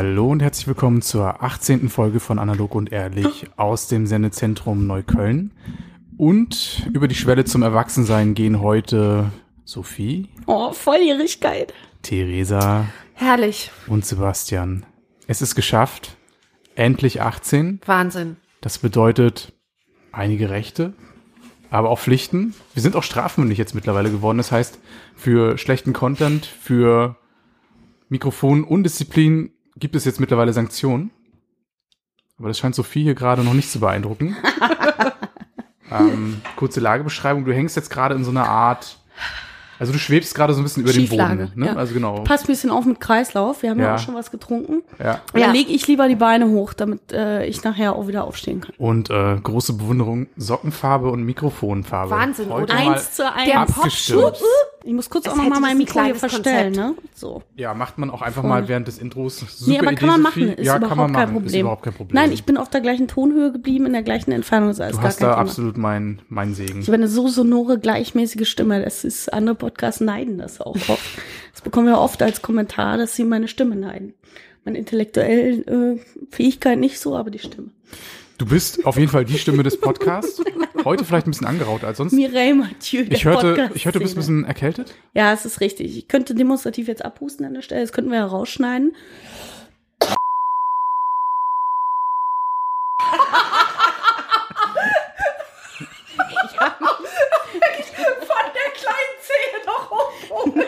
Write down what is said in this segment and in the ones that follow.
Hallo und herzlich willkommen zur 18. Folge von Analog und Ehrlich aus dem Sendezentrum Neukölln. Und über die Schwelle zum Erwachsensein gehen heute Sophie, Oh, Volljährigkeit. Theresa Herrlich. und Sebastian. Es ist geschafft. Endlich 18. Wahnsinn. Das bedeutet einige Rechte, aber auch Pflichten. Wir sind auch strafmündig jetzt mittlerweile geworden. Das heißt, für schlechten Content, für Mikrofon Undisziplin gibt es jetzt mittlerweile Sanktionen. Aber das scheint Sophie hier gerade noch nicht zu beeindrucken. ähm, kurze Lagebeschreibung. Du hängst jetzt gerade in so einer Art, also du schwebst gerade so ein bisschen über dem Boden. Ne? ja. Also genau. Passt ein bisschen auf mit Kreislauf. Wir haben ja, Ja. auch schon was getrunken. Ja. Und Ja. dann lege ich lieber die Beine hoch, damit äh, ich nachher auch wieder aufstehen kann. Und äh, große Bewunderung, Sockenfarbe und Mikrofonfarbe. Wahnsinn, Heute oder? Eins zu eins. Der. Popschutz. Ich muss kurz Es auch noch mal hätte mein ein Mikro hier verstellen, ne? So. Ja, macht man auch einfach Vorne. mal während des Intros. Super Nee, aber Idee, kann man machen, ist ja, überhaupt kann man machen. kein Problem. Ist überhaupt kein Problem. Nein, ich bin auf der gleichen Tonhöhe geblieben, in der gleichen Entfernung. Das ist alles Du gar hast kein da Thema. absolut mein, mein Segen. Ich habe eine so sonore, gleichmäßige Stimme. Das ist, andere Podcasts neiden das auch oft. Das bekommen wir oft als Kommentar, dass sie meine Stimme neiden. Meine intellektuelle äh, Fähigkeit nicht so, aber die Stimme. Du bist auf jeden Fall die Stimme des Podcasts. Heute vielleicht ein bisschen angeraut als sonst. Mireille Mathieu, der Ich hörte, ich hörte, du bist ein bisschen erkältet. Ja, es ist richtig. Ich könnte demonstrativ jetzt abhusten an der Stelle. Das könnten wir ja rausschneiden. Von der kleinen Zehe doch hoch. Nein,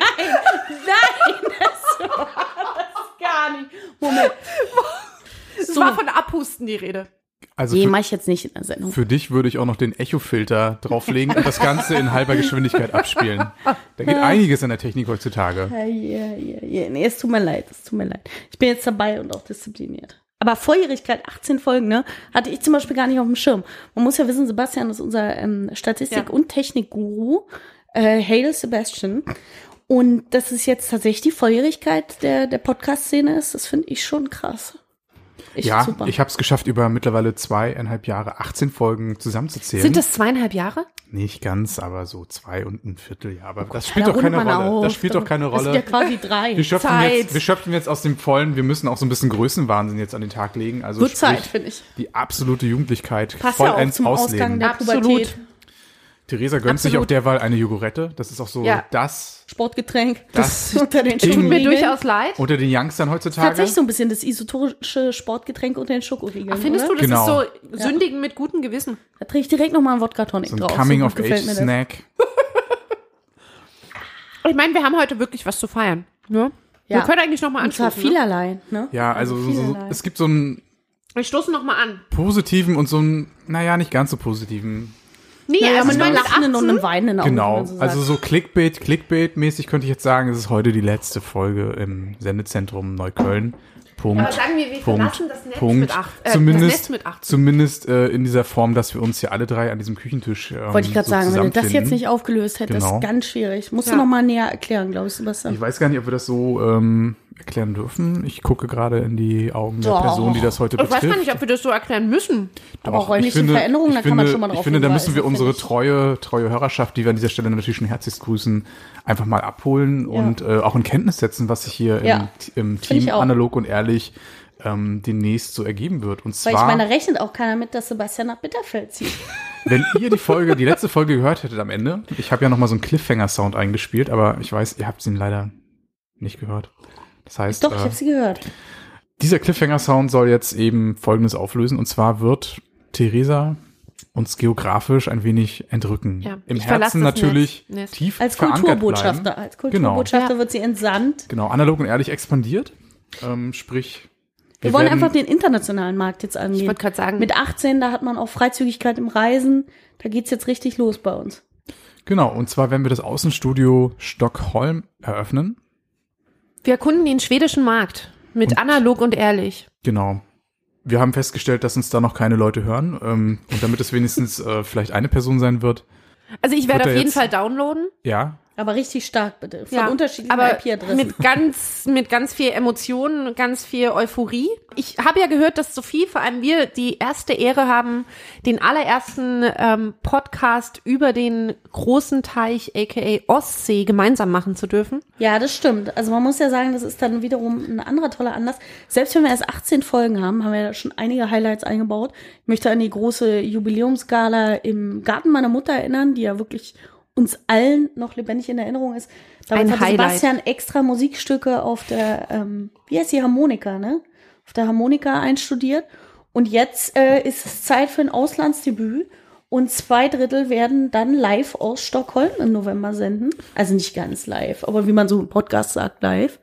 nein, das war das gar nicht. Moment. Es war von Abhusten die Rede. Also Nee, für, mach ich jetzt nicht in der Sendung. für dich würde ich auch noch den Echo-Filter drauflegen und das Ganze in halber Geschwindigkeit abspielen. Da geht einiges an der Technik heutzutage. Ja, ja, ja, ja. Nee, es tut mir leid, es tut mir leid. Ich bin jetzt dabei und auch diszipliniert. Aber Volljährigkeit, 18 Folgen, ne, hatte ich zum Beispiel gar nicht auf dem Schirm. Man muss ja wissen, Sebastian ist unser ähm, Statistik- Ja. und Technikguru. Äh, Hail Sebastian. Und dass es jetzt tatsächlich die Volljährigkeit der, der Podcast-Szene ist, das finde ich schon krass. Echt Ja, super. ich habe es geschafft, über mittlerweile zweieinhalb Jahre 18 Folgen zusammenzuzählen. Sind das zweieinhalb Jahre? Nicht ganz, aber so zwei und ein Vierteljahr. Aber das spielt doch keine Rolle. auf. Das spielt doch keine Das sind Rolle. ja quasi drei. Wir schöpfen, Zeit. jetzt, wir schöpfen jetzt aus dem Vollen. Wir müssen auch so ein bisschen Größenwahnsinn jetzt an den Tag legen. Also sprich, Zeit, finde ich. die absolute Jugendlichkeit Passt ja auch vollends zum Ausgang ausleben. der Absolut. Pubertät. Theresa gönnt sich Absolut. auf derweil eine Jogurette. Das ist auch so Ja. das Sportgetränk. Das unter den Ding- Tut mir durchaus leid. unter den Youngstern heutzutage. Tatsächlich so ein bisschen das isotorische Sportgetränk unter den Schokoriegeln. Findest du, oder? das Genau. ist so Sündigen mit gutem Gewissen? Da träge ich direkt nochmal einen Wodka Tonic so ein drauf. Coming so of Age das. Snack. Ich meine, wir haben heute wirklich was zu feiern. Ne? Ja. Wir können eigentlich noch mal Und zwar anstoßen. Ne? vielerlei, ne? Ja, also so, so, vielerlei. es gibt so einen Wir stoßen noch mal an. positiven und so einen, naja, nicht ganz so positiven. Nee, Naja, also mit einem lachenden und 18, einem weinenden Auge. wie Genau, so also so Clickbait, Clickbait-mäßig könnte ich jetzt sagen, es ist heute die letzte Folge im Sendezentrum Neukölln. Punkt. Aber sagen wir, wir Punkt. verlassen das Netz Punkt. mit acht- äh, zumindest, Netz mit 18. Zumindest äh, in dieser Form, dass wir uns hier alle drei an diesem Küchentisch ähm, Wollte ich gerade so sagen, wenn du das jetzt nicht aufgelöst hättest, Genau. ganz schwierig. Musst Ja. du noch mal näher erklären, glaube ich, Sebastian. Ich weiß gar nicht, ob wir das so ähm, erklären dürfen. Ich gucke gerade in die Augen der Doch. Person, die das heute Ich weiß betrifft. gar nicht, ob wir das so erklären müssen. Aber Doch, räumliche ich finde, Veränderungen, ich da kann man finde- schon mal drauf Ich finde, da müssen wir unsere finde ich. treue, treue Hörerschaft, die wir an dieser Stelle natürlich schon herzlichst grüßen, einfach mal abholen Ja. und äh, auch in Kenntnis setzen, was sich hier Ja. im, im Finde Team ich analog und ehrlich ähm, demnächst so ergeben wird. Und Weil ich zwar, meine, da rechnet auch keiner mit, dass Sebastian nach Bitterfeld zieht. wenn ihr die Folge, die letzte Folge gehört hättet am Ende, ich habe ja noch mal so einen Cliffhanger-Sound eingespielt, aber ich weiß, ihr habt ihn leider nicht gehört. Das heißt, Doch, ich äh, habe sie gehört. dieser Cliffhanger-Sound soll jetzt eben Folgendes auflösen. Und zwar wird Theresa uns geografisch ein wenig entrücken. Ja, Im ich Herzen natürlich Netz. Netz. tief Als verankert Kulturbotschafter. bleiben. Als Kulturbotschafter Genau. wird sie entsandt. Genau, analog und ehrlich expandiert. Ähm, sprich, Wir, wollen werden- einfach den internationalen Markt jetzt Ich angehen. wollte gerade sagen, Mit 18, da hat man auch Freizügigkeit im Reisen. Da geht's jetzt richtig los bei uns. Genau, und zwar werden wir das Außenstudio Stockholm eröffnen. Wir erkunden den schwedischen Markt mit Und- analog und ehrlich. Genau. Wir haben festgestellt, dass uns da noch keine Leute hören. Ähm, und damit es wenigstens äh, vielleicht eine Person sein wird, Also ich werde auf jeden Fall downloaden. ja, Aber richtig stark, bitte. Von Ja, unterschiedlichen aber IP-Adressen. mit ganz, mit ganz viel Emotionen, ganz viel Euphorie. Ich habe ja gehört, dass Sophie, vor allem wir, die erste Ehre haben, den allerersten ähm, Podcast über den großen Teich, aka Ostsee, gemeinsam machen zu dürfen. Ja, das stimmt. Also man muss ja sagen, das ist dann wiederum ein anderer toller Anlass. Selbst wenn wir erst 18 Folgen haben, haben wir da schon einige Highlights eingebaut. Ich möchte an die große Jubiläumsgala im Garten meiner Mutter erinnern, die ja wirklich uns allen noch lebendig in Erinnerung ist. Damals Ein Highlight. Sebastian extra Musikstücke auf der, ähm, wie heißt die Harmonika, ne? Auf der Harmonika einstudiert. Und jetzt äh, ist es Zeit für ein Auslandsdebüt. Und zwei Drittel werden dann live aus Stockholm im November senden. Also nicht ganz live, aber wie man so im Podcast sagt, live.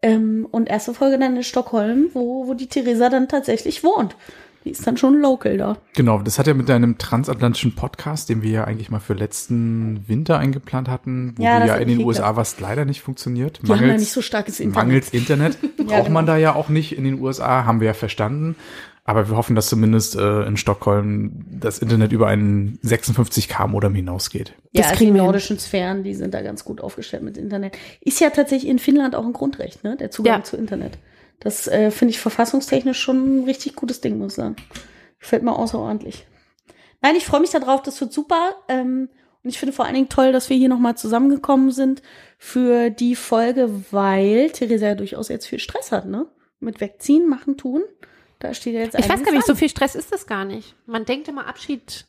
Ähm, und erste Folge dann in Stockholm, wo, wo die Theresa dann tatsächlich wohnt. Die ist dann schon local da. genau. Das hat ja mit deinem transatlantischen Podcast, den wir ja eigentlich mal für letzten Winter eingeplant hatten, wo Ja, das ja in den USA warst, leider nicht funktioniert. Die haben ja nicht so starkes Internet. Mangels Internet. Braucht genau. man da ja auch nicht in den USA, haben wir ja verstanden. Aber wir hoffen, dass zumindest äh, in Stockholm das Internet über einen 56k Modem hinausgeht. Ja, Das also kriegen die wir nordischen Sphären, die sind da ganz gut aufgestellt mit Internet. Ist ja tatsächlich in Finnland auch ein Grundrecht, ne? Der Zugang Ja. zu Internet. Das äh, finde ich verfassungstechnisch schon ein richtig gutes Ding, muss ich sagen. Gefällt mir außerordentlich. Nein, ich freue mich darauf, das wird super. Ähm, und ich finde vor allen Dingen toll, dass wir hier nochmal zusammengekommen sind für die Folge, weil Theresa ja durchaus jetzt viel Stress hat, ne? Mit Wegziehen, machen, tun. Da steht ja jetzt Ich weiß gar nicht, so an. viel Stress ist das gar nicht. Man denkt immer, Abschied,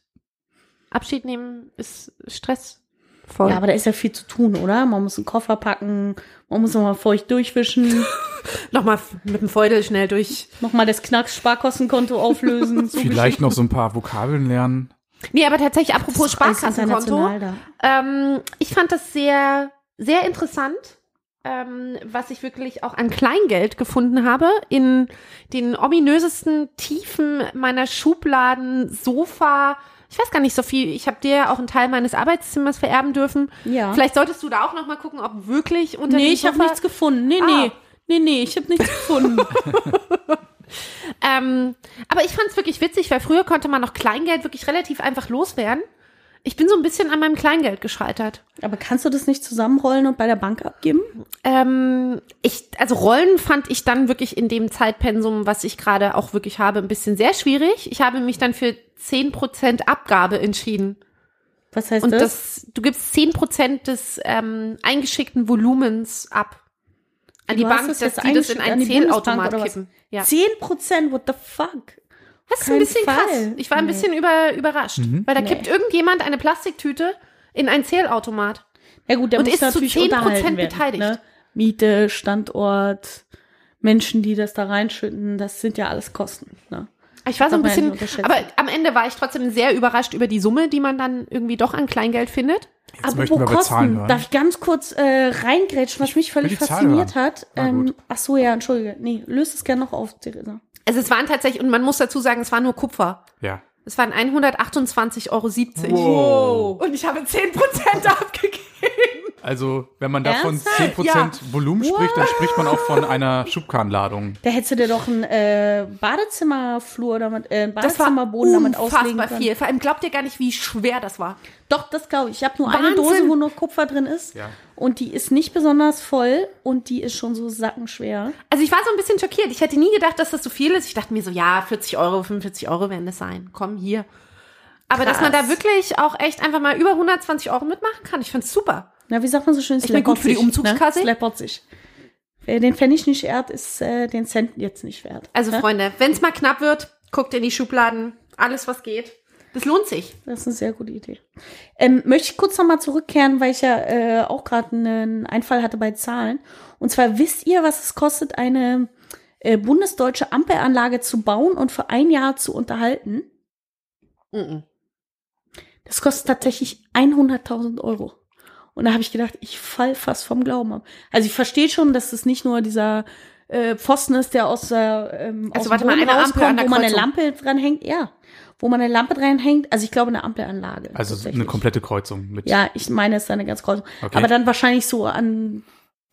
Abschied nehmen ist stressvoll. Ja, aber da ist ja viel zu tun, oder? Man muss einen Koffer packen, man muss nochmal feucht durchwischen. Nochmal mit dem Feudel schnell durch. nochmal das Knacks-Sparkassenkonto auflösen. So Vielleicht noch so ein paar Vokabeln lernen. Nee, aber tatsächlich, apropos Sparkassenkonto. Ähm, ich fand das sehr, sehr interessant, ähm, was ich wirklich auch an Kleingeld gefunden habe in den ominösesten Tiefen meiner Schubladen, Sofa. Ich weiß gar nicht, Sophie, ich habe dir ja auch einen Teil meines Arbeitszimmers vererben dürfen. Ja. Vielleicht solltest du da auch noch mal gucken, ob wirklich unter Nee, ich habe nichts gefunden. Nee, Ah. nee. Nee, nee, ich habe nichts gefunden. Ähm, aber ich fand es wirklich witzig, weil früher konnte man noch Kleingeld wirklich relativ einfach loswerden. Ich bin so ein bisschen an meinem Kleingeld gescheitert. Aber kannst du das nicht zusammenrollen und bei der Bank abgeben? Ähm, ich, also Rollen fand ich dann wirklich in dem Zeitpensum, was ich gerade auch wirklich habe, ein bisschen sehr schwierig. Ich habe mich dann für 10% Abgabe entschieden. Was heißt Und das? das, du gibst 10% des ähm, eingeschickten Volumens ab. An die Bank, das dass die das in einen Zählautomat kippen. Ja. 10 Prozent, what the fuck? Das ist ein bisschen Fall. krass. Ich war ein Nee. bisschen über, überrascht. Weil da Nee. kippt irgendjemand eine Plastiktüte in einen Zählautomat. Ja gut, der Und muss ist zu natürlich 10% unterhalten werden, beteiligt. Ne? Miete, Standort, Menschen, die das da reinschütten, das sind ja alles Kosten. Ne? Ich war so ein bisschen, aber am Ende war ich trotzdem sehr überrascht über die Summe, die man dann irgendwie doch an Kleingeld findet. Jetzt möchten wir Apropos bezahlen Kosten, hören. darf ich ganz kurz äh, reingrätschen, was mich völlig fasziniert hat. Ähm, ach so, ja, entschuldige. Nee, löst es gerne noch auf, Theresa. Also es waren tatsächlich, und man muss dazu sagen, es war nur Kupfer. Ja. Es waren 128,70 Euro. Wow. Und ich habe 10% abgegeben. Also, wenn man davon Ernsthaft? 10% Ja. Volumen spricht, dann spricht man auch von einer Schubkarrenladung. Da hättest du dir doch ein äh, Badezimmerflur damit, äh, ein Das war Badezimmerboden damit auslegen können. viel. Vor allem glaubt ihr gar nicht, wie schwer das war. Doch, das glaube ich. Ich habe nur eine Wahnsinn. Dose, wo nur Kupfer drin ist. Ja. Und die ist nicht besonders voll und die ist schon so sackenschwer. Also ich war so ein bisschen schockiert. Ich hätte nie gedacht, dass das so viel ist. Ich dachte mir so, ja, 40 Euro, 45 Euro werden das sein. Komm, hier. Aber dass man da Krass. wirklich auch echt einfach mal über 120 Euro mitmachen kann, ich find's super. Na, wie sagt man so schön? Es Ich mein, gut, für die Umzugskasse. Ne? Es sich. Wer den Pfennig nicht ehrt, ist äh, den Cent jetzt nicht wert. Also ne? Freunde, wenn's mal knapp wird, guckt in die Schubladen. Alles, was geht. Das lohnt sich. Das ist eine sehr gute Idee. Ähm, möchte ich kurz nochmal zurückkehren, weil ich ja äh, auch gerade einen Einfall hatte bei Zahlen. Und zwar wisst ihr, was es kostet, eine äh, bundesdeutsche Ampelanlage zu bauen und für ein Jahr zu unterhalten? Mhm. Das kostet tatsächlich 100.000 Euro. Und da habe ich gedacht, ich fall fast vom Glauben ab. Also ich verstehe schon, dass es nicht nur dieser äh, Pfosten ist, der aus, der, ähm, Also aus warte dem mal, eine Ampel an rauskommt, der wo man eine. Lampe dran hängt. Ja, wo man eine Lampe dran hängt. Also ich glaube eine Ampelanlage. Also eine komplette Kreuzung mit. Ja, ich meine, es ist eine ganz Kreuzung. Okay. Aber dann wahrscheinlich so an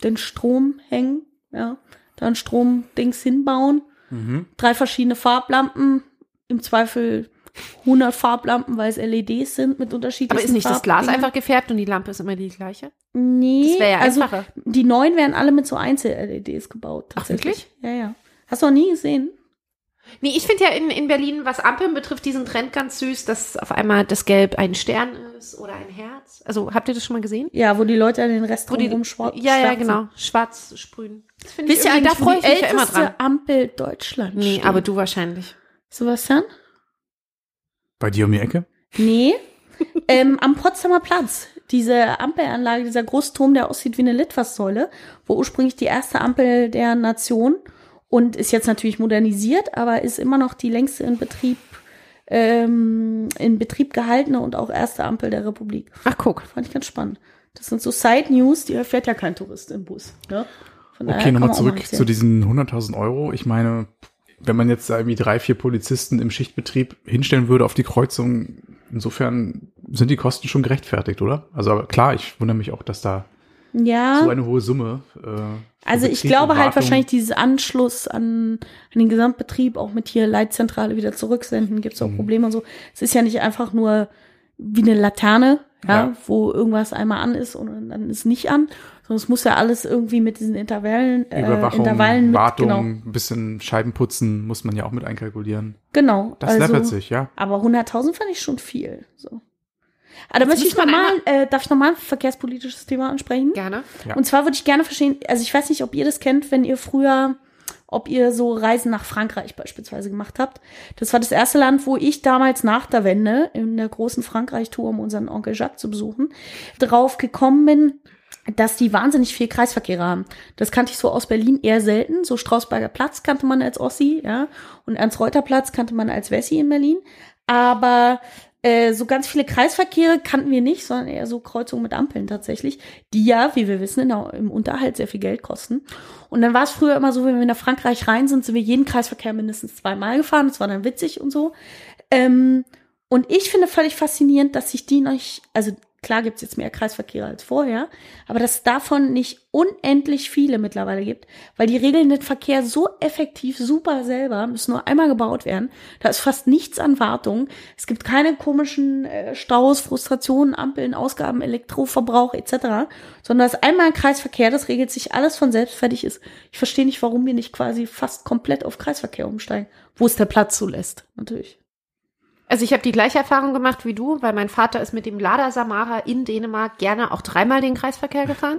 den Strom hängen, ja, dann Stromdings hinbauen, Mhm. drei verschiedene Farblampen, im Zweifel 100 Farblampen, weil es LEDs sind mit unterschiedlichen Aber ist nicht das Glas einfach gefärbt und die Lampe ist immer die gleiche? Nee, Das wäre ja also einfacher. die neuen werden alle mit so Einzel-LEDs gebaut. Ach, Tatsächlich. Ja, ja. Hast du noch nie gesehen? Nee, ich finde ja in, in Berlin, was Ampeln betrifft, diesen Trend ganz süß, dass auf einmal das Gelb ein Stern ist oder ein Herz. Also habt ihr das schon mal gesehen? Ja, wo die Leute an den Rest Wo die, drumherum schwarz ja, ja, genau. Schwarz sprühen. Das finde ich irgendwie- eigentlich, da freue ich mich ja immer dran. Ampel Deutschlands Nee, steht? aber du wahrscheinlich. Sebastian? Bei dir um die Ecke? Nee. ähm, am Potsdamer Platz. Diese Ampelanlage, dieser Großturm, der aussieht wie eine Litfaßsäule, wo ursprünglich die erste Ampel der Nation und ist jetzt natürlich modernisiert, aber ist immer noch die längste in Betrieb, ähm, in Betrieb gehaltene und auch erste Ampel der Republik. Ach, guck. Fand ich ganz spannend. Das sind so Side News, die fährt ja kein Tourist im Bus. Ne? Okay, kann nochmal zurück zu diesen 100.000 Euro. Ich meine, wenn man jetzt irgendwie drei, vier Polizisten im Schichtbetrieb hinstellen würde auf die Kreuzung, insofern sind die Kosten schon gerechtfertigt, oder? Also klar, ich wundere mich auch, dass da Ja. so eine hohe Summe. Äh, Also ich glaube halt wahrscheinlich dieses Anschluss an, an den Gesamtbetrieb, auch mit hier Leitzentrale wieder zurücksenden, gibt es auch Mhm. Probleme und so. Es ist ja nicht einfach nur wie eine Laterne, ja, Ja. wo irgendwas einmal an ist und dann ist nicht an, sondern es muss ja alles irgendwie mit diesen Intervallen, äh, Überwachung, Intervallen mit, Wartung, genau, ein bisschen Scheibenputzen muss man ja auch mit einkalkulieren. genau. Das läppert sich, ja. Aber 100.000 fand ich schon viel, so. Aber da möchte ich nochmal, äh, darf ich nochmal ein verkehrspolitisches Thema ansprechen? Gerne. Ja. Und zwar würde ich gerne verstehen, also ich weiß nicht, ob ihr das kennt, wenn ihr früher, ob ihr so Reisen nach Frankreich beispielsweise gemacht habt. Das war das erste Land, wo ich damals nach der Wende in der großen Frankreich-Tour, um unseren Onkel Jacques zu besuchen, drauf gekommen bin, dass die wahnsinnig viel Kreisverkehr haben. Das kannte ich so aus Berlin eher selten. So Strausberger Platz kannte man als Ossi, ja. Und Ernst-Reuter Platz kannte man als Wessi in Berlin. Aber äh, so ganz viele Kreisverkehre kannten wir nicht, sondern eher so Kreuzungen mit Ampeln tatsächlich, die ja, wie wir wissen, in im Unterhalt sehr viel Geld kosten. Und dann war es früher immer so, wenn wir nach Frankreich rein sind, sind wir jeden Kreisverkehr mindestens zweimal gefahren. Das war dann witzig und so. Ähm, und ich finde völlig faszinierend, dass sich die noch, nicht- also klar gibt's jetzt mehr Kreisverkehre als vorher, aber dass es davon nicht unendlich viele mittlerweile gibt, weil die regeln den Verkehr so effektiv, super selber, müssen nur einmal gebaut werden. Da ist fast nichts an Wartung. Es gibt keine komischen äh, Staus, Frustrationen, Ampeln, Ausgaben, Elektroverbrauch etc., sondern das einmal ein Kreisverkehr, das regelt sich alles von selbst fertig ist. Ich verstehe nicht, warum wir nicht quasi fast komplett auf Kreisverkehr umsteigen, wo es der Platz zulässt, natürlich. Also ich habe die gleiche Erfahrung gemacht wie du, weil mein Vater ist mit dem Lada Samara in Dänemark gerne auch dreimal den Kreisverkehr gefahren.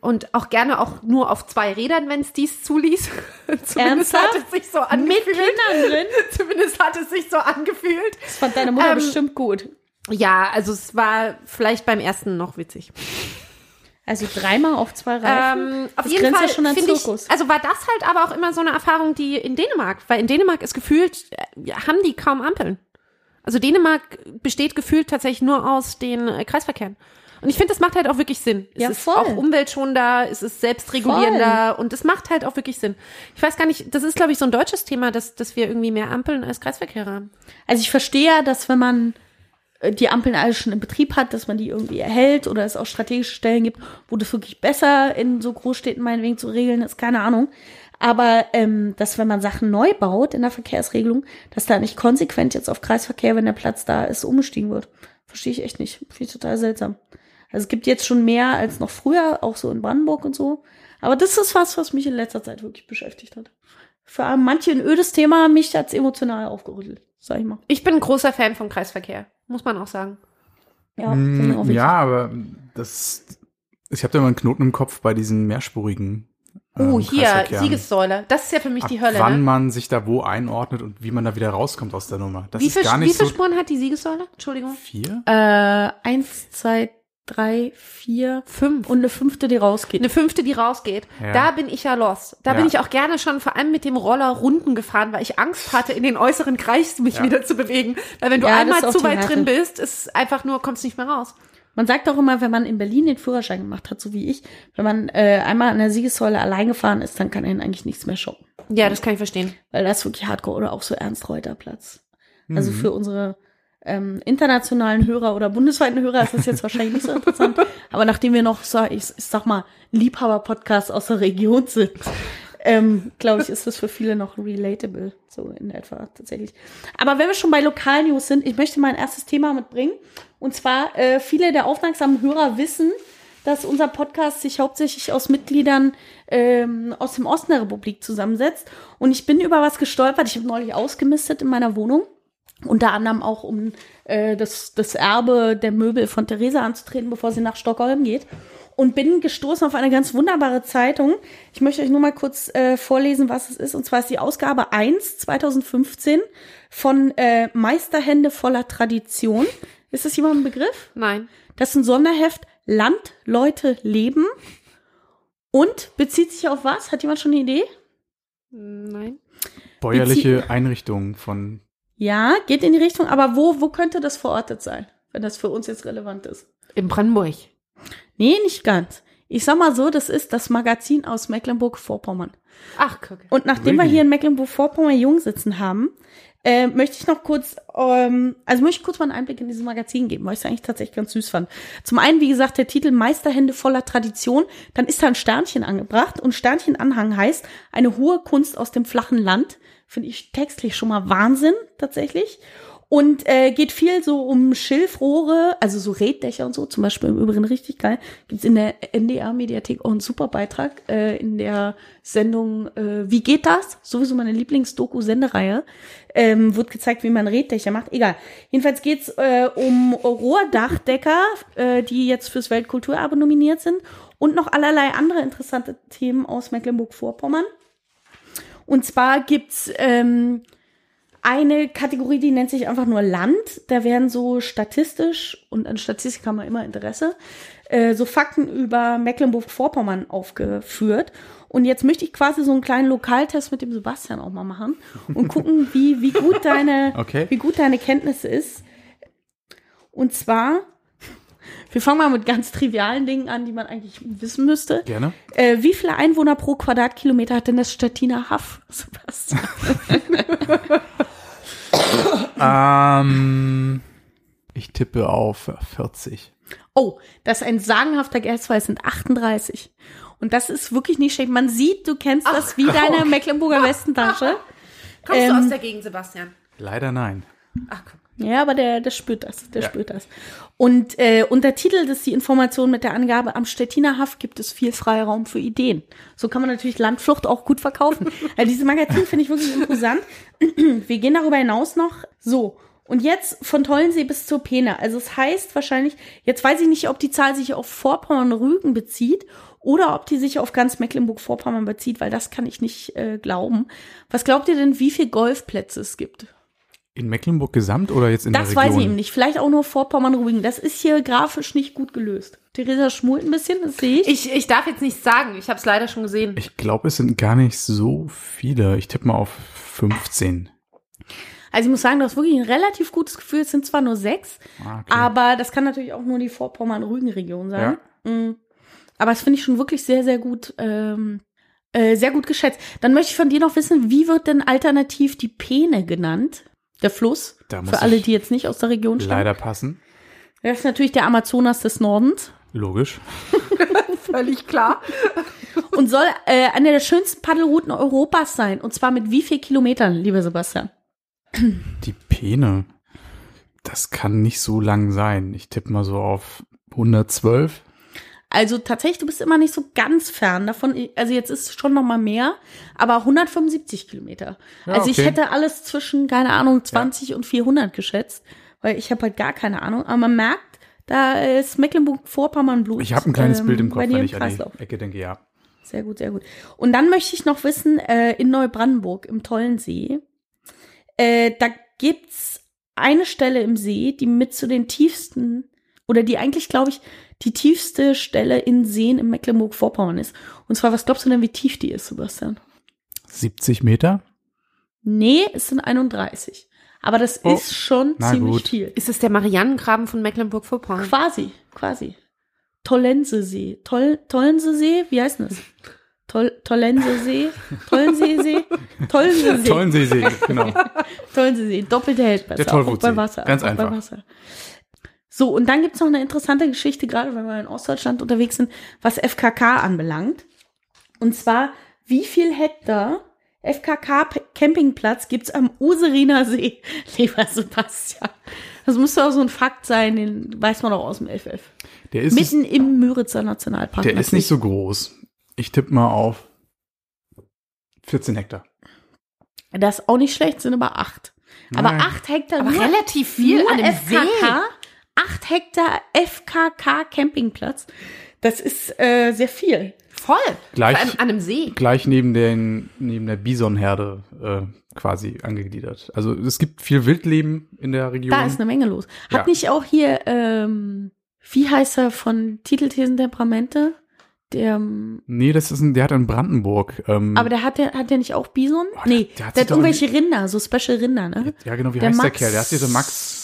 Und auch gerne auch nur auf zwei Rädern, wenn es dies zuließ. Zumindest Ernsthaft? hat es sich so Mit angefühlt. Kindern drin? Zumindest hat es sich so angefühlt. Das fand deine Mutter Ähm, bestimmt gut. Ja, also es war vielleicht beim ersten noch witzig. Also dreimal auf zwei Reifen. Ähm, auf das jeden Fall ja schon an finde Zirkus. ich, also war das halt aber auch immer so eine Erfahrung, die in Dänemark, weil in Dänemark ist gefühlt, äh, haben die kaum Ampeln. Also Dänemark besteht gefühlt tatsächlich nur aus den äh, Kreisverkehren. Und ich finde, das macht halt auch wirklich Sinn. Es Ja, ist voll. auch umweltschonender, es ist selbstregulierender und es macht halt auch wirklich Sinn. Ich weiß gar nicht, das ist, glaube ich, so ein deutsches Thema, dass, dass wir irgendwie mehr Ampeln als Kreisverkehre haben. Also ich verstehe ja, dass wenn man die Ampeln alle schon in Betrieb hat, dass man die irgendwie erhält oder es auch strategische Stellen gibt, wo das wirklich besser in so Großstädten meinetwegen zu regeln ist, keine Ahnung. Aber ähm, dass wenn man Sachen neu baut in der Verkehrsregelung, dass da nicht konsequent jetzt auf Kreisverkehr, wenn der Platz da ist, umgestiegen wird. Verstehe ich echt nicht. Finde ich total seltsam. Also es gibt jetzt schon mehr als noch früher, auch so in Brandenburg und so. Aber das ist was, was mich in letzter Zeit wirklich beschäftigt hat. Für manche ein ödes Thema, mich hat's emotional aufgerüttelt, sag ich mal. Ich bin ein großer Fan vom Kreisverkehr, muss man auch sagen. Ja, finde ich auch Mm, wichtig. ja, aber das, ich habe da immer einen Knoten im Kopf bei diesen mehrspurigen. ähm, Oh, hier. Siegessäule. Das ist ja für mich die Ab Hölle. wann Ne? man sich da wo einordnet und wie man da wieder rauskommt aus der Nummer. Das Wie, ist viel, gar wie nicht viele so. Spuren hat die Siegessäule? Entschuldigung. Vier? Äh, eins, zwei, drei, vier Fünf. und eine fünfte, die rausgeht. eine fünfte, die rausgeht. Ja. Da bin ich ja los. Da Ja. bin ich auch gerne schon vor allem mit dem Roller Runden gefahren, weil ich Angst hatte, in den äußeren Kreis mich Ja. wieder zu bewegen. Weil wenn du einmal zu weit drin bist, ist einfach nur, kommst nicht mehr raus. Man sagt auch immer, wenn man in Berlin den Führerschein gemacht hat, so wie ich, wenn man äh, einmal an der Siegessäule allein gefahren ist, dann kann einen eigentlich nichts mehr schocken. Ja, das kann ich verstehen. Weil das ist wirklich hardcore oder auch so Ernst-Reuter-Platz. Also Mhm. für unsere ähm, internationalen Hörer oder bundesweiten Hörer ist das jetzt wahrscheinlich nicht so interessant. Aber nachdem wir noch, so, ich, ich sag mal, Liebhaber-Podcast aus der Region sind, ähm, glaube ich, ist das für viele noch relatable, so in etwa tatsächlich. Aber wenn wir schon bei Lokalnews sind, ich möchte mein erstes Thema mitbringen. Und zwar, äh, viele der aufmerksamen Hörer wissen, dass unser Podcast sich hauptsächlich aus Mitgliedern ähm, aus dem Osten der Republik zusammensetzt. Und ich bin über was gestolpert. Ich habe neulich ausgemistet in meiner Wohnung. Unter anderem auch, um äh, das, das Erbe der Möbel von Theresa anzutreten, bevor sie nach Stockholm geht und bin gestoßen auf eine ganz wunderbare Zeitung. Ich möchte euch nur mal kurz äh, vorlesen, was es ist. Und zwar ist die Ausgabe 1 2015 von äh, Meisterhände voller Tradition. Ist das jemand ein Begriff? Nein. Das ist ein Sonderheft Land, Leute, Leben. Und bezieht sich auf was? Hat jemand schon eine Idee? Nein. Bäuerliche Einrichtungen von. Ja, geht in die Richtung. Aber wo, wo könnte das verortet sein, wenn das für uns jetzt relevant ist? In Brandenburg. Nee, nicht ganz. Ich sag mal so, das ist das Magazin aus Mecklenburg-Vorpommern. Ach, guck. Und nachdem wir Really? hier in Mecklenburg-Vorpommern jung sitzen haben, äh, möchte ich noch kurz, ähm, also möchte ich kurz mal einen Einblick in dieses Magazin geben, weil ich es eigentlich tatsächlich ganz süß fand. Zum einen, wie gesagt, der Titel Meisterhände voller Tradition, dann ist da ein Sternchen angebracht und Sternchenanhang heißt eine hohe Kunst aus dem flachen Land. Finde ich textlich schon mal Wahnsinn, tatsächlich. Und äh, geht viel so um Schilfrohre, also so Reddächer und so, zum Beispiel im Übrigen richtig geil. Gibt's in der NDR-Mediathek auch einen super Beitrag äh, in der Sendung äh, Wie geht das? Sowieso meine Lieblings-Doku-Sendereihe. Ähm, wird gezeigt, wie man Reddächer macht. Egal. Jedenfalls geht's äh, um Rohrdachdecker, äh, die jetzt fürs Weltkulturerbe nominiert sind und noch allerlei andere interessante Themen aus Mecklenburg-Vorpommern. Und zwar gibt's ähm, eine Kategorie, die nennt sich einfach nur Land. Da werden so statistisch, und an Statistik haben wir immer Interesse, äh, so Fakten über Mecklenburg-Vorpommern aufgeführt. Und jetzt möchte ich quasi so einen kleinen Lokaltest mit dem Sebastian auch mal machen und gucken, wie, wie gut deine, Okay. wie gut deine Kenntnisse ist. Und zwar, wir fangen mal mit ganz trivialen Dingen an, die man eigentlich wissen müsste. Gerne. Äh, wie viele Einwohner pro Quadratkilometer hat denn das Stettiner Haff, Sebastian? Ähm, ich tippe auf 40. Oh, das ist ein sagenhafter es sind 38. Und das ist wirklich nicht schlecht. Man sieht, du kennst das wie deine Mecklenburger Westentasche. Kommst Ähm, du aus der Gegend, Sebastian? Leider nein. Ach, guck. Ja, aber der, der spürt das, der Ja. spürt das. Und äh, Untertitel ist die Information mit der Angabe, am Stettiner Haff gibt es viel Freiraum für Ideen. So kann man natürlich Landflucht auch gut verkaufen. also dieses Magazin finde ich wirklich imposant. Wir gehen darüber hinaus noch so. Und jetzt von Tollensee bis zur Peene. Also es heißt wahrscheinlich, jetzt weiß ich nicht, ob die Zahl sich auf Vorpommern-Rügen bezieht oder ob die sich auf ganz Mecklenburg-Vorpommern bezieht, weil das kann ich nicht äh, glauben. Was glaubt ihr denn, wie viele Golfplätze es gibt? In Mecklenburg gesamt oder jetzt in Das der weiß Region? ich eben nicht. Vielleicht auch nur Vorpommern-Rügen. Das ist hier grafisch nicht gut gelöst. Theresa schmult ein bisschen, das sehe ich. Ich, ich darf jetzt nicht sagen. Ich habe es leider schon gesehen. Ich glaube, es sind gar nicht so viele. Ich tippe mal auf 15. Also ich muss sagen, du hast wirklich ein relativ gutes Gefühl. Es sind zwar nur sechs, Ah, okay. aber das kann natürlich auch nur die Vorpommern-Rügen-Region sein. Mm. Aber das finde ich schon wirklich sehr, sehr gut, ähm, äh, sehr gut geschätzt. Dann möchte ich von dir noch wissen, wie wird denn alternativ die Peene genannt? Der Fluss? Für alle, die jetzt nicht aus der Region stammen. Leider passen. Das ist natürlich der Amazonas des Nordens. Logisch. Völlig klar. und soll äh, eine der schönsten Paddelrouten Europas sein. Und zwar mit wie viel Kilometern, lieber Sebastian? Die Peene. Das kann nicht so lang sein. Ich tippe mal so auf 112. Also tatsächlich, du bist immer nicht so ganz fern davon. Also jetzt ist es schon noch mal mehr, aber 175 Kilometer. Ja, also ich okay. hätte alles zwischen, keine Ahnung, 20 und 400 geschätzt, weil ich habe halt gar keine Ahnung. Aber man merkt, da ist Mecklenburg-Vorpommern Blut. Ich habe ein kleines ähm, Bild im Kopf, bei dir wenn ich an Kreislauf. die Ecke denke, ja. Sehr gut, sehr gut. Und dann möchte ich noch wissen, äh, in Neubrandenburg im Tollensee, äh, da gibt's eine Stelle im See, die mit zu den tiefsten, oder die eigentlich, glaube ich, die tiefste Stelle in Seen im Mecklenburg-Vorpommern ist. Und zwar, was glaubst du denn, wie tief die ist, Sebastian? 70 Meter? Nee, es sind 31. Aber das Oh, ist schon na ziemlich gut. viel. Ist es der Marianengraben von Mecklenburg-Vorpommern? Quasi, quasi. Tollensesee. Toll, Tollensesee, wie heißt denn das? Toll, Tollensesee, Tollensee, Tollensee, Tollensee, genau. Tollensee, doppelte hält besser, Der Tollwutsee. bei Wasser. Ganz auch Bei einfach. Wasser. So, und dann gibt's noch eine interessante Geschichte, gerade wenn wir in Ostdeutschland unterwegs sind, was FKK anbelangt. Und zwar, wie viel Hektar FKK-Campingplatz gibt's am Useriner See, lieber Sebastian? Das müsste auch so ein Fakt sein, den weiß man doch aus dem FF. Der ist, nicht, Mitten im Müritzer Nationalpark. der ist nicht so groß. Ich tippe mal auf 14 Hektar. Das ist auch nicht schlecht, sind aber acht. Aber acht Hektar Aber nur, relativ viel nur an dem See. FKK. Acht Hektar FKK Campingplatz. Das ist äh, sehr viel. Voll. Gleich- Vor allem an einem See. Gleich neben, den, neben der Bisonherde äh, quasi angegliedert. Also es gibt viel Wildleben in der Region. Da ist eine Menge los. Hat Ja. nicht auch hier, ähm, wie heißt er von Titelthesen Temperamente? Der, ähm, nee, das ist ein, der hat in Brandenburg. Ähm, aber der hat der, hat der nicht auch Bison? Boah, nee, der- der hat der hat irgendwelche Rinder, so Special Rinder, ne? ja, genau, wie der heißt der Max- Kerl? Der hat hier so Max.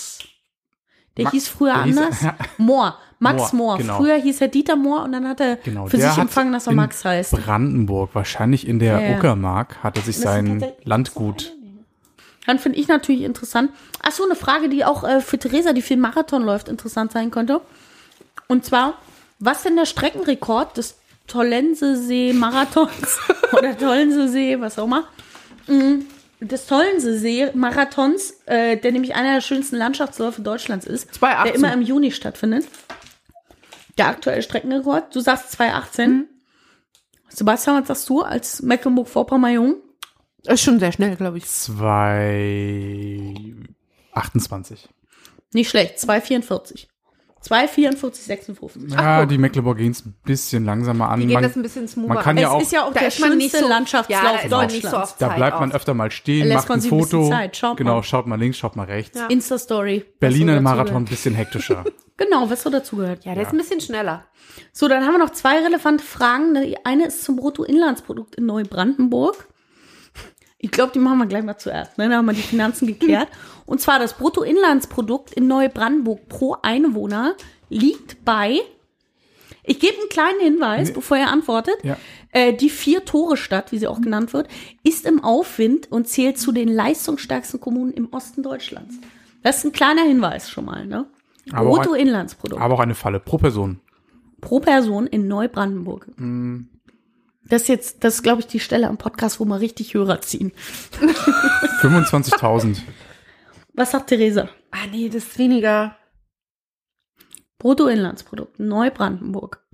Der Max- hieß früher der hieß- anders. Mohr. Max Mohr, Mohr. genau. Früher hieß er Dieter Mohr und dann hat er Genau, für sich empfangen, dass er Max heißt. Brandenburg, wahrscheinlich in der Ja. Uckermark, hat er sich sein Landgut. Dann finde ich natürlich interessant. Ach so, eine Frage, die auch äh, für Theresa, die viel Marathon läuft, interessant sein könnte. Und zwar, was denn der Streckenrekord des Tollensesee-Marathons oder Tollensesee, was auch immer, mm, des Tollensesee-Marathons, äh, der nämlich einer der schönsten Landschaftsläufe Deutschlands ist, 2,18. der immer im Juni stattfindet. Der aktuelle Streckenrekord, du sagst 2018. Sebastian, was sagst du als Mecklenburg-Vorpommern-Jung? Ist schon sehr schnell, glaube ich. 228. Nicht schlecht, 2,44. 2,44, 56. Ja, die Mecklenburger gehen es ein bisschen langsamer an. Die gehen Man, das ein bisschen smoother. man kann Es ja auch, ist ja auch Da der schönste so- Landschaftslauf ja, so Deutschlands. oft da bleibt man öfter mal stehen, Lässt macht man ein ein Foto. Zeit, schaut genau, mal. schaut mal links, schaut mal rechts. Ja. Insta-Story. Berliner so Marathon ein bisschen hektischer. Genau, was so dazugehört. Ja, der ist ein bisschen schneller. So, dann haben wir noch zwei relevante Fragen. Die eine ist zum Bruttoinlandsprodukt in Neubrandenburg. Ich glaube, die machen wir gleich mal zuerst. Ne? Da haben wir die Finanzen geklärt. Und zwar das Bruttoinlandsprodukt in Neubrandenburg pro Einwohner liegt bei, ich gebe einen kleinen Hinweis, bevor ihr antwortet. Ja. Äh, die Vier-Tore-Stadt, wie sie auch genannt wird, ist im Aufwind und zählt zu den leistungsstärksten Kommunen im Osten Deutschlands. Das ist ein kleiner Hinweis schon mal. Ne? Bruttoinlandsprodukt Aber auch eine Falle pro Person. pro Person in Neubrandenburg. Das ist jetzt, das ist, glaube ich, die Stelle am Podcast, wo wir richtig Hörer ziehen. 25.000. Was sagt Theresa? Ah, nee, das ist weniger. Bruttoinlandsprodukt Neubrandenburg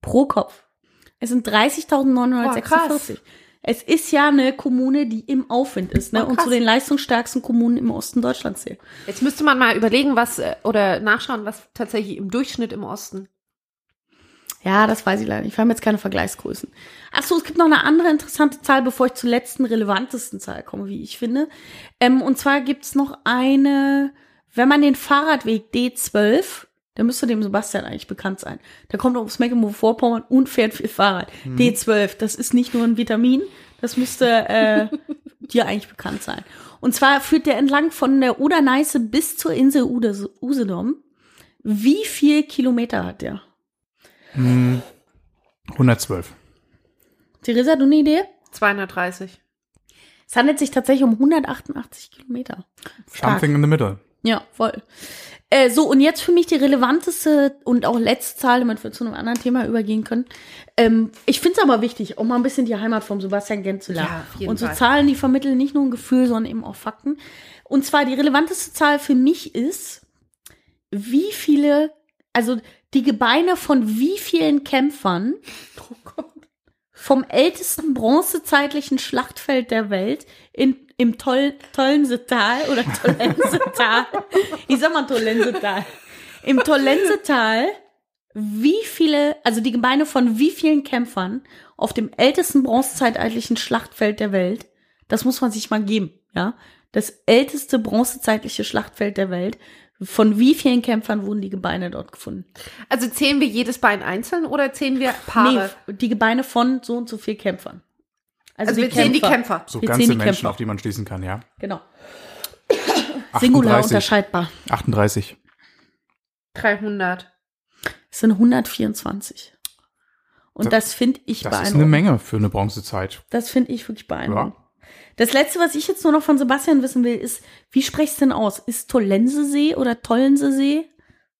pro Kopf. Es sind Boah, 30.946. krass. es ist ja eine Kommune, die im Aufwind ist ne? Oh, und zu den leistungsstärksten Kommunen im Osten Deutschlands zählt. Jetzt müsste man mal überlegen, was, äh, oder nachschauen, was tatsächlich im Durchschnitt im Osten. Ja, das weiß ich leider nicht. Wir haben jetzt keine Vergleichsgrößen. Ach so, es gibt noch eine andere interessante Zahl, bevor ich zur letzten relevantesten Zahl komme, wie ich finde. Ähm, und zwar gibt's noch eine, wenn man den Fahrradweg D12, der müsste dem Sebastian eigentlich bekannt sein. Der kommt aufs Mecklenburg-Vorpommern und fährt viel Fahrrad. D12, das ist nicht nur ein Vitamin, das müsste äh, dir eigentlich bekannt sein. Und zwar führt der entlang von der Oder-Neiße bis zur Insel Usedom. Wie viel Kilometer hat der? 112. Theresa, du eine Idee? 230. Es handelt sich tatsächlich um 188 Kilometer. Something in the middle. Ja, voll. Äh, so, und jetzt für mich die relevanteste und auch letzte Zahl, damit wir zu einem anderen Thema übergehen können. Ähm, ich finde es aber wichtig, auch mal ein bisschen die Heimat vom Sebastian kennenzulernen. Ja, auf jeden und so Fall. Zahlen, die vermitteln nicht nur ein Gefühl, sondern eben auch Fakten. Und zwar die relevanteste Zahl für mich ist, wie viele, also die Gebeine von wie vielen Kämpfern vom ältesten bronzezeitlichen Schlachtfeld der Welt in, im Toll, Tollensetal oder Tollensetal. ich sag mal Tollensetal. Im Tollensetal, wie viele, also die Gebeine von wie vielen Kämpfern auf dem ältesten bronzezeitlichen Schlachtfeld der Welt, das muss man sich mal geben, ja. Das älteste bronzezeitliche Schlachtfeld der Welt. Von wie vielen Kämpfern wurden die Gebeine dort gefunden? Also zählen wir jedes Bein einzeln oder zählen wir Paare? Nee, die Gebeine von so und so viel Kämpfern. also wir zählen die Kämpfer. So Wir ganze Menschen, Kämpfer. auf die man schließen kann, ja. Genau. Singular 38. unterscheidbar. 38. 300. Es sind 124. Und das finde ich Das ist beeindruckend. eine Menge für eine Bronzezeit. Das finde ich wirklich beeindruckend. Ja. Das letzte, was ich jetzt nur noch von Sebastian wissen will, ist, wie sprichst du denn aus? Ist Tollensesee oder Tollensesee?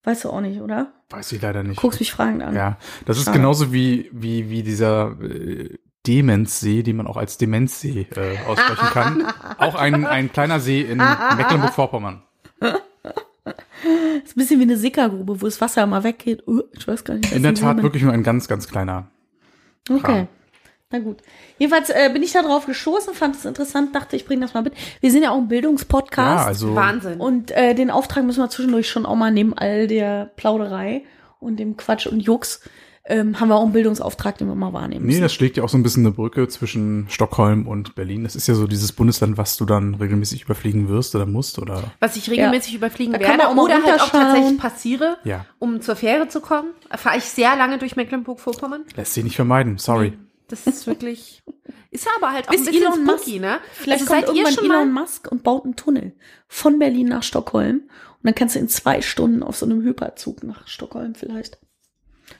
Weißt du auch nicht, oder? Weiß ich leider nicht. Guckst mich fragend an. Ja, das ist Schade. genauso wie, wie, wie dieser äh, Demenzsee, den man auch als Demenzsee äh, aussprechen kann. auch ein, ein kleiner See in Mecklenburg-Vorpommern. ist ein bisschen wie eine Sickergrube, wo das Wasser immer weggeht. Uh, ich weiß gar nicht. In der Tat wirklich nur ein ganz, ganz kleiner. Okay. Na gut. Jedenfalls äh, bin ich da drauf gestoßen, fand es interessant, dachte, ich bringe das mal mit. Wir sind ja auch ein Bildungspodcast. Ja, also Wahnsinn. Und äh, den Auftrag müssen wir zwischendurch schon auch mal neben all der Plauderei und dem Quatsch und Jux, ähm, haben wir auch einen Bildungsauftrag, den wir mal wahrnehmen Nee, müssen. das schlägt ja auch so ein bisschen eine Brücke zwischen Stockholm und Berlin. Das ist ja so dieses Bundesland, was du dann regelmäßig überfliegen wirst oder musst oder Was ich regelmäßig überfliegen Da kann man werde oder halt auch tatsächlich passiere, ja, um zur Fähre zu kommen, fahre ich sehr lange durch Mecklenburg-Vorpommern. lässt sich nicht vermeiden. Sorry. Das ist wirklich, ist aber halt auch Bis ein bisschen Elon Musk- ne? Vielleicht also kommt seid ihr irgendwann schon Elon Musk und baut einen Tunnel von Berlin nach Stockholm. Und dann kannst du in zwei Stunden auf so einem Hyperzug nach Stockholm vielleicht.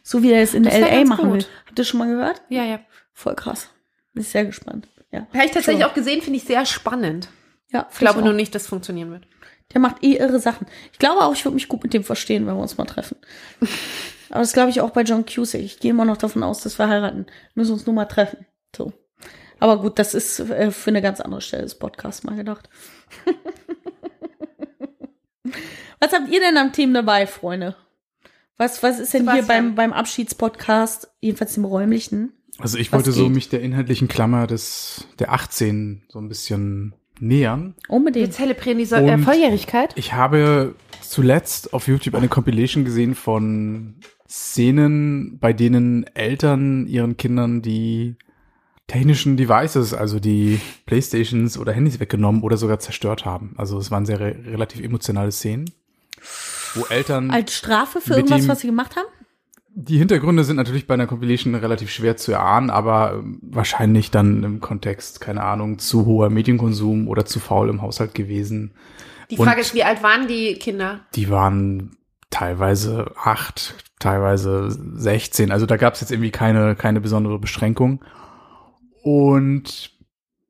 So wie er es in Das L.A. machen gut. will. Habt ihr schon mal gehört? ja, ja. Voll krass. Bin ich sehr gespannt. Ja. Habe ich tatsächlich auch gesehen, finde ich sehr spannend. Ja, Ich glaube nur nicht, dass es funktionieren wird. Der macht eh irre Sachen. Ich glaube auch, ich würde mich gut mit dem verstehen, wenn wir uns mal treffen. Aber das glaube ich auch bei John Cusack. Ich gehe immer noch davon aus, dass wir heiraten. Wir müssen uns nur mal treffen. So. Aber gut, das ist äh, für eine ganz andere Stelle des Podcasts mal gedacht. was habt ihr denn am Team dabei, Freunde? Was, was ist denn hier Sebastian. beim, beim Abschiedspodcast, jedenfalls dem räumlichen? Also ich Was wollte so geht? mich der inhaltlichen Klammer des der 18 so ein bisschen nähern. Wir Unbedingt. zelebrieren diese äh, Volljährigkeit. Ich habe zuletzt auf YouTube eine Compilation gesehen von Szenen, bei denen Eltern ihren Kindern die technischen Devices, also die Playstations oder Handys weggenommen oder sogar zerstört haben. Also es waren sehr re relativ emotionale Szenen, wo Eltern Als Strafe für irgendwas, dem- was sie gemacht haben? Die Hintergründe sind natürlich bei einer Compilation relativ schwer zu erahnen, aber ähm, wahrscheinlich dann im Kontext, keine Ahnung, zu hoher Medienkonsum oder zu faul im Haushalt gewesen. Die und- Frage ist, wie alt waren die Kinder? Die waren teilweise acht, teilweise 16. Also da gab es jetzt irgendwie keine, keine besondere Beschränkung. Und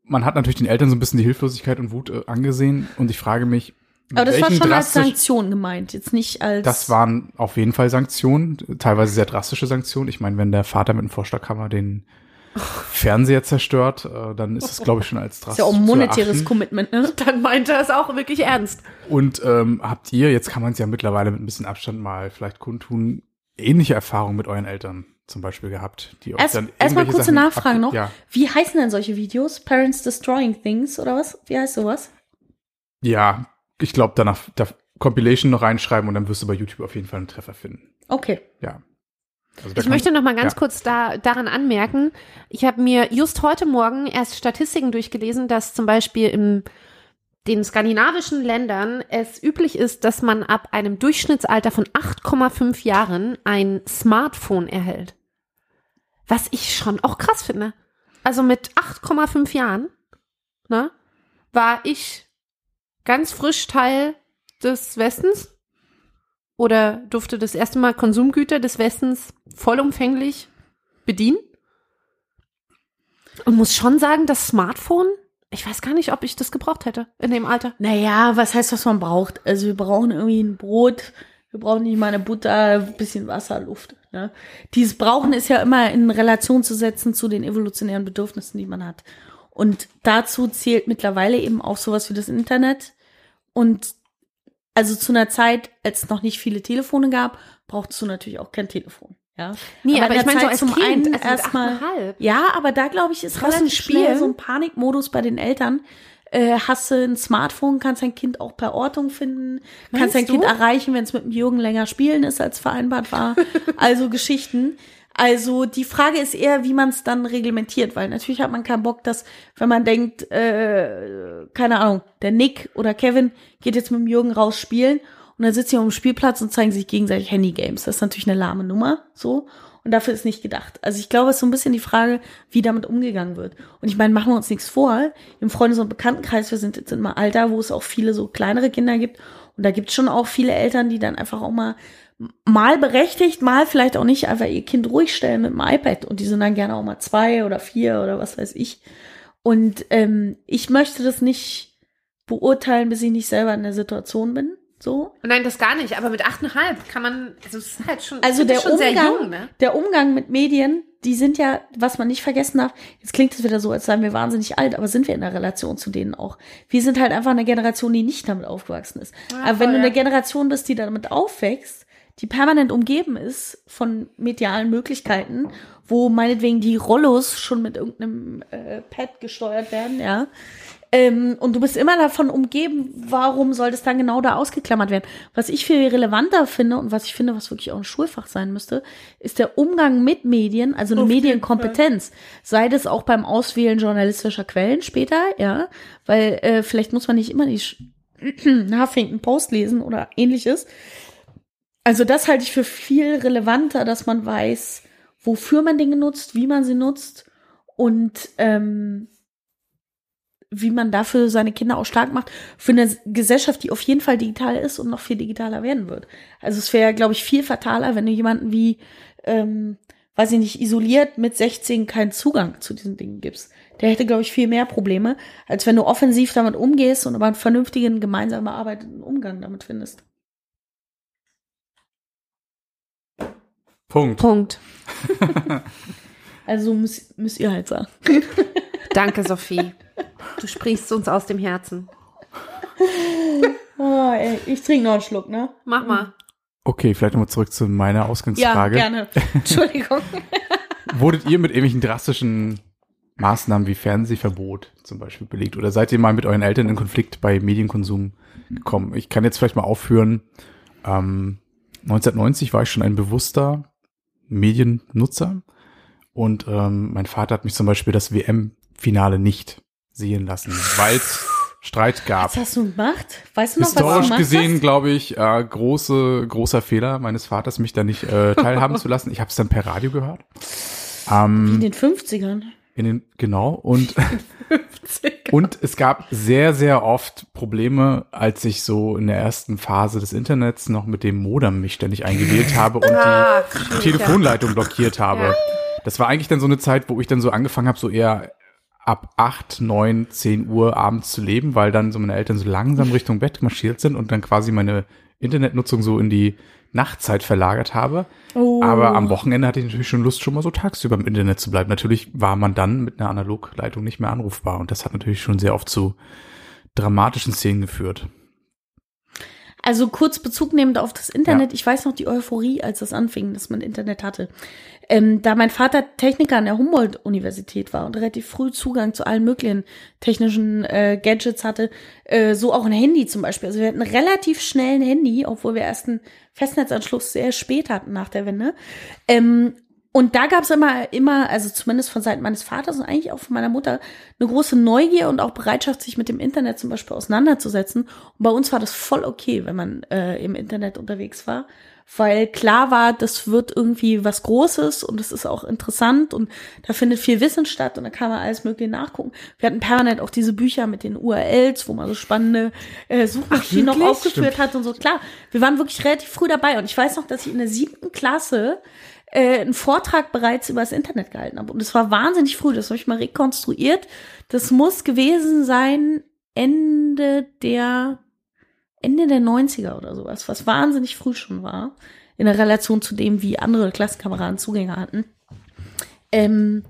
man hat natürlich den Eltern so ein bisschen die Hilflosigkeit und Wut äh, angesehen. Und ich frage mich, Aber das war schon als Sanktion gemeint, jetzt nicht als. Das waren auf jeden Fall Sanktionen, teilweise sehr drastische Sanktionen. Ich meine, wenn der Vater mit dem Vorschlaghammer den Fernseher zerstört, äh, dann ist es, glaube ich, schon als ist drastisch ja auch ein monetäres. Commitment, ne? Dann meinte er es auch wirklich ernst. Und ähm, habt ihr, jetzt kann man es ja mittlerweile mit ein bisschen Abstand mal vielleicht kundtun, ähnliche Erfahrungen mit euren Eltern zum Beispiel gehabt? Die euch Erst, dann erstmal irgendwelche kurze Sachen Nachfrage noch. Ja, Wie heißen denn solche Videos? Parents Destroying Things oder was? Wie heißt sowas? ja ich glaube, danach da Compilation noch reinschreiben und dann wirst du bei YouTube auf jeden Fall einen Treffer finden. Okay. Ja. Also Ich möchte noch mal ganz ja. kurz da, daran anmerken, ich habe mir just heute Morgen erst Statistiken durchgelesen, dass zum Beispiel in den skandinavischen Ländern es üblich ist, dass man ab einem Durchschnittsalter von 8,5 Jahren ein Smartphone erhält. Was ich schon auch krass finde. Also mit 8,5 Jahren ne, war ich ganz frisch Teil des Westens oder durfte das erste Mal Konsumgüter des Westens vollumfänglich bedienen. Und muss schon sagen, das Smartphone, ich weiß gar nicht, ob ich das gebraucht hätte in dem Alter. Naja, was heißt, was man braucht? Also wir brauchen irgendwie ein Brot, wir brauchen nicht mal eine Butter, ein bisschen Wasser, Luft. Ne? Dieses Brauchen ist ja immer in Relation zu setzen zu den evolutionären Bedürfnissen, die man hat. Und dazu zählt mittlerweile eben auch sowas wie das Internet. Und also zu einer Zeit, als es noch nicht viele Telefone gab, brauchtest du natürlich auch kein Telefon. Ja. Nee, aber, in ich meine so als zum Kind, einen also erstmal 8,5. ja, aber da glaube ich, ist relativ schnell so ein Panikmodus bei den Eltern. Äh, hast du ein Smartphone, kannst dein Kind auch per Ortung finden, kannst dein Kind du? erreichen, wenn es mit dem Jürgen länger spielen ist, als vereinbart war. also Geschichten. Also die Frage ist eher, wie man es dann reglementiert, weil natürlich hat man keinen Bock, dass, wenn man denkt, äh, keine Ahnung, der Nick oder Kevin geht jetzt mit dem Jürgen raus spielen und dann sitzen sie auf dem Spielplatz und zeigen sich gegenseitig Handygames. Das ist natürlich eine lahme Nummer, so. Und dafür ist nicht gedacht. Also ich glaube, es ist so ein bisschen die Frage, wie damit umgegangen wird. Und ich meine, machen wir uns nichts vor. Im Freundes- und Bekanntenkreis, wir sind jetzt in einem Alter, wo es auch viele so kleinere Kinder gibt. Und da gibt es schon auch viele Eltern, die dann einfach auch mal mal berechtigt, mal vielleicht auch nicht einfach ihr Kind ruhig stellen mit dem iPad und die sind dann gerne auch mal zwei oder vier oder was weiß ich. Und ähm, ich möchte das nicht beurteilen, bis ich nicht selber in der Situation bin. So. Nein, das gar nicht. Aber mit achteinhalb kann man, also es ist halt schon, Also der schon Umgang, sehr jung, ne? der Umgang mit Medien, die sind ja, was man nicht vergessen darf, jetzt klingt es wieder so, als seien wir wahnsinnig alt, aber sind wir in der Relation zu denen auch. Wir sind halt einfach eine Generation, die nicht damit aufgewachsen ist. Ja, aber wenn voll, du ja. eine Generation bist, die damit aufwächst, die permanent umgeben ist von medialen Möglichkeiten, wo meinetwegen die Rollos schon mit irgendeinem äh, Pad gesteuert werden, ja. Ähm, und du bist immer davon umgeben, warum soll das dann genau da ausgeklammert werden? Was ich viel relevanter finde und was ich finde, was wirklich auch ein Schulfach sein müsste, ist der Umgang mit Medien, also eine Auf Medienkompetenz. Sei das auch beim Auswählen journalistischer Quellen später, ja, weil äh, vielleicht muss man nicht immer die Huffington Post lesen oder ähnliches. Also das halte ich für viel relevanter, dass man weiß, wofür man Dinge nutzt, wie man sie nutzt und ähm, wie man dafür seine Kinder auch stark macht für eine Gesellschaft, die auf jeden Fall digital ist und noch viel digitaler werden wird. Also es wäre, glaube ich, viel fataler, wenn du jemanden wie, ähm, weiß ich nicht, isoliert mit 16 keinen Zugang zu diesen Dingen gibst. Der hätte, glaube ich, viel mehr Probleme, als wenn du offensiv damit umgehst und aber einen vernünftigen, gemeinsam erarbeiteten Umgang damit findest. Punkt. Punkt. Also müsst, müsst ihr halt sagen. Danke, Sophie. Du sprichst uns aus dem Herzen. Oh, ey, ich trinke noch einen Schluck, ne? Mach mal. Okay, vielleicht nochmal zurück zu meiner Ja, Ausgangsfrage. gerne. Entschuldigung. Wurdet ihr mit irgendwelchen drastischen Maßnahmen wie Fernsehverbot zum Beispiel belegt? Oder seid ihr mal mit euren Eltern in Konflikt bei Medienkonsum gekommen? Ich kann jetzt vielleicht mal aufführen. Ähm, 1990 war ich schon ein bewusster Mediennutzer und ähm, mein Vater hat mich zum Beispiel das WM-Finale nicht sehen lassen, weil es Streit gab. Was hast du gemacht? Weißt du noch, was du Historisch gemacht gesehen, glaube ich, äh, große, großer Fehler meines Vaters, mich da nicht äh, teilhaben zu lassen. Ich habe es dann per Radio gehört. Wie in Ähm, den 50ern. In den, genau. Und, und es gab sehr, sehr oft Probleme, als ich so in der ersten Phase des Internets noch mit dem Modem mich ständig eingewählt habe und Ah, die Telefonleitung blockiert habe. Ja. Das war eigentlich dann so eine Zeit, wo ich dann so angefangen habe, so eher ab 8, 9, 10 Uhr abends zu leben, weil dann so meine Eltern so langsam Richtung Bett marschiert sind und dann quasi meine Internetnutzung so in die Nachtzeit verlagert habe. Oh. Aber am Wochenende hatte ich natürlich schon Lust, schon mal so tagsüber im Internet zu bleiben. Natürlich war man dann mit einer Analogleitung nicht mehr anrufbar und das hat natürlich schon sehr oft zu dramatischen Szenen geführt. Also kurz Bezug nehmend auf das Internet. Ich weiß noch die Euphorie, als das anfing, dass man Internet hatte. Ähm, da mein Vater Techniker an der Humboldt-Universität war und relativ früh Zugang zu allen möglichen technischen äh, Gadgets hatte, äh, so auch ein Handy zum Beispiel. Also wir hatten relativ schnell ein Handy, obwohl wir erst einen Festnetzanschluss sehr spät hatten nach der Wende. Ähm, und da gab es immer, immer, also zumindest von Seiten meines Vaters und eigentlich auch von meiner Mutter, eine große Neugier und auch Bereitschaft, sich mit dem Internet zum Beispiel auseinanderzusetzen. Und bei uns war das voll okay, wenn man äh, im Internet unterwegs war, weil klar war, das wird irgendwie was Großes und es ist auch interessant und da findet viel Wissen statt und da kann man alles Mögliche nachgucken. Wir hatten permanent auch diese Bücher mit den URLs, wo man so spannende äh, Suchmaschinen noch aufgeführt hat und so. Klar, wir waren wirklich relativ früh dabei und ich weiß noch, dass ich in der siebten Klasse äh, einen Vortrag bereits über das Internet gehalten habe. Und es war wahnsinnig früh, das habe ich mal rekonstruiert. Das muss gewesen sein Ende der Ende der 90er oder sowas, was wahnsinnig früh schon war, in der Relation zu dem, wie andere Klassenkameraden Zugänge hatten. Ähm,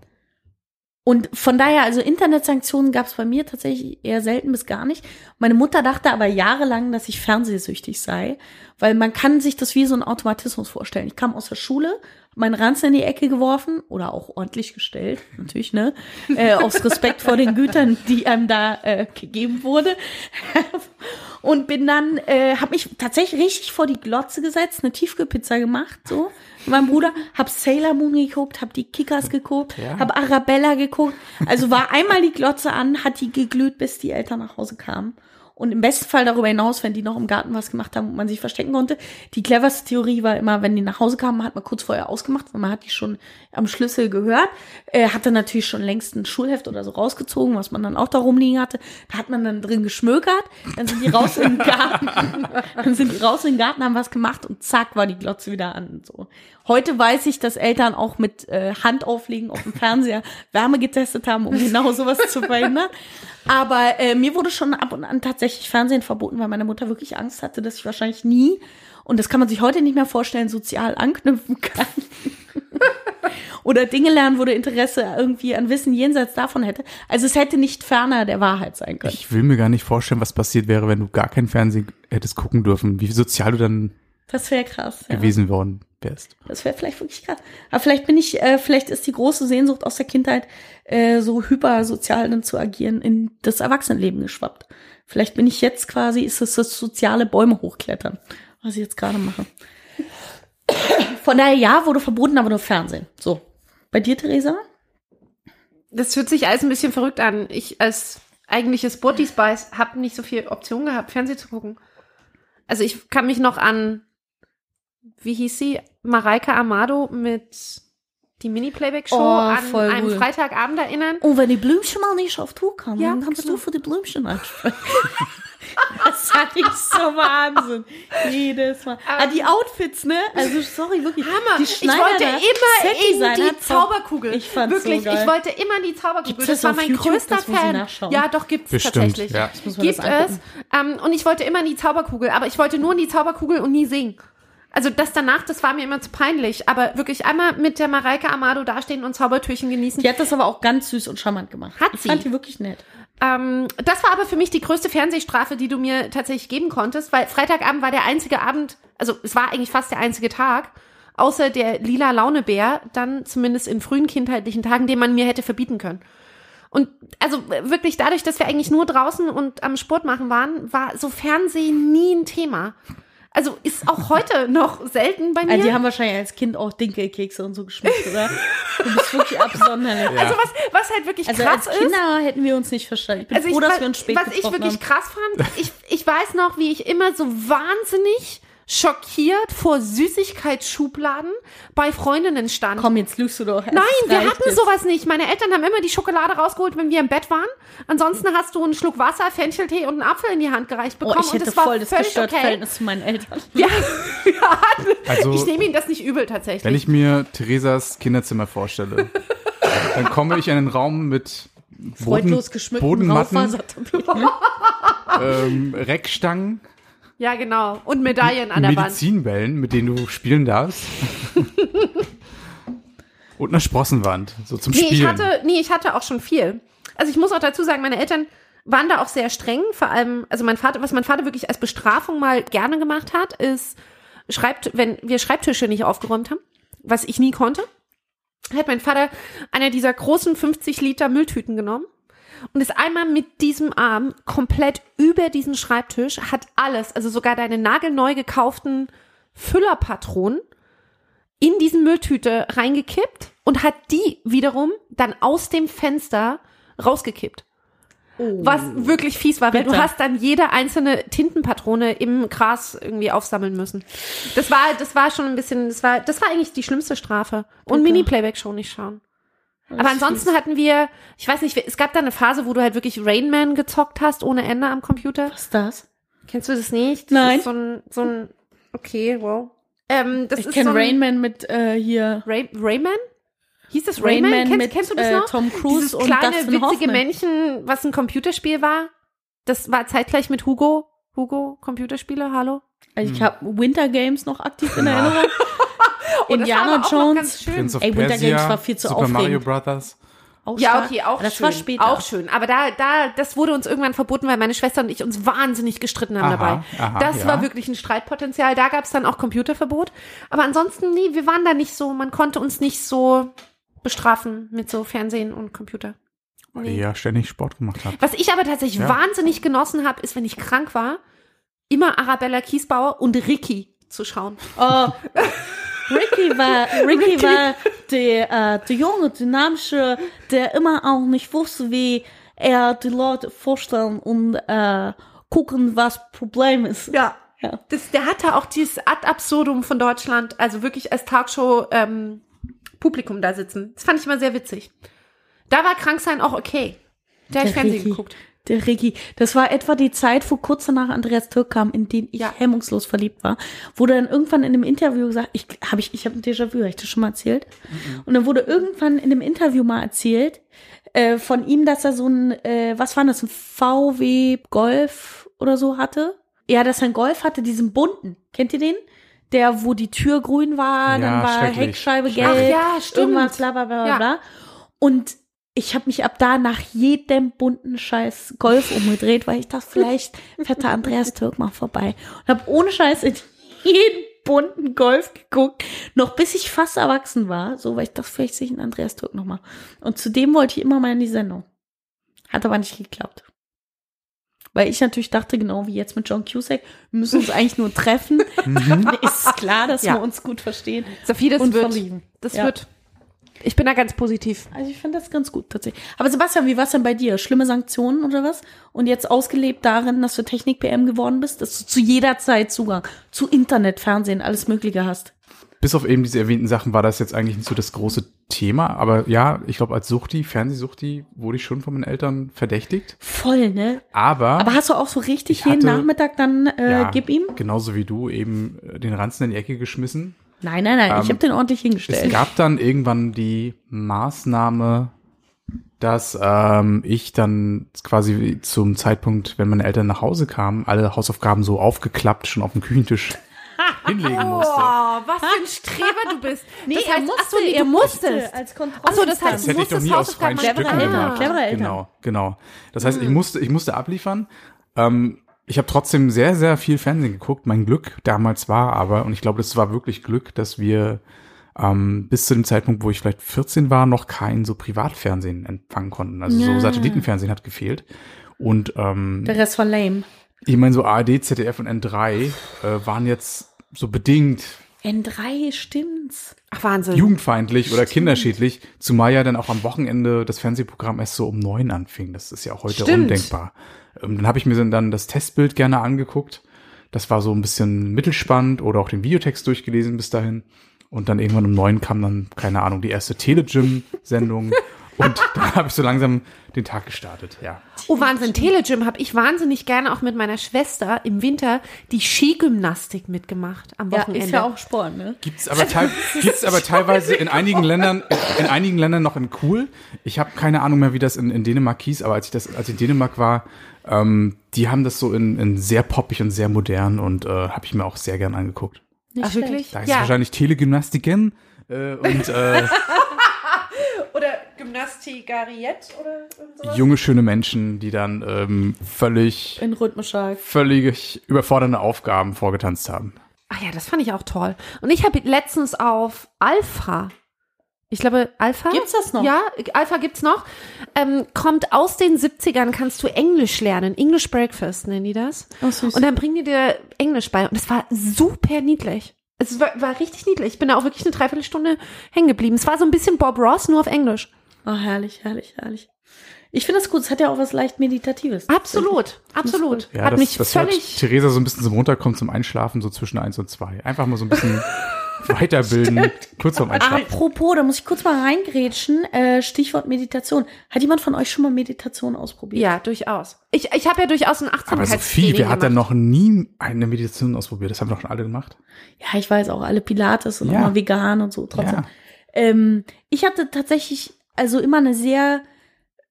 und von daher, also Internetsanktionen gab es bei mir tatsächlich eher selten bis gar nicht. Meine Mutter dachte aber jahrelang, dass ich fernsehsüchtig sei, weil man kann sich das wie so ein Automatismus vorstellen. Ich kam aus der Schule, meinen Ranz in die Ecke geworfen oder auch ordentlich gestellt, natürlich, ne? Äh, aus Respekt vor den Gütern, die einem da äh, gegeben wurde. Und bin dann, äh, habe mich tatsächlich richtig vor die Glotze gesetzt, eine Tiefkühlpizza gemacht, so. Meinem Bruder, hab Sailor Moon geguckt, hab die Kickers geguckt, Ja. hab Arabella geguckt. Also war einmal die Glotze an, hat die geglüht, bis die Eltern nach Hause kamen. Und im besten Fall darüber hinaus, wenn die noch im Garten was gemacht haben und man sich verstecken konnte. Die cleverste Theorie war immer, wenn die nach Hause kamen, hat man kurz vorher ausgemacht, weil man hat die schon am Schlüssel gehört. Äh, hatte natürlich schon längst ein Schulheft oder so rausgezogen, was man dann auch da rumliegen hatte. Da hat man dann drin geschmökert. Dann sind die raus in den Garten. dann sind die raus in den Garten, haben was gemacht und zack war die Glotze wieder an. So. Heute weiß ich, dass Eltern auch mit äh, Hand auflegen auf dem Fernseher Wärme getestet haben, um genau sowas zu verhindern. Aber äh, mir wurde schon ab und an tatsächlich Fernsehen verboten, weil meine Mutter wirklich Angst hatte, dass ich wahrscheinlich nie, und das kann man sich heute nicht mehr vorstellen, sozial anknüpfen kann. Oder Dinge lernen, wo du Interesse irgendwie an Wissen jenseits davon hätte. Also es hätte nicht ferner der Wahrheit sein können. Ich will mir gar nicht vorstellen, was passiert wäre, wenn du gar kein Fernsehen hättest gucken dürfen. Wie sozial du dann Das wäre krass. Ja. gewesen worden wärst. Das wäre vielleicht wirklich krass. Aber vielleicht bin ich, äh, vielleicht ist die große Sehnsucht aus der Kindheit, äh, so hypersozial dann zu agieren, in das Erwachsenenleben geschwappt. Vielleicht bin ich jetzt quasi, ist es das soziale Bäume hochklettern, was ich jetzt gerade mache. Von daher, ja, wurde verboten, aber nur Fernsehen. So. Bei dir, Theresa? Das hört sich alles ein bisschen verrückt an. Ich als eigentliche Sporty Spice habe nicht so viel Option gehabt, Fernsehen zu gucken. Also ich kann mich noch an, wie hieß sie, Mareike Amado mit die Mini-Playback-Show Oh, an einem. Freitagabend erinnern. Und wenn die Blümchen mal nicht auf Tour kamen, Ja, dann kannst genau. du für die Blümchen einsprechen. das fand ich so Wahnsinn. Jedes Mal. Ah, die Outfits, ne? Also, sorry, wirklich. Hammer. Die ich wollte immer in die. Zauberkugel. Ich fand's Wirklich, so geil. ich wollte immer in die Zauberkugel. Gibt's das das war mein YouTube? größter Das muss ich Fan. Ja, doch gibt's Bestimmt, tatsächlich. ja. Gibt es. Ähm, und ich wollte immer in die Zauberkugel, aber ich wollte nur in die Zauberkugel und nie singen. Also das danach, das war mir immer zu peinlich. Aber wirklich einmal mit der Mareike Amado dastehen und Zaubertürchen genießen. Die hat das aber auch ganz süß und charmant gemacht. Hat ich sie? fand die wirklich nett. Ähm, das war aber für mich die größte Fernsehstrafe, die du mir tatsächlich geben konntest, weil Freitagabend war der einzige Abend, also es war eigentlich fast der einzige Tag, außer der lila Launebär, dann zumindest in frühen kindheitlichen Tagen, den man mir hätte verbieten können. Und also wirklich dadurch, dass wir eigentlich nur draußen und am Sport machen waren, war so Fernsehen nie ein Thema. Also ist auch heute noch selten bei mir. Also die haben wahrscheinlich als Kind auch Dinkelkekse und so geschmeckt, oder? Du bist wirklich absonderlich. also was, was halt wirklich Also krass als ist. Kinder hätten wir uns nicht verstanden. Ich bin Also froh, ich, dass wir uns spät Was ich wirklich haben. krass fand, ich, ich weiß noch, wie ich immer so wahnsinnig schockiert vor Süßigkeitsschubladen bei Freundinnen stand. Komm, jetzt lügst du doch. Nein, wir hatten jetzt. sowas nicht. Meine Eltern haben immer die Schokolade rausgeholt, wenn wir im Bett waren. Ansonsten hast du einen Schluck Wasser, Fencheltee und einen Apfel in die Hand gereicht Oh, bekommen. ich und hätte das war voll das völlig gestörte okay. Verhältnis zu meinen Eltern. Wir, wir hatten, Also- ich nehme Ihnen das nicht übel tatsächlich. Wenn ich mir Theresas Kinderzimmer vorstelle, dann komme ich in einen Raum mit Boden, Freudlos geschmückten Bodenmatten, ähm, Reckstangen, ja, genau. Und Medaillen an der Wand. Medizinbällen, mit denen du spielen darfst. Und eine Sprossenwand, so zum Nee, ich Spielen. hatte, nee, ich hatte auch schon viel. Also ich muss auch dazu sagen, meine Eltern waren da auch sehr streng. Vor allem, also mein Vater, was mein Vater wirklich als Bestrafung mal gerne gemacht hat, ist, schreibt, wenn wir Schreibtische nicht aufgeräumt haben, was ich nie konnte, hat mein Vater einer dieser großen 50 Liter Mülltüten genommen und ist einmal mit diesem Arm komplett über diesen Schreibtisch, hat alles, also sogar deine nagelneu gekauften Füllerpatronen in diesen Mülltüte reingekippt und hat die wiederum dann aus dem Fenster rausgekippt. Was wirklich fies war, weil du Bitter. hast dann jede einzelne Tintenpatrone im Gras irgendwie aufsammeln müssen. Das war, das war schon ein bisschen, das war, das war eigentlich die schlimmste Strafe. Und Bitter. Mini-Playback-Show nicht schauen. Aber ansonsten hatten wir, ich weiß nicht, es gab da eine Phase, wo du halt wirklich Rain Man gezockt hast ohne Ende am Computer. Was ist das? Kennst du das nicht? Das Nein. Ist so ein, so ein, okay, wow. Ähm, das Ich ist kenne so ein, Rainman mit äh, hier. Ray, Rayman? Hieß das Rain Rayman? Man kennst, mit, kennst du das äh, noch? Tom Cruise Dieses und kleine, Dustin witzige Hoffman. Männchen, was ein Computerspiel war. Das war zeitgleich mit Hugo. Hugo, Computerspiele, hallo? Also ich habe Winter Games noch aktiv in Ja. Erinnerung. Oh, das Indiana Jones. schön. Prince of Ey, Winter Persia, Games war viel zu Super Mario aufregend. Brothers. Auch Ja, stark. okay, auch das schön. war später. Auch schön. Aber da, da, das wurde uns irgendwann verboten, weil meine Schwester und ich uns wahnsinnig gestritten haben Aha, dabei. aha, das ja. war wirklich ein Streitpotenzial. Da gab es dann auch Computerverbot. Aber ansonsten, nee, wir waren da nicht so, man konnte uns nicht so bestrafen mit so Fernsehen und Computer. Weil ihr ja ständig Sport gemacht habt. Was ich aber tatsächlich Ja. wahnsinnig genossen habe, ist, wenn ich krank war, immer Arabella Kiesbauer und Ricky zu schauen. Oh, Ricky war, Ricky war der, äh, der junge, dynamische, der immer auch nicht wusste, wie er die Leute vorstellen und äh, gucken, was Problem ist. Ja. Ja. Das, der hatte auch dieses Ad absurdum von Deutschland, also wirklich als Talkshow ähm, Publikum da sitzen. Das fand ich immer sehr witzig. Da war Kranksein auch okay. Da habe ich Fernsehen Ricky. geguckt. Der Ricky. Das war etwa die Zeit, wo kurz danach Andreas Türk kam, in den ich Ja. hemmungslos verliebt war. Wurde dann irgendwann in einem Interview gesagt, ich habe ich, ich habe ein Déjà-vu, habe ich das schon mal erzählt? Und dann wurde irgendwann in einem Interview mal erzählt äh, von ihm, dass er so ein, äh, was war das, ein VW Golf oder so hatte. Ja, dass er ein Golf hatte, diesen bunten. Kennt ihr den? Der, wo die Tür grün war, Ja, dann war. Heckscheibe gelb, Ach ja, stimmt. irgendwas, bla bla bla bla. Ja. bla. Und ich habe mich ab da nach jedem bunten Scheiß Golf umgedreht, weil ich dachte, vielleicht fährt der Andreas Türk mal vorbei. Und habe ohne Scheiß in jeden bunten Golf geguckt, noch bis ich fast erwachsen war, so weil ich dachte, vielleicht sehe ich einen Andreas Türk noch mal. Und zudem wollte ich immer mal in die Sendung. Hat aber nicht geklappt. Weil ich natürlich dachte, genau wie jetzt mit John Cusack, wir müssen uns eigentlich nur treffen. Dann ist klar, dass Ja. wir uns gut verstehen. Sophie, das Und wird. verlieben. Das Ja. wird. Ich bin da ganz positiv. Also ich finde das ganz gut tatsächlich. Aber Sebastian, wie war es denn bei dir? Schlimme Sanktionen oder was? Und jetzt ausgelebt darin, dass du Technik-PM geworden bist, dass du zu jeder Zeit Zugang zu Internet, Fernsehen, alles Mögliche hast. Bis auf eben diese erwähnten Sachen war das jetzt eigentlich nicht so das große Thema. Aber ja, ich glaube, als Suchti, Fernsehsuchti, wurde ich schon von meinen Eltern verdächtigt. Voll, ne? Aber, Aber hast du auch so richtig Ich jeden hatte- Nachmittag dann, äh, ja, gib ihm? genauso wie du, eben äh, den Ranzen in die Ecke geschmissen. Nein, nein, nein, ich Ähm, habe den ordentlich Es hingestellt. gab dann irgendwann die Maßnahme, dass ähm, ich dann quasi zum Zeitpunkt, wenn meine Eltern nach Hause kamen, alle Hausaufgaben so aufgeklappt schon auf dem Küchentisch hinlegen musste. Oh, was für ein Streber du bist. Nee, das er heißt, musste, ach so, nee, er du musste musstest. als Kontrolle. Ach so, das heißt, Das hätte ich doch nie aus freien Hausaufgaben Stücken Clevere Eltern, gemacht. clevere Eltern. Genau, genau. Das heißt, ich musste, ich musste abliefern. Ähm, ich habe trotzdem sehr, sehr viel Fernsehen geguckt. Mein Glück damals war aber, und ich glaube, das war wirklich Glück, dass wir ähm, bis zu dem Zeitpunkt, wo ich vielleicht 14 war, noch kein so Privatfernsehen empfangen konnten. Also so Ja. Satellitenfernsehen hat gefehlt. Und ähm, Der Rest war lame. ich meine, so ARD, ZDF und N3 äh, waren jetzt so bedingt N3, stimmt's. Ach, Wahnsinn. jugendfeindlich oder kinderschädlich, zumal ja dann auch am Wochenende das Fernsehprogramm erst so um neun anfing. Das ist ja auch heute Stimmt. undenkbar. Ähm, dann habe ich mir dann das Testbild gerne angeguckt. Das war so ein bisschen mittelspannend oder auch den Videotext durchgelesen bis dahin. Und dann irgendwann um neun kam dann, keine Ahnung, die erste Telegym-Sendung. Und dann habe ich so langsam den Tag gestartet, ja. Oh, Wahnsinn. Telegym habe ich wahnsinnig gerne auch mit meiner Schwester im Winter die Skigymnastik mitgemacht am Ja, Wochenende. ist ja auch Sport, ne? Gibt's aber, teil, gibt's aber teilweise in einigen Ländern, in einigen Ländern noch in cool. Ich habe keine Ahnung mehr, wie das in, in Dänemark hieß, aber als ich das, als ich in Dänemark war, ähm, die haben das so in, in sehr poppig und sehr modern und äh, habe ich mir auch sehr gern angeguckt. Nicht Ach, wirklich? Da ist wahrscheinlich Telegymnastiken äh, und äh, Oder Gymnastikariette oder sowas? junge, schöne Menschen, die dann ähm, völlig, In rhythmischer. völlig überfordernde Aufgaben vorgetanzt haben. Ach ja, das fand ich auch toll. Und ich habe letztens auf Alpha, ich glaube Alpha? Gibt's das noch? Ja, Alpha gibt's noch. Ähm, kommt aus den 70ern, kannst du Englisch lernen. English Breakfast nennen die das. Oh, süß. Und dann bringen die dir Englisch bei. Und es war super niedlich. Es war, war richtig niedlich. Ich bin da auch wirklich eine Dreiviertelstunde hängen geblieben. Es war so ein bisschen Bob Ross, nur auf Englisch. Ah, herrlich, herrlich, herrlich. Ich finde das gut. Es hat ja auch was leicht Meditatives. Absolut, absolut. Ja, Hat das, mich das hört völlig. Theresa so ein bisschen zum Runterkommen, zum Einschlafen, so zwischen eins und zwei. Einfach mal so ein bisschen weiterbilden, kurz vorm Einschlafen. Apropos, da muss ich kurz mal reingrätschen. Äh, Stichwort Meditation. Hat jemand von euch schon mal Meditation ausprobiert? Ja, durchaus. Ich, ich habe ja durchaus ein Aber Achtsamkeitstraining Sophie, wer hat denn noch nie eine Meditation ausprobiert? Das haben doch schon alle gemacht. Ja, ich weiß auch, alle Pilates und Ja. auch mal vegan und so trotzdem. Ja. Ähm, ich hatte tatsächlich also immer eine sehr,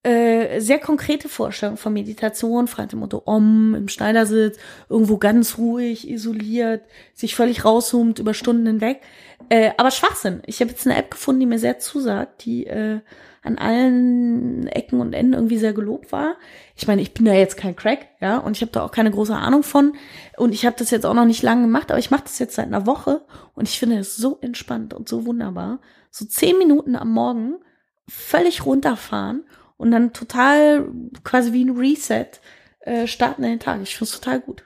äh, sehr konkrete Vorstellung von Meditation, frei dem Motto Om im Schneidersitz, irgendwo ganz ruhig, isoliert, sich völlig rauszoomt über Stunden hinweg. Äh, aber Schwachsinn. Ich habe jetzt eine App gefunden, die mir sehr zusagt, die äh, an allen Ecken und Enden irgendwie sehr gelobt war. Ich meine, ich bin da jetzt kein Crack, ja, und ich habe da auch keine große Ahnung von. Und ich habe das jetzt auch noch nicht lange gemacht, aber ich mache das jetzt seit einer Woche und ich finde es so entspannt und so wunderbar. So zehn Minuten am Morgen völlig runterfahren und dann total quasi wie ein Reset äh, starten in den Tag. Ich finde es total gut.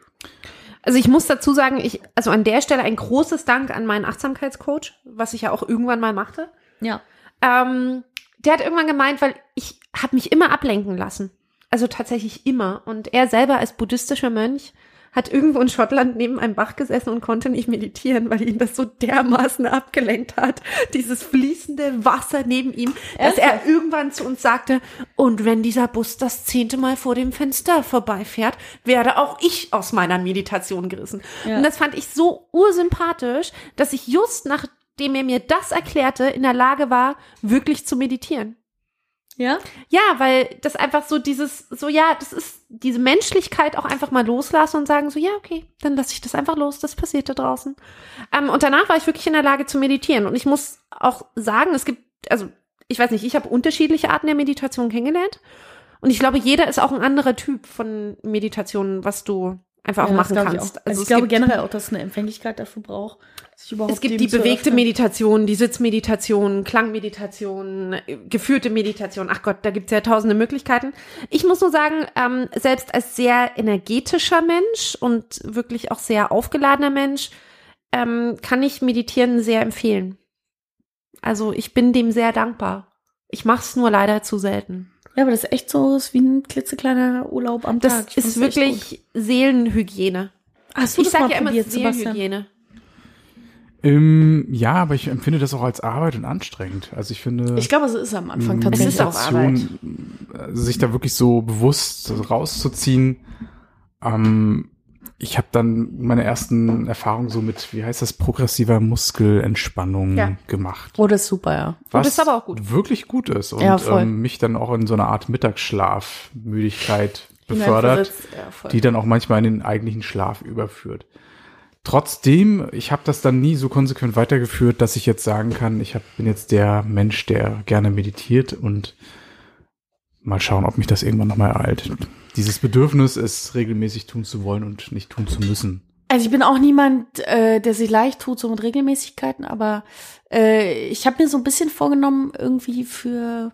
Also ich muss dazu sagen, ich, also an der Stelle ein großes Dank an meinen Achtsamkeitscoach, was ich ja auch irgendwann mal machte. Ja. Ähm, der hat irgendwann gemeint, weil ich habe mich immer ablenken lassen. also tatsächlich immer. Und er selber als buddhistischer Mönch hat irgendwo in Schottland neben einem Bach gesessen und konnte nicht meditieren, weil ihn das so dermaßen abgelenkt hat. Dieses fließende Wasser neben ihm, dass er irgendwann zu uns sagte, und wenn dieser Bus das zehnte Mal vor dem Fenster vorbeifährt, werde auch ich aus meiner Meditation gerissen. Ja. Und das fand ich so ursympathisch, dass ich just nachdem er mir das erklärte, in der Lage war, wirklich zu meditieren. Ja? Ja, weil das einfach so dieses, so ja, das ist diese Menschlichkeit auch einfach mal loslassen und sagen so, ja, okay, dann lasse ich das einfach los, das passiert da draußen. Ähm, und danach war ich wirklich in der Lage zu meditieren. Und ich muss auch sagen, es gibt, also ich weiß nicht, ich habe unterschiedliche Arten der Meditation kennengelernt. Und ich glaube, jeder ist auch ein anderer Typ von Meditationen, was du einfach auch Ja, das machen glaub ich kannst. auch. Also ich glaube generell auch, dass es eine Empfänglichkeit dafür braucht, es gibt die bewegte öffnen. Meditation, die Sitzmeditation, Klangmeditation, geführte Meditation. Ach Gott, da gibt's ja tausende Möglichkeiten. Ich muss nur sagen, ähm, selbst als sehr energetischer Mensch und wirklich auch sehr aufgeladener Mensch, ähm, kann ich Meditieren sehr empfehlen. Also ich bin dem sehr dankbar. Ich mache es nur leider zu selten. Ja, aber das ist echt so ist wie ein klitzekleiner Urlaub am Das Tag. Ich ist wirklich Seelenhygiene. Hast du Ich das sage mal ja immer probiert, Sebastian? Ähm, ja, aber ich empfinde das auch als Arbeit und anstrengend. Also ich finde. Ich glaube, es ist am Anfang Mm, tatsächlich auch Meditation, äh, sich da wirklich so bewusst rauszuziehen. Ähm, ich habe dann meine ersten Erfahrungen so mit, wie heißt das, progressiver Muskelentspannung Ja. gemacht. Oh, das ist super, ja. Was das ist aber auch gut. wirklich gut ist und Ja, ähm, mich dann auch in so eine Art Mittagsschlafmüdigkeit befördert, Ja, die dann auch manchmal in den eigentlichen Schlaf überführt. Trotzdem, ich habe das dann nie so konsequent weitergeführt, dass ich jetzt sagen kann, ich hab, bin jetzt der Mensch, der gerne meditiert und mal schauen, ob mich das irgendwann nochmal ereilt. Dieses Bedürfnis, es regelmäßig tun zu wollen und nicht tun zu müssen. Also ich bin auch niemand, äh, der sich leicht tut, so mit Regelmäßigkeiten, aber äh, ich habe mir so ein bisschen vorgenommen, irgendwie für,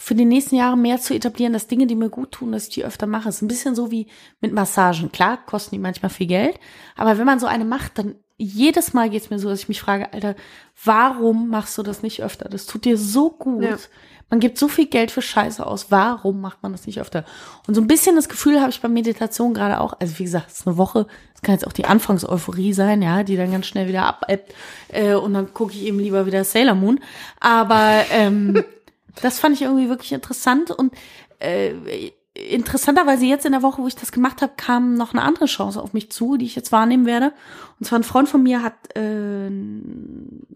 für die nächsten Jahre mehr zu etablieren, dass Dinge, die mir gut tun, dass ich die öfter mache. Es ist ein bisschen so wie mit Massagen. Klar, kosten die manchmal viel Geld, aber wenn man so eine macht, dann jedes Mal geht's mir so, dass ich mich frage, Alter, warum machst du das nicht öfter? Das tut dir so gut. Ja. Man gibt so viel Geld für Scheiße aus. Warum macht man das nicht öfter? Und so ein bisschen das Gefühl habe ich bei Meditation gerade auch. Also wie gesagt, es ist eine Woche. Es kann jetzt auch die Anfangseuphorie sein, ja, die dann ganz schnell wieder abebbt. Äh, und dann gucke ich eben lieber wieder Sailor Moon. Aber ähm, das fand ich irgendwie wirklich interessant und äh, interessanterweise jetzt in der Woche, wo ich das gemacht habe, kam noch eine andere Chance auf mich zu, die ich jetzt wahrnehmen werde. Und zwar ein Freund von mir hat äh,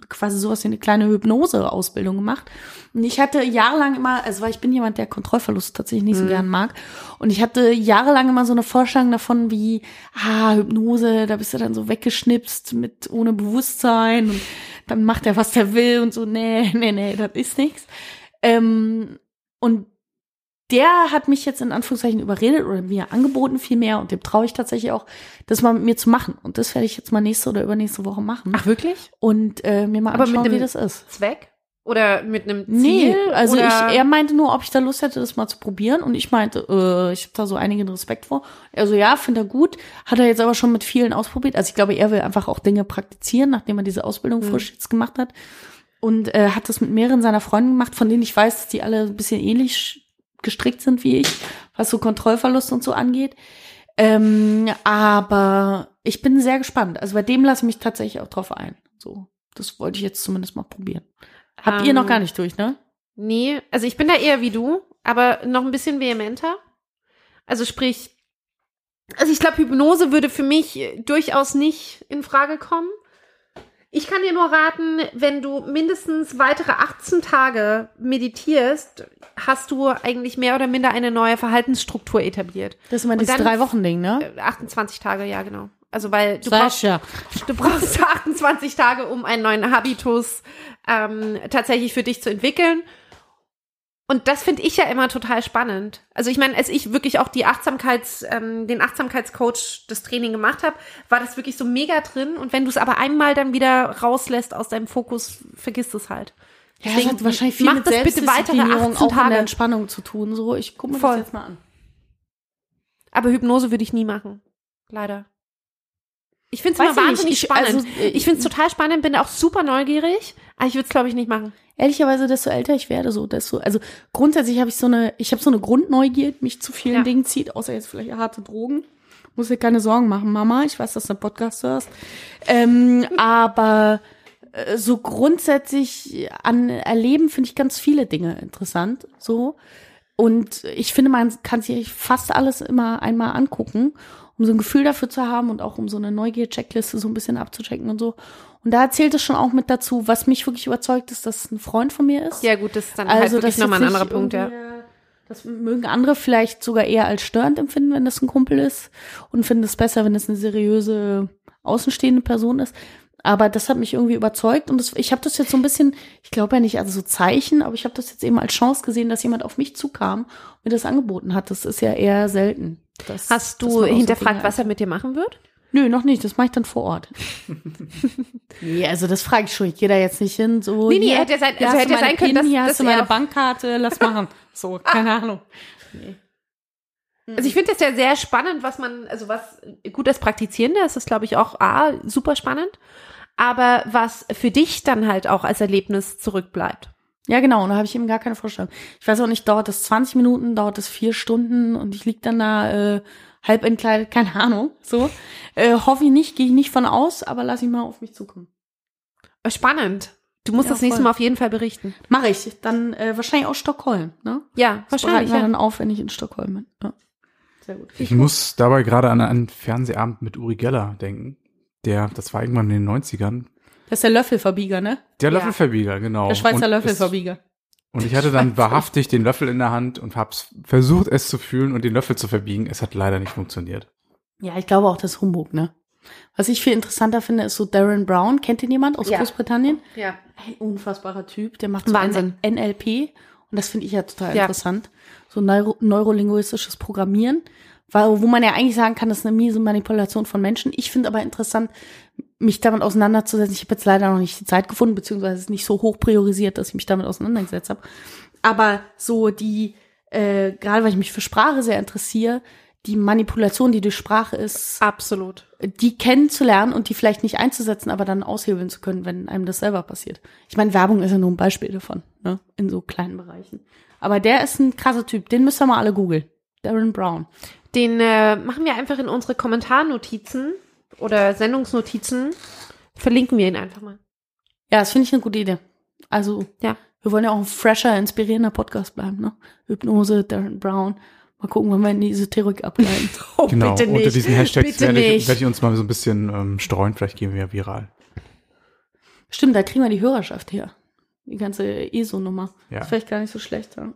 quasi sowas wie eine kleine Hypnose-Ausbildung gemacht. Und ich hatte jahrelang immer, also weil ich bin jemand, der Kontrollverlust tatsächlich nicht so gern mag. Und ich hatte jahrelang immer so eine Vorstellung davon, wie, ah, Hypnose, da bist du dann so weggeschnipst mit ohne Bewusstsein und dann macht er, was er will und so, nee, nee, nee, das ist nichts. Ähm, und der hat mich jetzt in Anführungszeichen überredet oder mir angeboten vielmehr und dem traue ich tatsächlich auch, das mal mit mir zu machen. Und das werde ich jetzt mal nächste oder übernächste Woche machen. Ach wirklich? Und äh, mir mal Aber mit anschauen, wie das ist. Zweck? Oder mit einem Ziel? Nee, also ich, er meinte nur, ob ich da Lust hätte, das mal zu probieren. Und ich meinte, äh, ich habe da so einigen Respekt vor. Er so, ja, finde er gut. Hat er jetzt aber schon mit vielen ausprobiert. Also ich glaube, er will einfach auch Dinge praktizieren, nachdem er diese Ausbildung Mhm. frisch jetzt gemacht hat. Und äh, hat das mit mehreren seiner Freunde gemacht, von denen ich weiß, dass die alle ein bisschen ähnlich gestrickt sind wie ich, was so Kontrollverlust und so angeht. Ähm, aber ich bin sehr gespannt. Also bei dem lasse ich mich tatsächlich auch drauf ein. So, das wollte ich jetzt zumindest mal probieren. Habt ihr Ähm, noch gar nicht durch, ne? Nee, also ich bin da eher wie du, aber noch ein bisschen vehementer. Also sprich, also ich glaube, Hypnose würde für mich äh, durchaus nicht in Frage kommen. Ich kann dir nur raten, wenn du mindestens weitere 18 Tage meditierst, hast du eigentlich mehr oder minder eine neue Verhaltensstruktur etabliert. Das ist Und dieses Drei-Wochen-Ding, ne? Äh, 28 Tage, ja, genau. Also weil du brauchst, du brauchst 28 Tage, um einen neuen Habitus ähm, tatsächlich für dich zu entwickeln. Und das finde ich ja immer total spannend. Also ich meine, als ich wirklich auch die Achtsamkeits, ähm, den Achtsamkeitscoach das Training gemacht habe, war das wirklich so mega drin. Und wenn du es aber einmal dann wieder rauslässt aus deinem Fokus, vergisst es halt. Ja, das Deswegen hat wahrscheinlich viel mach mit das bitte weitere Selbstdisziplinierung 18 auch Tage. der Entspannung zu tun. So, ich gucke mir Voll. das jetzt mal an. Aber Hypnose würde ich nie machen. Leider. Ich finde es immer ich nicht. wahnsinnig Ich- spannend. also, äh, ich finde es total spannend, bin auch super neugierig, Ah, ich würde es, glaube ich, nicht machen. Ehrlicherweise, desto älter ich werde, so, desto, also grundsätzlich habe ich so eine, ich habe so eine Grundneugier, mich zu vielen Ja. Dingen zieht, außer jetzt vielleicht harte Drogen. Muss dir keine Sorgen machen, Mama. Ich weiß, dass du einen Podcast hörst. Ähm, aber äh, so grundsätzlich an Erleben finde ich ganz viele Dinge interessant. So. Und ich finde, man kann sich fast alles immer einmal angucken, um so ein Gefühl dafür zu haben und auch um so eine Neugier-Checkliste so ein bisschen abzuchecken und so. Und da zählt es schon auch mit dazu, was mich wirklich überzeugt, ist, dass es ein Freund von mir ist. Ja, gut, das ist dann halt wirklich das nochmal ein anderer Punkt, ja. äh, Das mögen andere vielleicht sogar eher als störend empfinden, wenn das ein Kumpel ist und finden es besser, wenn es eine seriöse, außenstehende Person ist. Aber das hat mich irgendwie überzeugt und das, ich habe das jetzt so ein bisschen, ich glaube ja nicht also so Zeichen, aber ich habe das jetzt eben als Chance gesehen, dass jemand auf mich zukam und mir das angeboten hat. Das ist ja eher selten. dass- Hast du hinterfragt, was er mit dir machen wird? Nö, noch nicht. Das mache ich dann vor Ort. nee, also das frage ich schon. Ich gehe da jetzt nicht hin. So, Nee, nee, hier, hätte ja sein- also hätte sein können, dass- hier hast du meine Bankkarte, lass machen. So, keine Ahnung. Also ich finde das ja sehr spannend, was man, also was gut als Praktizierende ist, das glaube ich auch A, super spannend, aber was für dich dann halt auch als Erlebnis zurückbleibt. Ja, genau. Und da habe ich eben gar keine Vorstellung. Ich weiß auch nicht, dauert das 20 Minuten, dauert das vier Stunden und ich lieg dann da äh, halb entkleidet, keine Ahnung. So. Äh, hoffe ich nicht, gehe ich nicht von aus, aber lass ich mal auf mich zukommen. Äh, Spannend. Du musst Ja, das nächste voll. Mal auf jeden Fall berichten. Mache ich. Dann äh, wahrscheinlich auch Stockholm, ne? Ja, Das wahrscheinlich. wir Ja. dann auf, wenn ich in Stockholm bin. Ja. Sehr gut. Ich muss dabei gerade an einen Fernsehabend mit Uri Geller denken. Der, das war irgendwann in den 90ern. Das ist der Löffelverbieger, ne? Der Ja. Löffelverbieger, genau. Der Schweizer Und Löffelverbieger. Und ich hatte dann wahrhaftig den Löffel in der Hand und hab's versucht, es zu fühlen und den Löffel zu verbiegen. Es hat leider nicht funktioniert. Ja, ich glaube auch das ist Humbug, ne? Was ich viel interessanter finde, ist so Darren Brown. Kennt ihn jemand aus Ja. Großbritannien? ja. Ein unfassbarer Typ, der macht so Wahnsinn. ein NLP und das finde ich ja total Ja. interessant. So neuro neurolinguistisches Programmieren, weil, wo man ja eigentlich sagen kann, das ist eine miese Manipulation von Menschen. Ich finde aber interessant, mich damit auseinanderzusetzen. Ich habe jetzt leider noch nicht die Zeit gefunden, beziehungsweise es ist nicht so hoch priorisiert, dass ich mich damit auseinandergesetzt habe. Aber so die, äh, gerade weil ich mich für Sprache sehr interessiere, die Manipulation, die durch Sprache ist, Absolut. die kennenzulernen und die vielleicht nicht einzusetzen, aber dann aushebeln zu können, wenn einem das selber passiert. Ich meine, Werbung ist ja nur ein Beispiel davon, ne? In so kleinen Bereichen. Aber der ist ein krasser Typ, den müsst ihr mal alle googeln. Darren Brown. Den äh, machen wir einfach in unsere Kommentarnotizen oder Sendungsnotizen. Verlinken wir ihn einfach mal. Ja, das finde ich eine gute Idee. Also, Ja. wir wollen ja auch ein fresher, inspirierender Podcast bleiben, ne? Hypnose, Darren Brown. Mal gucken, wann wir in die Esoterik ableiten. Oh, genau. bitte Unter nicht. diesen Hashtags Bitte werde ich, nicht. werde ich uns mal so ein bisschen ähm, streuen. Vielleicht gehen wir ja viral. Stimmt, da kriegen wir die Hörerschaft her. Die ganze ESO-Nummer. Ja. Ist vielleicht gar nicht so schlecht, ja.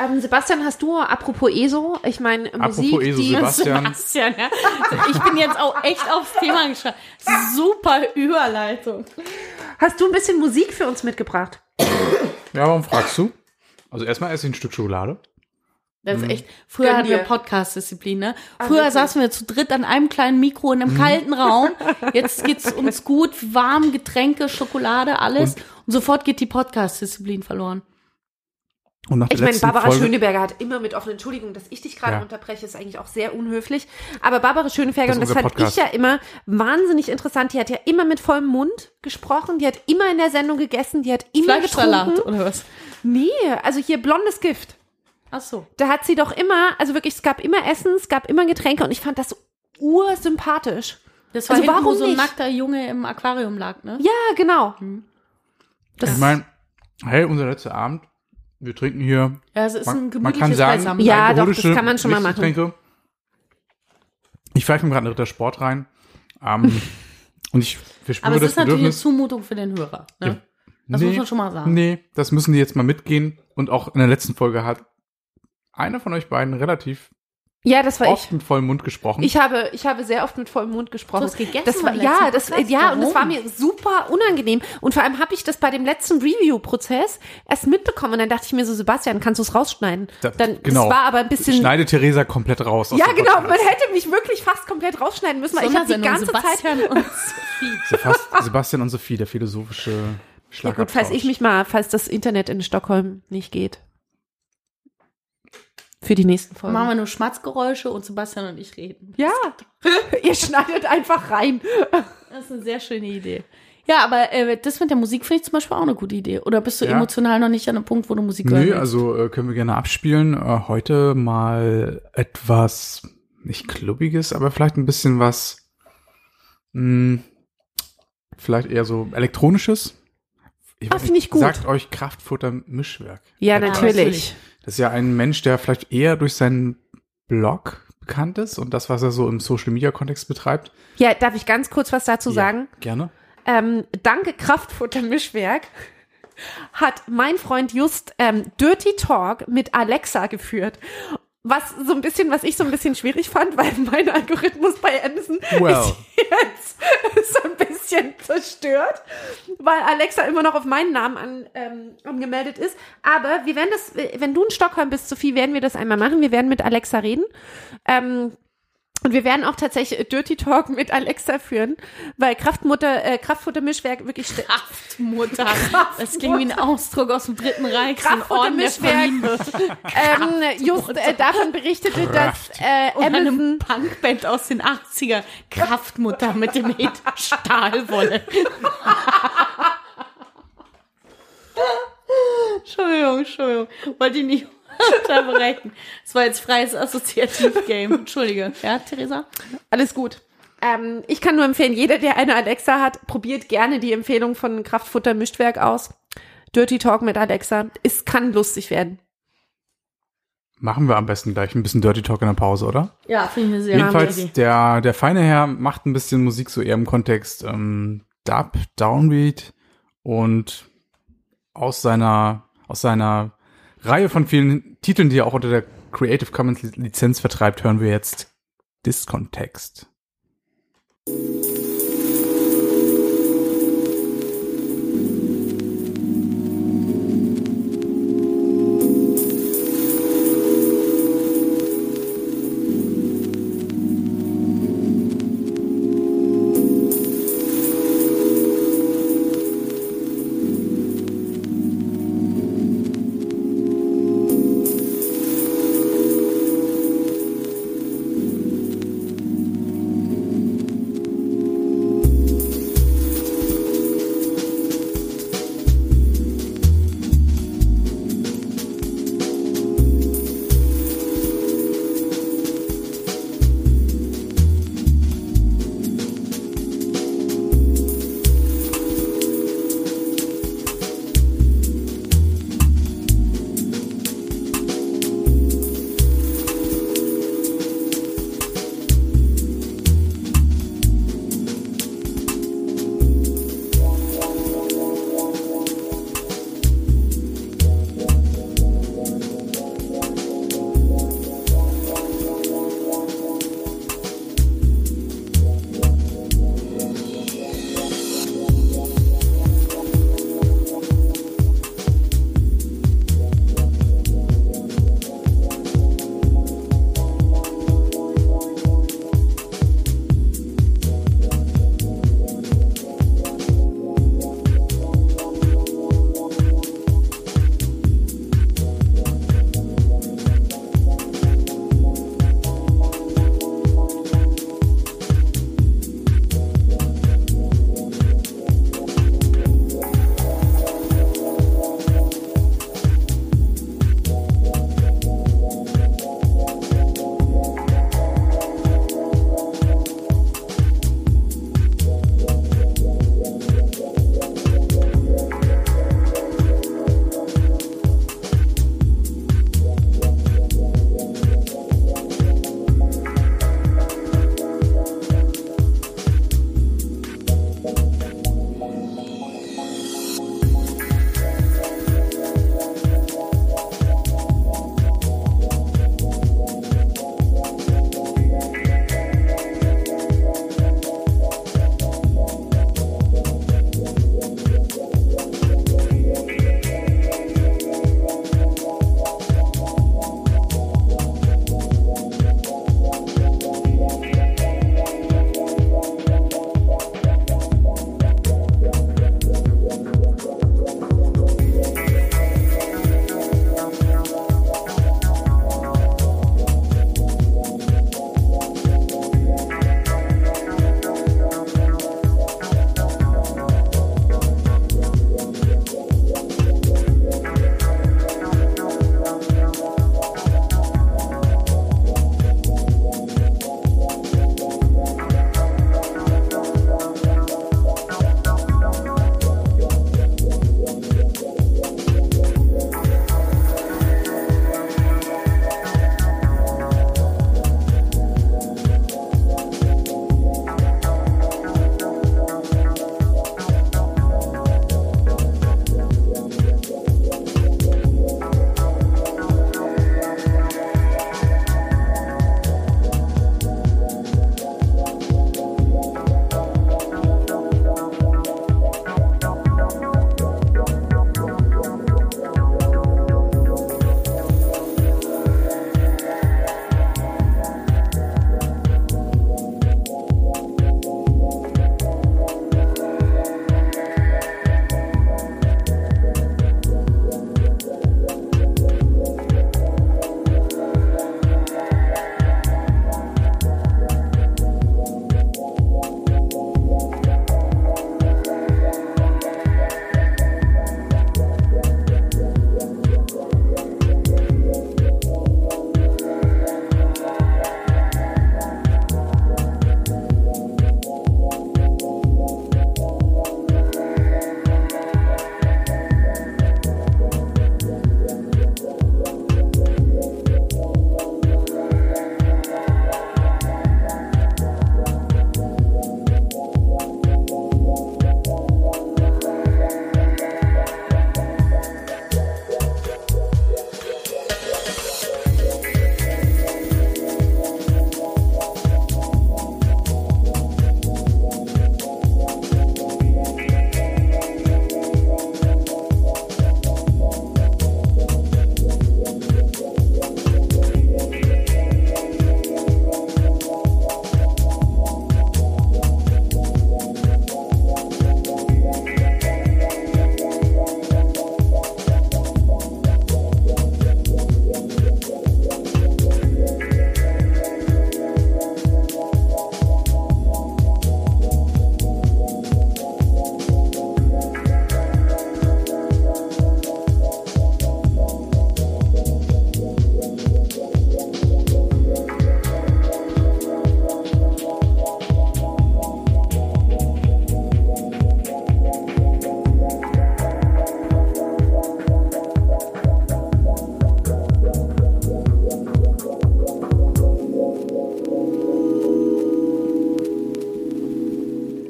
Ähm, Sebastian, hast du, apropos ESO, ich meine, Musik, Apropos ESO, die Sebastian. Sebastian, ja. Ich bin jetzt auch echt aufs Thema geschaut. Super Überleitung. Hast du ein bisschen Musik für uns mitgebracht? Ja, warum fragst du? Also erstmal esse ich ein Stück Schokolade. Das ist echt. Früher hatten wir. Podcast-Disziplin, ne? Ah, Früher wirklich? saßen wir zu dritt an einem kleinen Mikro in einem kalten Raum. Jetzt geht's uns gut, warm, Getränke, Schokolade, alles. Und, Und- sofort geht die Podcast-Disziplin verloren. Und nach Ich meine, Barbara Folge, Schöneberger hat immer mit offenen Entschuldigung, dass ich dich gerade Ja. unterbreche, ist eigentlich auch sehr unhöflich. Aber Barbara Schöneberger, Das und das fand Podcast. ich ja immer wahnsinnig interessant, die hat ja immer mit vollem Mund gesprochen, die hat immer in der Sendung gegessen, die hat immer getrunken. oder was? Nee, also hier blondes Gift. Ach so. Da hat sie doch immer, also wirklich, es gab immer Essen, es gab immer Getränke und ich fand das ursympathisch. Das war Also hinten, wo warum so ein nicht? nackter Junge im Aquarium lag, ne? Ja, genau. ich meine, hey, unser letzter Abend. Wir trinken hier Ja, es ist ein Man, man gemütliches kann sagen, Beisammen. Ja, doch, das kann man schon mal machen. Ich pfeife mir gerade einen Ritter Sport rein. Ähm, und ich verspüre Aber es das ist natürlich eine. Zumutung für den Hörer, ne? Ja. Das muss man schon mal sagen. Nee, das müssen die jetzt mal mitgehen. Und auch in der letzten Folge hat einer von euch beiden relativ Ja, das war oft ich. mit vollem Mund gesprochen. Ich habe, ich habe sehr oft mit vollem Mund gesprochen. Du hast gegessen das war, ja, das, Podcast? ja, und das war Warum? mir super unangenehm. Und vor allem habe ich das bei dem letzten Review-Prozess erst mitbekommen. Und dann dachte ich mir so, Sebastian, kannst du es rausschneiden? Da- dann, genau. Das war aber ein bisschen. Schneide Theresa komplett raus. aus ja, genau. Man hätte mich wirklich fast komplett rausschneiden müssen, weil ich habe die ganze Zeit. Sebastian und Sophie. Sebast- Sebastian und Sophie, der philosophische Ja Schlag. gut, falls ich mich mal, falls das Internet in Stockholm nicht geht. Für die nächsten Folgen. Machen wir nur Schmatzgeräusche und Sebastian und ich reden. ja, ihr schneidet einfach rein. Das ist eine sehr schöne Idee. Ja, aber äh, das mit der Musik finde ich zum Beispiel auch eine gute Idee. Oder bist du Ja. emotional noch nicht an einem Punkt, wo du Musik hören Nö, also äh, können wir gerne abspielen. Äh, heute mal etwas nicht klubbiges, aber vielleicht ein bisschen was, mh, vielleicht eher so elektronisches. Ich Ah, weiß find nicht, ich gut. Sagt euch Kraftfutter Mischwerk. Ja, Etwas. natürlich. Das ist ja ein Mensch, der vielleicht eher durch seinen Blog bekannt ist und das, was er so im Social Media Kontext betreibt. Ja, darf ich ganz kurz was dazu sagen? Ja, gerne. Ähm, danke Kraftfutter Mischwerk hat mein Freund just ähm, Dirty Talk mit Alexa geführt. Was so ein bisschen, was ich so ein bisschen schwierig fand, weil mein Algorithmus bei Amazon Well. ist jetzt so ein bisschen zerstört, weil Alexa immer noch auf meinen Namen an, ähm, angemeldet ist. Aber wir werden das, wenn du in Stockholm bist, Sophie, werden wir das einmal machen. Wir werden mit Alexa reden. Ähm, und wir werden auch tatsächlich Dirty Talk mit Alexa führen, weil Kraftmutter, äh, Kraftfuttermischwerk wirklich st- Kraftmutter. Das klingt wie ein Ausdruck aus dem Dritten Reich. Kraftfuttermischwerk. ähm, just äh, davon berichtete, dass äh, Oder eine Amazon Punkband aus den 80er. Kraftmutter mit dem Hit Stahlwolle. Entschuldigung, Entschuldigung. Wollte ich nicht unterbrechen. Das war jetzt freies Assoziativ-Game. Entschuldige. Ja, Theresa? alles gut. Ähm, ich kann nur empfehlen, jeder, der eine Alexa hat, probiert gerne die Empfehlung von Kraftfutter Mischwerk aus. Dirty Talk mit Alexa. Es kann lustig werden. Machen wir am besten gleich ein bisschen Dirty Talk in der Pause, oder? Ja, finde ich sehr Jedenfalls, der, der feine Herr macht ein bisschen Musik so eher im Kontext ähm, Dub, Downbeat und aus seiner, aus seiner Reihe von vielen Titeln, die er auch unter der Creative Commons Lizenz vertreibt, hören wir jetzt Diskontext.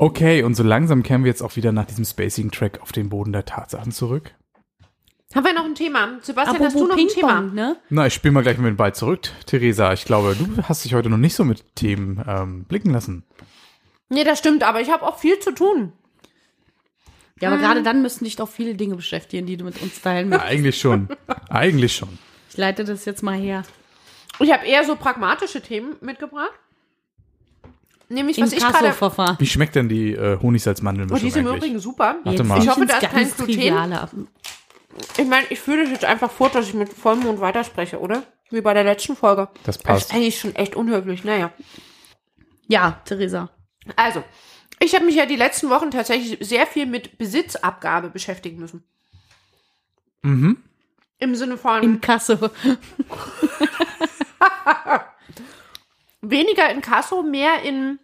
Okay, und so langsam kehren wir jetzt auch wieder nach diesem Spacing-Track auf den Boden der Tatsachen zurück. Haben wir noch ein Thema? Sebastian, hast du noch ein Thema? ne? Na, ich spiele mal gleich mit dem Ball zurück. Theresa, ich glaube, du hast dich heute noch nicht so mit Themen ähm, blicken lassen. Nee, das stimmt, aber ich habe auch viel zu tun. Ja, aber gerade dann müssen dich doch viele Dinge beschäftigen, die du mit uns teilen Ja, willst. eigentlich schon. eigentlich schon. Ich leite das jetzt mal her. Ich habe eher so pragmatische Themen mitgebracht. Nämlich, was ich gerade. Wie schmeckt denn die äh, Oh, die Honigsalzmandelmischung sind im? Übrigen super. Warte mal. Ich hoffe, da ist kein Gluten. Ich meine, ich fühle das jetzt einfach vor, dass ich mit Vollmond weiterspreche, oder? Wie bei der letzten Folge. Das Das passt. ist eigentlich schon echt unhöflich. Naja. Ja, Theresa. Also, ich habe mich ja die letzten Wochen tatsächlich sehr viel mit Besitzabgabe beschäftigen müssen. Mhm. Im Sinne von In Kasse. weniger in Kasso, mehr in,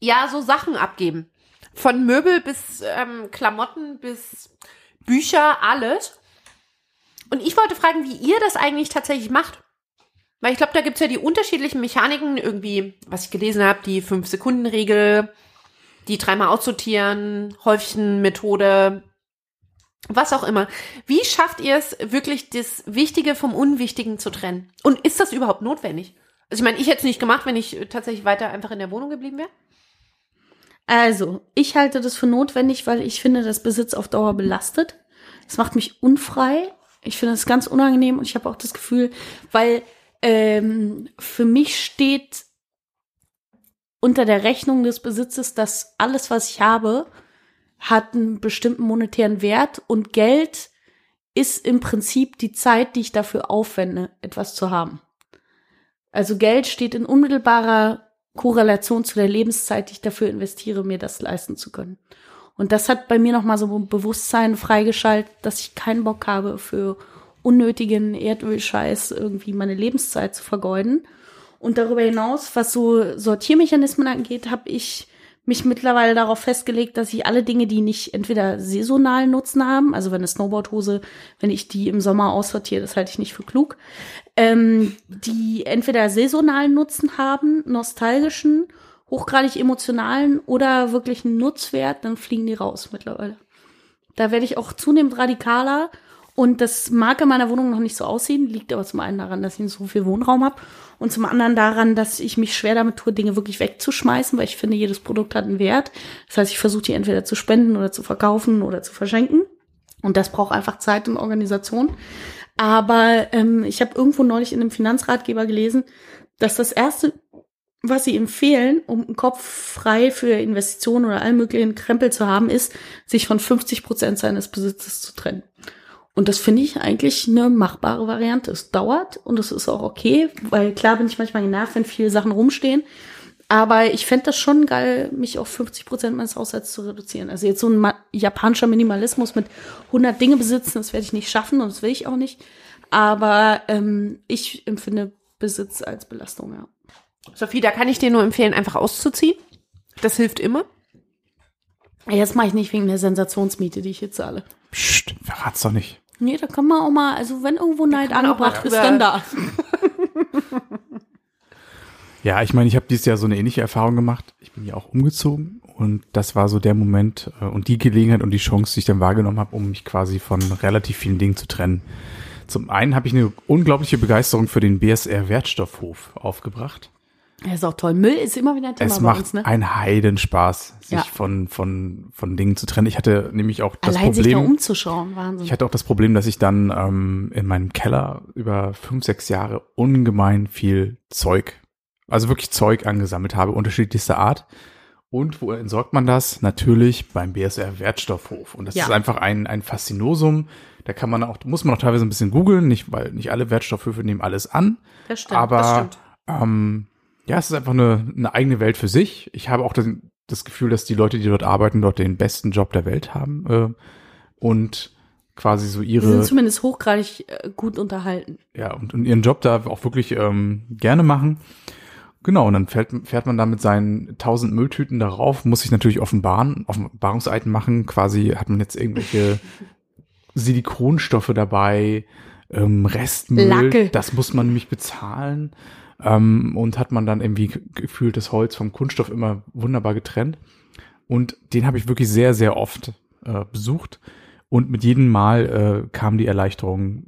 ja, so Sachen abgeben. Von Möbel bis ähm, Klamotten bis Bücher, alles. Und ich wollte fragen, wie ihr das eigentlich tatsächlich macht. Weil ich glaube, da gibt's ja die unterschiedlichen Mechaniken, irgendwie, was ich gelesen habe, die 5-Sekunden-Regel, die dreimal aussortieren, Häufchen-Methode, was auch immer. Wie schafft ihr es wirklich, das Wichtige vom Unwichtigen zu trennen? Und ist das überhaupt notwendig? Also ich meine, ich hätte es nicht gemacht, wenn ich tatsächlich weiter einfach in der Wohnung geblieben wäre. Also, ich halte das für notwendig, weil ich finde, dass Besitz auf Dauer belastet. Das macht mich unfrei. Ich finde das ganz unangenehm und ich habe auch das Gefühl, weil ähm, für mich steht unter der Rechnung des Besitzes, dass alles, was ich habe, hat einen bestimmten monetären Wert und Geld ist im Prinzip die Zeit, die ich dafür aufwende, etwas zu haben. Also Geld steht in unmittelbarer Korrelation zu der Lebenszeit, die ich dafür investiere, mir das leisten zu können. Und das hat bei mir nochmal so ein Bewusstsein freigeschaltet, dass ich keinen Bock habe, für unnötigen Erdölscheiß irgendwie meine Lebenszeit zu vergeuden. Und darüber hinaus, was so Sortiermechanismen angeht, habe ich mich mittlerweile darauf festgelegt, dass ich alle Dinge, die nicht entweder saisonalen Nutzen haben, also wenn eine Snowboardhose, wenn ich die im Sommer aussortiere, das halte ich nicht für klug, ähm, die entweder saisonalen Nutzen haben, nostalgischen, hochgradig emotionalen oder wirklich einen Nutzwert, dann fliegen die raus mittlerweile. Da werde ich auch zunehmend radikaler und das mag in meiner Wohnung noch nicht so aussehen, liegt aber zum einen daran, dass ich nicht so viel Wohnraum habe und zum anderen daran, dass ich mich schwer damit tue, Dinge wirklich wegzuschmeißen, weil ich finde, jedes Produkt hat einen Wert. Das heißt, ich versuche die entweder zu spenden oder zu verkaufen oder zu verschenken. Und das braucht einfach Zeit und Organisation. Aber ähm, ich habe irgendwo neulich in einem Finanzratgeber gelesen, dass das erste, was sie empfehlen, um einen Kopf frei für Investitionen oder allen möglichen Krempel zu haben, ist, sich von 50 Prozent seines Besitzes zu trennen. Und das finde ich eigentlich eine machbare Variante. Es dauert und es ist auch okay, weil klar bin ich manchmal genervt, wenn viele Sachen rumstehen. Aber ich fände das schon geil, mich auf 50 Prozent meines Haushalts zu reduzieren. Also jetzt so ein japanischer Minimalismus mit 100 Dinge besitzen, das werde ich nicht schaffen und das will ich auch nicht. Aber ähm, ich empfinde Besitz als Belastung, ja. Sophie, da kann ich dir nur empfehlen, einfach auszuziehen. Das hilft immer. Jetzt mache ich nicht wegen der Sensationsmiete, die ich hier zahle. Psst, verrat's doch nicht. Nee, da kann man auch mal, also wenn irgendwo Neid angebracht ist, dann da. Ja, ich meine, ich habe dieses Jahr so eine ähnliche Erfahrung gemacht. Ich bin ja auch umgezogen und das war so der Moment äh, und die Gelegenheit und die Chance, die ich dann wahrgenommen habe, um mich quasi von relativ vielen Dingen zu trennen. Zum einen habe ich eine unglaubliche Begeisterung für den BSR Wertstoffhof aufgebracht. Ja, ist auch toll. Müll ist immer wieder ein Thema es bei macht uns, ne? einen Heidenspaß, sich Ja. von, von, von Dingen zu trennen. Ich hatte nämlich auch das Allein sich da Problem, umzuschauen, Wahnsinn. ich hatte auch das Problem, dass ich dann ähm, in meinem Keller über fünf, sechs Jahre ungemein viel Zeug, also wirklich Zeug angesammelt habe, unterschiedlichster Art. Und wo entsorgt man das? Natürlich beim BSR Wertstoffhof. Und das Ja. ist einfach ein, ein Faszinosum. Da kann man auch, muss man auch teilweise ein bisschen googeln, nicht, weil nicht alle Wertstoffhöfe nehmen alles an. das stimmt. Aber das stimmt. Ähm, ja, es ist einfach eine, eine eigene Welt für sich. Ich habe auch das, das Gefühl, dass die Leute, die dort arbeiten, dort den besten Job der Welt haben äh, und quasi so Die sind ihre zumindest hochgradig äh, gut unterhalten. ja und, und ihren Job da auch wirklich ähm, gerne machen. Genau, und dann fährt, fährt man da mit seinen tausend Mülltüten darauf, muss sich natürlich offenbaren, Offenbarungseiten machen. Quasi hat man jetzt irgendwelche Silikonstoffe dabei, ähm, Restmüll, Lacke. das muss man nämlich bezahlen. Ähm, und hat man dann irgendwie ge- gefühlt das Holz vom Kunststoff immer wunderbar getrennt. Und den habe ich wirklich sehr, sehr oft äh, besucht. Und mit jedem Mal äh, kam die Erleichterung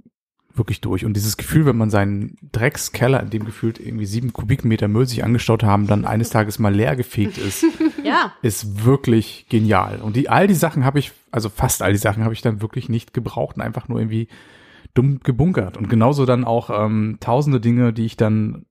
wirklich durch. Und dieses Gefühl, wenn man seinen Dreckskeller, in dem gefühlt irgendwie sieben Kubikmeter Müll sich angestaut haben, dann eines Tages mal leer gefegt ist, Ja. ist wirklich genial. Und die, all die Sachen habe ich, also fast all die Sachen habe ich dann wirklich nicht gebraucht und einfach nur irgendwie dumm gebunkert. Und genauso dann auch ähm, tausende Dinge, die ich dann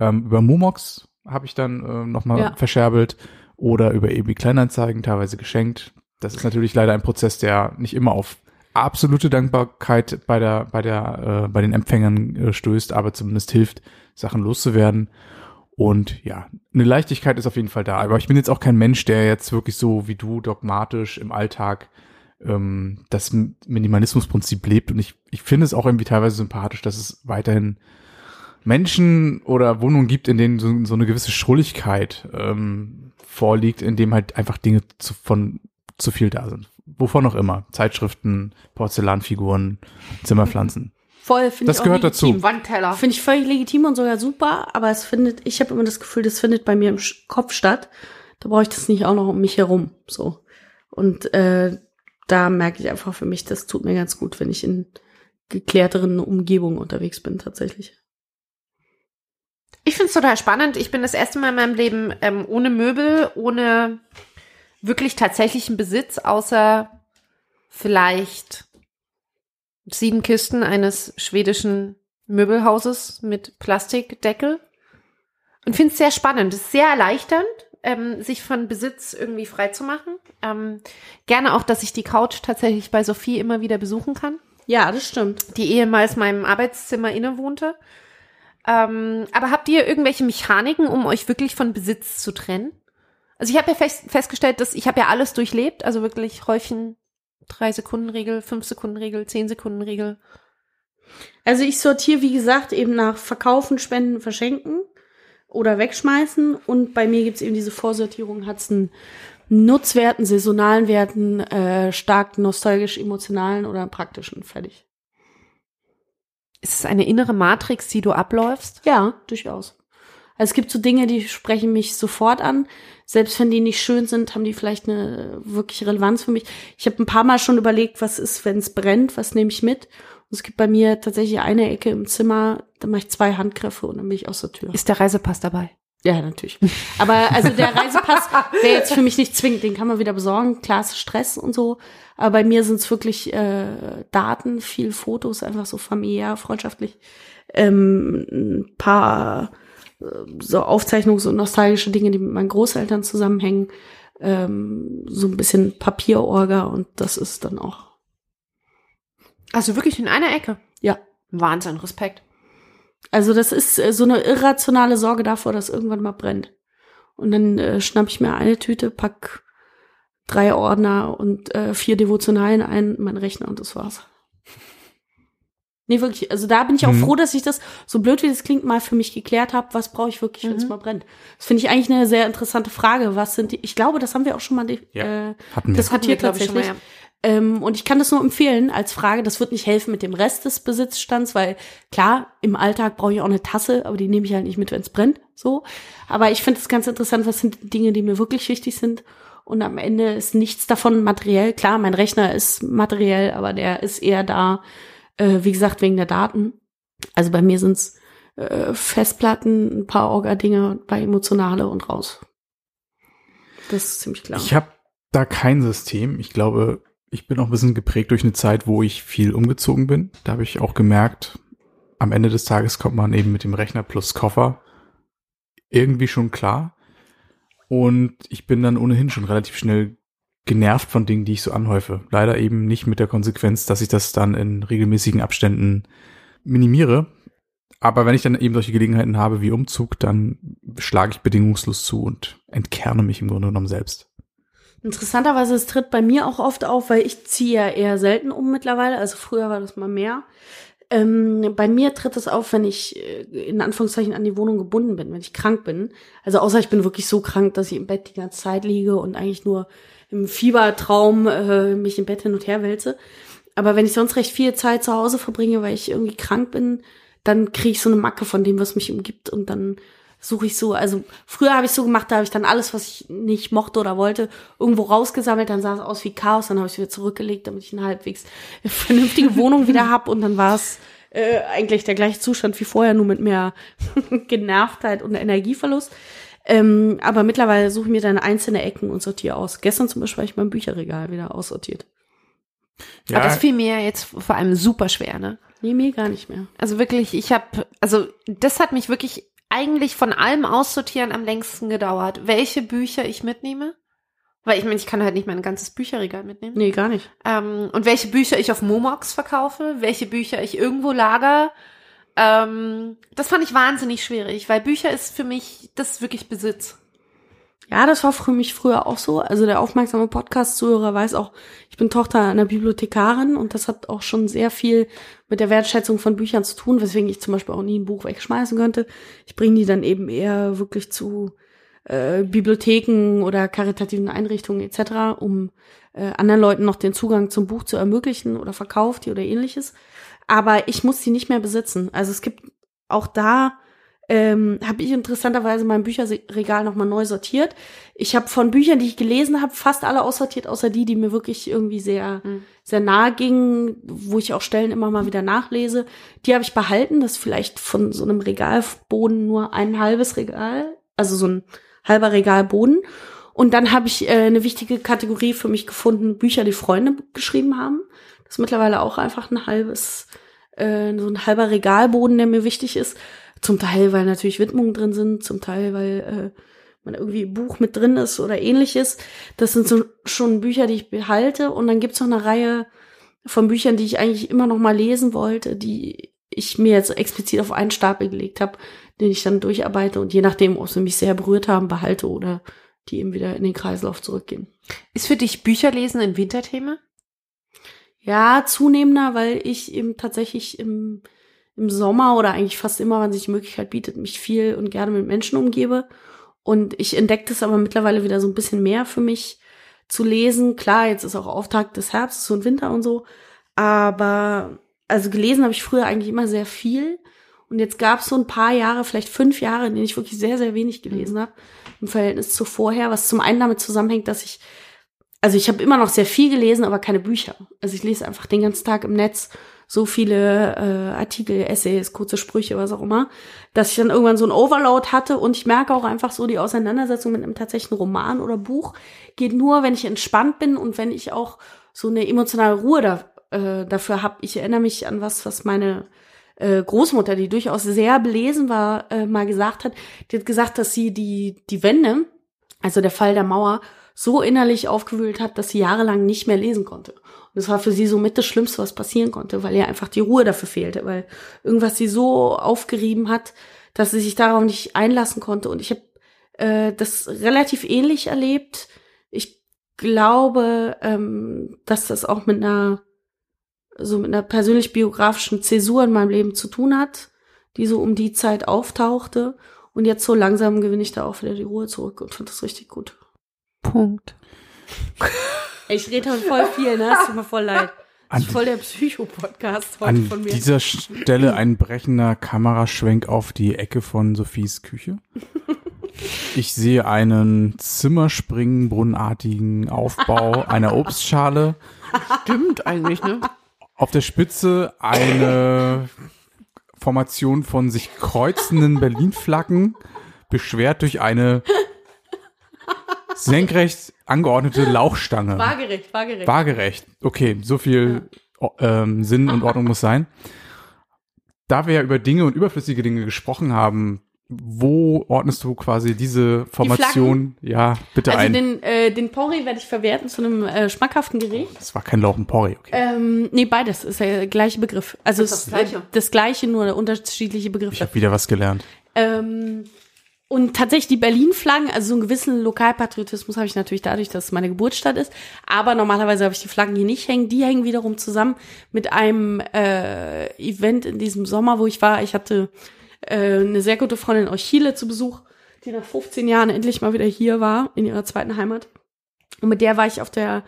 ähm, über Momox habe ich dann äh, nochmal Ja. verscherbelt oder über EB Kleinanzeigen teilweise geschenkt. Das ist natürlich leider ein Prozess, der nicht immer auf absolute Dankbarkeit bei der bei der äh, bei den Empfängern äh, stößt, aber zumindest hilft, Sachen loszuwerden. Und ja, eine Leichtigkeit ist auf jeden Fall da. Aber ich bin jetzt auch kein Mensch, der jetzt wirklich so wie du dogmatisch im Alltag ähm, das Minimalismusprinzip lebt. Und ich, ich finde es auch irgendwie teilweise sympathisch, dass es weiterhin Menschen oder Wohnungen gibt, in denen so, so eine gewisse Schrulligkeit ähm, vorliegt, in dem halt einfach Dinge zu, von zu viel da sind. Wovon auch immer. Zeitschriften, Porzellanfiguren, Zimmerpflanzen. Voll, finde Das ich auch gehört dazu. legitim. Wandteller. Finde ich völlig legitim und sogar super, aber es findet, ich habe immer das Gefühl, das findet bei mir im Kopf statt. Da brauche ich das nicht auch noch um mich herum. So. Und äh, da merke ich einfach für mich, das tut mir ganz gut, wenn ich in geklärteren Umgebungen unterwegs bin, tatsächlich. Ich finde es total spannend. Ich bin das erste Mal in meinem Leben ähm, ohne Möbel, ohne wirklich tatsächlichen Besitz, außer vielleicht sieben Kisten eines schwedischen Möbelhauses mit Plastikdeckel. Und finde es sehr spannend. Es ist sehr erleichternd, ähm, sich von Besitz irgendwie frei zu machen. Ähm, gerne auch, dass ich die Couch tatsächlich bei Sophie immer wieder besuchen kann Ja, das stimmt. die ehemals meinem Arbeitszimmer innewohnte. Ähm, aber habt ihr irgendwelche Mechaniken, um euch wirklich von Besitz zu trennen? Also ich habe ja fest, festgestellt, dass ich habe ja alles durchlebt, also wirklich Häufchen, drei Sekunden Regel, fünf Sekunden Regel, zehn Sekunden Regel. Also ich sortiere, wie gesagt, eben nach Verkaufen, Spenden, Verschenken oder wegschmeißen. Und bei mir gibt's eben diese Vorsortierung, hat's einen Nutzwerten, saisonalen Werten, äh, stark nostalgisch, emotionalen oder praktischen. Fertig. Ist es eine innere Matrix, die du abläufst? Ja, durchaus. Also es gibt so Dinge, die sprechen mich sofort an. Selbst wenn die nicht schön sind, haben die vielleicht eine wirkliche Relevanz für mich. Ich habe ein paar Mal schon überlegt, was ist, wenn es brennt, was nehme ich mit. Und es gibt bei mir tatsächlich eine Ecke im Zimmer, da mache ich zwei Handgriffe und dann bin ich aus der Tür. Ist der Reisepass dabei? Ja, natürlich. Aber also der Reisepass wäre jetzt für mich nicht zwingend, den kann man wieder besorgen. Klar, ist Stress und so. Aber bei mir sind es wirklich äh, Daten, viel Fotos, einfach so familiär, freundschaftlich. Ähm, ein paar äh, so Aufzeichnungen, so nostalgische Dinge, die mit meinen Großeltern zusammenhängen. Ähm, so ein bisschen Papierorga und das ist dann auch. Also wirklich in einer Ecke? Ja. Wahnsinn, Respekt. Also das ist äh, so eine irrationale Sorge davor, dass irgendwann mal brennt. Und dann äh, schnapp ich mir eine Tüte, pack drei Ordner und äh, vier Devotionalien ein, mein Rechner und das war's. Nee, wirklich. Also da bin ich auch Mhm. froh, dass ich das, so blöd wie das klingt, mal für mich geklärt habe, was brauche ich wirklich, wenn es Mhm. mal brennt. Das finde ich eigentlich eine sehr interessante Frage. Was sind die, ich glaube, das haben wir auch schon mal Ja. äh, Hatten wir. das Hatten wir, diskutiert glaub ich, schon mal, tatsächlich. Ähm, und ich kann das nur empfehlen als Frage. Das wird nicht helfen mit dem Rest des Besitzstands, weil klar, im Alltag brauche ich auch eine Tasse, aber die nehme ich halt nicht mit, wenn es brennt. So. Aber ich finde es ganz interessant, was sind Dinge, die mir wirklich wichtig sind. Und am Ende ist nichts davon materiell. Klar, mein Rechner ist materiell, aber der ist eher da, äh, wie gesagt, wegen der Daten. Also bei mir sind's äh, Festplatten, ein paar Orga-Dinge, ein paar emotionale und raus. Das ist ziemlich klar. Ich habe da kein System. Ich glaube, ich bin auch ein bisschen geprägt durch eine Zeit, wo ich viel umgezogen bin. Da habe ich auch gemerkt, am Ende des Tages kommt man eben mit dem Rechner plus Koffer irgendwie schon klar. Und ich bin dann ohnehin schon relativ schnell genervt von Dingen, die ich so anhäufe. Leider eben nicht mit der Konsequenz, dass ich das dann in regelmäßigen Abständen minimiere. Aber wenn ich dann eben solche Gelegenheiten habe wie Umzug, dann schlage ich bedingungslos zu und entkerne mich im Grunde genommen selbst. Interessanterweise, es tritt bei mir auch oft auf, weil ich ziehe ja eher selten um mittlerweile. Also früher war das mal mehr. Ähm, bei mir tritt es auf, wenn ich äh, in Anführungszeichen an die Wohnung gebunden bin, wenn ich krank bin. Also außer ich bin wirklich so krank, dass ich im Bett die ganze Zeit liege und eigentlich nur im Fiebertraum äh, mich im Bett hin und her wälze. Aber wenn ich sonst recht viel Zeit zu Hause verbringe, weil ich irgendwie krank bin, dann kriege ich so eine Macke von dem, was mich umgibt und dann suche ich so, also früher habe ich so gemacht, da habe ich dann alles, was ich nicht mochte oder wollte, irgendwo rausgesammelt, dann sah es aus wie Chaos, dann habe ich es wieder zurückgelegt, damit ich eine halbwegs vernünftige Wohnung wieder hab und dann war es äh, eigentlich der gleiche Zustand wie vorher, nur mit mehr Genervtheit und Energieverlust. Ähm, aber mittlerweile suche ich mir dann einzelne Ecken und sortiere aus. Gestern zum Beispiel habe ich mein Bücherregal wieder aussortiert. Ja, Aber das fiel mir jetzt vor allem super schwer, ne? Nee, mir gar nicht mehr. Also wirklich, ich habe, also das hat mich wirklich eigentlich von allem aussortieren am längsten gedauert. Welche Bücher ich mitnehme? Weil ich meine, ich kann halt nicht mein ganzes Bücherregal mitnehmen. Nee, gar nicht. Ähm, und welche Bücher ich auf Momox verkaufe, welche Bücher ich irgendwo lager. Ähm, das fand ich wahnsinnig schwierig, weil Bücher ist für mich, das ist wirklich Besitz. Ja, das war für mich früher auch so. Also der aufmerksame Podcast-Zuhörer weiß auch, ich bin Tochter einer Bibliothekarin und das hat auch schon sehr viel mit der Wertschätzung von Büchern zu tun, weswegen ich zum Beispiel auch nie ein Buch wegschmeißen könnte. Ich bringe die dann eben eher wirklich zu äh, Bibliotheken oder karitativen Einrichtungen etc., um äh, anderen Leuten noch den Zugang zum Buch zu ermöglichen oder verkauft die oder ähnliches. Aber ich muss sie nicht mehr besitzen. Also es gibt auch da ähm, habe ich interessanterweise mein Bücherregal nochmal neu sortiert. Ich habe von Büchern, die ich gelesen habe, fast alle aussortiert, außer die, die mir wirklich irgendwie sehr, Mhm. sehr nahe gingen, wo ich auch Stellen immer mal wieder nachlese. Die habe ich behalten. Das ist vielleicht von so einem Regalboden nur ein halbes Regal, also so ein halber Regalboden. Und dann habe ich äh, eine wichtige Kategorie für mich gefunden, Bücher, die Freunde geschrieben haben. Das ist mittlerweile auch einfach ein halbes, äh, so ein halber Regalboden, der mir wichtig ist. Zum Teil, weil natürlich Widmungen drin sind, zum Teil, weil äh, man irgendwie Buch mit drin ist oder ähnliches. Das sind so schon Bücher, die ich behalte. Und dann gibt's noch eine Reihe von Büchern, die ich eigentlich immer noch mal lesen wollte, die ich mir jetzt explizit auf einen Stapel gelegt habe, den ich dann durcharbeite und je nachdem, ob sie mich sehr berührt haben, behalte oder die eben wieder in den Kreislauf zurückgehen. Ist für dich Bücherlesen ein Winterthema? Ja, zunehmender, weil ich eben tatsächlich im, im Sommer oder eigentlich fast immer, wenn sich die Möglichkeit bietet, mich viel und gerne mit Menschen umgebe. Und ich entdecke das aber mittlerweile wieder so ein bisschen mehr für mich zu lesen. Klar, jetzt ist auch Auftakt des Herbstes und Winter und so. Aber also gelesen habe ich früher eigentlich immer sehr viel. Und jetzt gab es so ein paar Jahre, vielleicht fünf Jahre, in denen ich wirklich sehr, sehr wenig gelesen habe. Im Verhältnis zu vorher, was zum einen damit zusammenhängt, dass ich also ich habe immer noch sehr viel gelesen, aber keine Bücher. Also ich lese einfach den ganzen Tag im Netz so viele äh, Artikel, Essays, kurze Sprüche, was auch immer, dass ich dann irgendwann so ein Overload hatte und ich merke auch einfach so, die Auseinandersetzung mit einem tatsächlichen Roman oder Buch geht nur, wenn ich entspannt bin und wenn ich auch so eine emotionale Ruhe da, äh, dafür habe. Ich erinnere mich an was, was meine äh, Großmutter, die durchaus sehr belesen war, äh, mal gesagt hat. Die hat gesagt, dass sie die, die Wende, also der Fall der Mauer, so innerlich aufgewühlt hat, dass sie jahrelang nicht mehr lesen konnte. Und das war für sie so mit das Schlimmste, was passieren konnte, weil ihr einfach die Ruhe dafür fehlte, weil irgendwas sie so aufgerieben hat, dass sie sich darauf nicht einlassen konnte. Und ich habe äh, das relativ ähnlich erlebt. Ich glaube, ähm, dass das auch mit einer so mit einer persönlich biografischen Zäsur in meinem Leben zu tun hat, die so um die Zeit auftauchte. Und jetzt so langsam gewinne ich da auch wieder die Ruhe zurück und finde das richtig gut. Punkt. Ich rede heute voll viel, ne? Es tut mir voll leid. Das An, ist voll der Psycho-Podcast heute an von mir. dieser Stelle ein brechender Kameraschwenk auf die Ecke von Sophies Küche. Ich sehe einen Zimmerspringbrunnenartigen Aufbau einer Obstschale. Stimmt eigentlich, ne? Auf der Spitze eine Formation von sich kreuzenden Berlin-Flaggen, beschwert durch eine senkrecht angeordnete Lauchstange. Waagerecht, waagerecht. Waagerecht. Okay, so viel o- ähm, Sinn und Ordnung muss sein. Da wir ja über Dinge und überflüssige Dinge gesprochen haben, wo ordnest du quasi diese Formation? Ja, bitte also ein. den, äh, den Porree werde ich verwerten zu einem äh, schmackhaften Gericht. das war kein Lauchenporree, okay. Ähm, nee, beides ist der gleiche Begriff. Also Das ist das Gleiche. das gleiche, nur der unterschiedliche Begriff. Ich habe wieder was gelernt. Ähm, und tatsächlich die Berlin-Flaggen, also so einen gewissen Lokalpatriotismus habe ich natürlich dadurch, dass es meine Geburtsstadt ist. Aber normalerweise habe ich die Flaggen hier nicht hängen. Die hängen wiederum zusammen mit einem äh, Event in diesem Sommer, wo ich war. Ich hatte äh, eine sehr gute Freundin aus Chile zu Besuch, die nach 15 Jahren endlich mal wieder hier war, in ihrer zweiten Heimat. Und mit der war ich auf der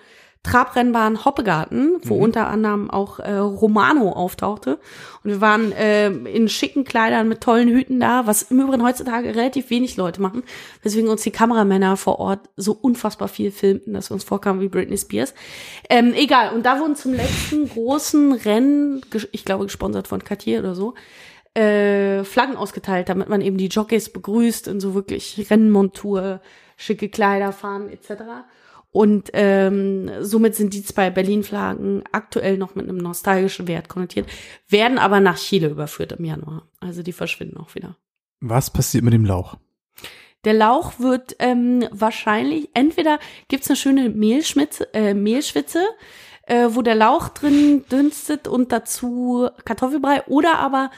Trabrennbahn Hoppegarten, wo unter anderem auch äh, Romano auftauchte. Und wir waren äh, in schicken Kleidern mit tollen Hüten da, was im Übrigen heutzutage relativ wenig Leute machen, weswegen uns die Kameramänner vor Ort so unfassbar viel filmten, dass wir uns vorkamen wie Britney Spears. Ähm, egal, und da wurden zum letzten großen Rennen, ich glaube gesponsert von Cartier oder so, äh, Flaggen ausgeteilt, damit man eben die Jockeys begrüßt in so wirklich Rennmontur, schicke Kleider fahren etc. Und ähm, somit sind die zwei Berlin-Flaggen aktuell noch mit einem nostalgischen Wert konnotiert, werden aber nach Chile überführt im Januar. Also die verschwinden auch wieder. Was passiert mit dem Lauch? Der Lauch wird ähm, wahrscheinlich, entweder gibt's eine schöne Mehlschmitze, äh, Mehlschwitze, äh, wo der Lauch drin dünstet und dazu Kartoffelbrei oder aber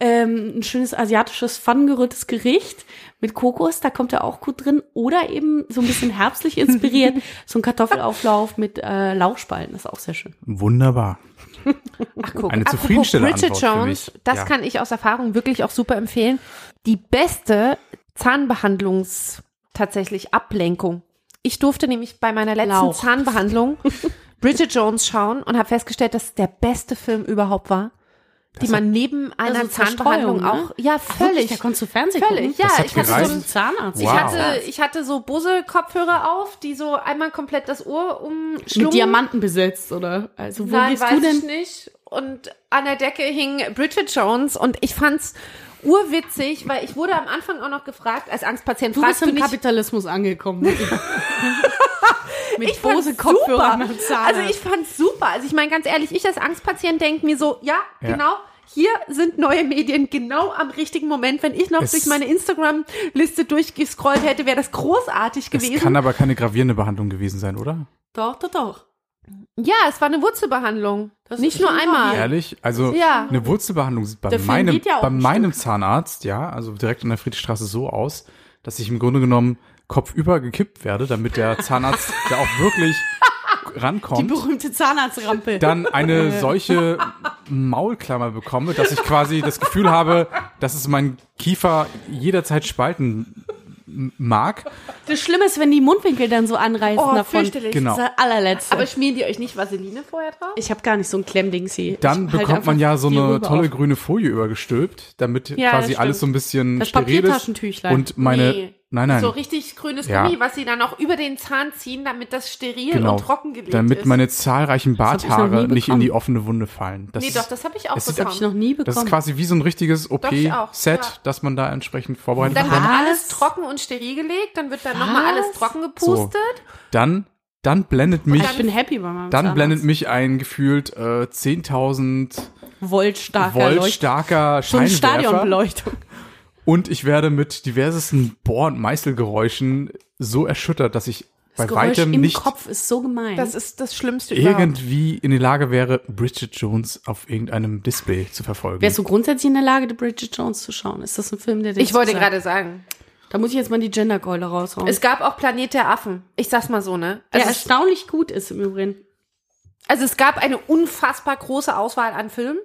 ähm, ein schönes asiatisches pfannengerührtes Gericht mit Kokos, da kommt er auch gut drin. Oder eben so ein bisschen herbstlich inspiriert, so ein Kartoffelauflauf mit äh, Lauchspalten, das ist auch sehr schön. Wunderbar. Ach, guck. Eine apropos zufriedenstellende Bridget Antwort für Jones, mich. das Ja. kann ich aus Erfahrung wirklich auch super empfehlen. Die beste Zahnbehandlungs tatsächlich Ablenkung. Ich durfte nämlich bei meiner letzten Lauch. Zahnbehandlung Bridget Jones schauen und habe festgestellt, dass es der beste Film überhaupt war, die man neben einer Also Zahnbehandlung ne? auch, ja Ach, völlig, Da konntest du Fernsehen völlig, gucken? ja, ich hatte so gereicht? ein Zahnarzt. ich Wow. hatte, ich hatte so Bose-Kopfhörer auf, die so einmal komplett das Ohr umschlungen. mit Diamanten besetzt, oder? Also wo Nein, gehst weiß du denn? ich nicht. Und an der Decke hing Bridget Jones und ich fand's urwitzig, weil ich wurde am Anfang auch noch gefragt, als Angstpatient Du fragst bist du im nicht, Kapitalismus angekommen. mit ich fand's Bose-Kopfhörern super. Also ich fand's super. Also ich meine ganz ehrlich, ich als Angstpatient denke mir so, ja, Ja. genau, hier sind neue Medien genau am richtigen Moment. Wenn ich noch Es- durch meine Instagram-Liste durchgescrollt hätte, wäre das großartig Es gewesen. kann aber keine gravierende Behandlung gewesen sein, oder? doch, doch, doch. ja, es war eine Wurzelbehandlung. Das Nicht nur einmal. Ehrlich? Also Ja. eine Wurzelbehandlung sieht bei Der meinem, ja bei ein meinem Zahnarzt, ja, also direkt an der Friedrichstraße so aus, dass ich im Grunde genommen kopfüber gekippt werde, damit der Zahnarzt da auch wirklich Die rankommt. berühmte Zahnarztrampe. dann eine solche Maulklammer bekomme, dass ich quasi das Gefühl habe, dass es mein Kiefer jederzeit spalten mag. Das Schlimme ist, wenn die Mundwinkel dann so anreißen Oh, davon. fürchterlich. Genau. Das ist der allerletzte. Aber schmieren die euch nicht Vaseline vorher drauf? ich habe gar nicht so ein Klemmdings hier. Dann Ich halt bekommt man einfach ja so eine tolle auf. grüne Folie übergestülpt, damit Ja, quasi das alles so ein bisschen Das steril ist. Papiertaschentüchlein. Und meine, Nee. nein, nein, So richtig grünes Ja. Gummi, was sie dann auch über den Zahn ziehen, damit das steril genau, und trocken gelegt damit ist. meine zahlreichen Barthaare nicht in bekommen. die offene Wunde fallen. Das nee, ist, doch, das habe ich auch es ist- Das habe ich noch bekommen. nie bekommen. das ist quasi wie so ein richtiges ich auch, OP-Set, ja. das man da entsprechend vorbereitet Dann wird bekommt. Alles trocken und steril gelegt, dann wird dann nochmal alles trocken gepustet. Dann, dann blendet mich, ich bin happy bei meinem dann Zahnarzt. blendet mich ein gefühlt äh, 10.000 Volt starker Volt starker So. Stadionbeleuchtung. Und ich werde mit diversesten Bohr- und Meißelgeräuschen so erschüttert, dass ich bei Das Geräusch weitem im nicht Kopf ist so gemein. Das ist das Schlimmste überhaupt. irgendwie in der Lage wäre, Bridget Jones auf irgendeinem Display zu verfolgen. Wärst du grundsätzlich in der Lage, The Bridget Jones zu schauen? Ist das ein Film, der dich Ich wollte gerade sagen. Da muss ich jetzt mal die Genderkeule raushauen. Es gab auch Planet der Affen. Ich sag's mal so, ne? der Also, es, erstaunlich gut ist im Übrigen. also es gab eine unfassbar große Auswahl an Filmen.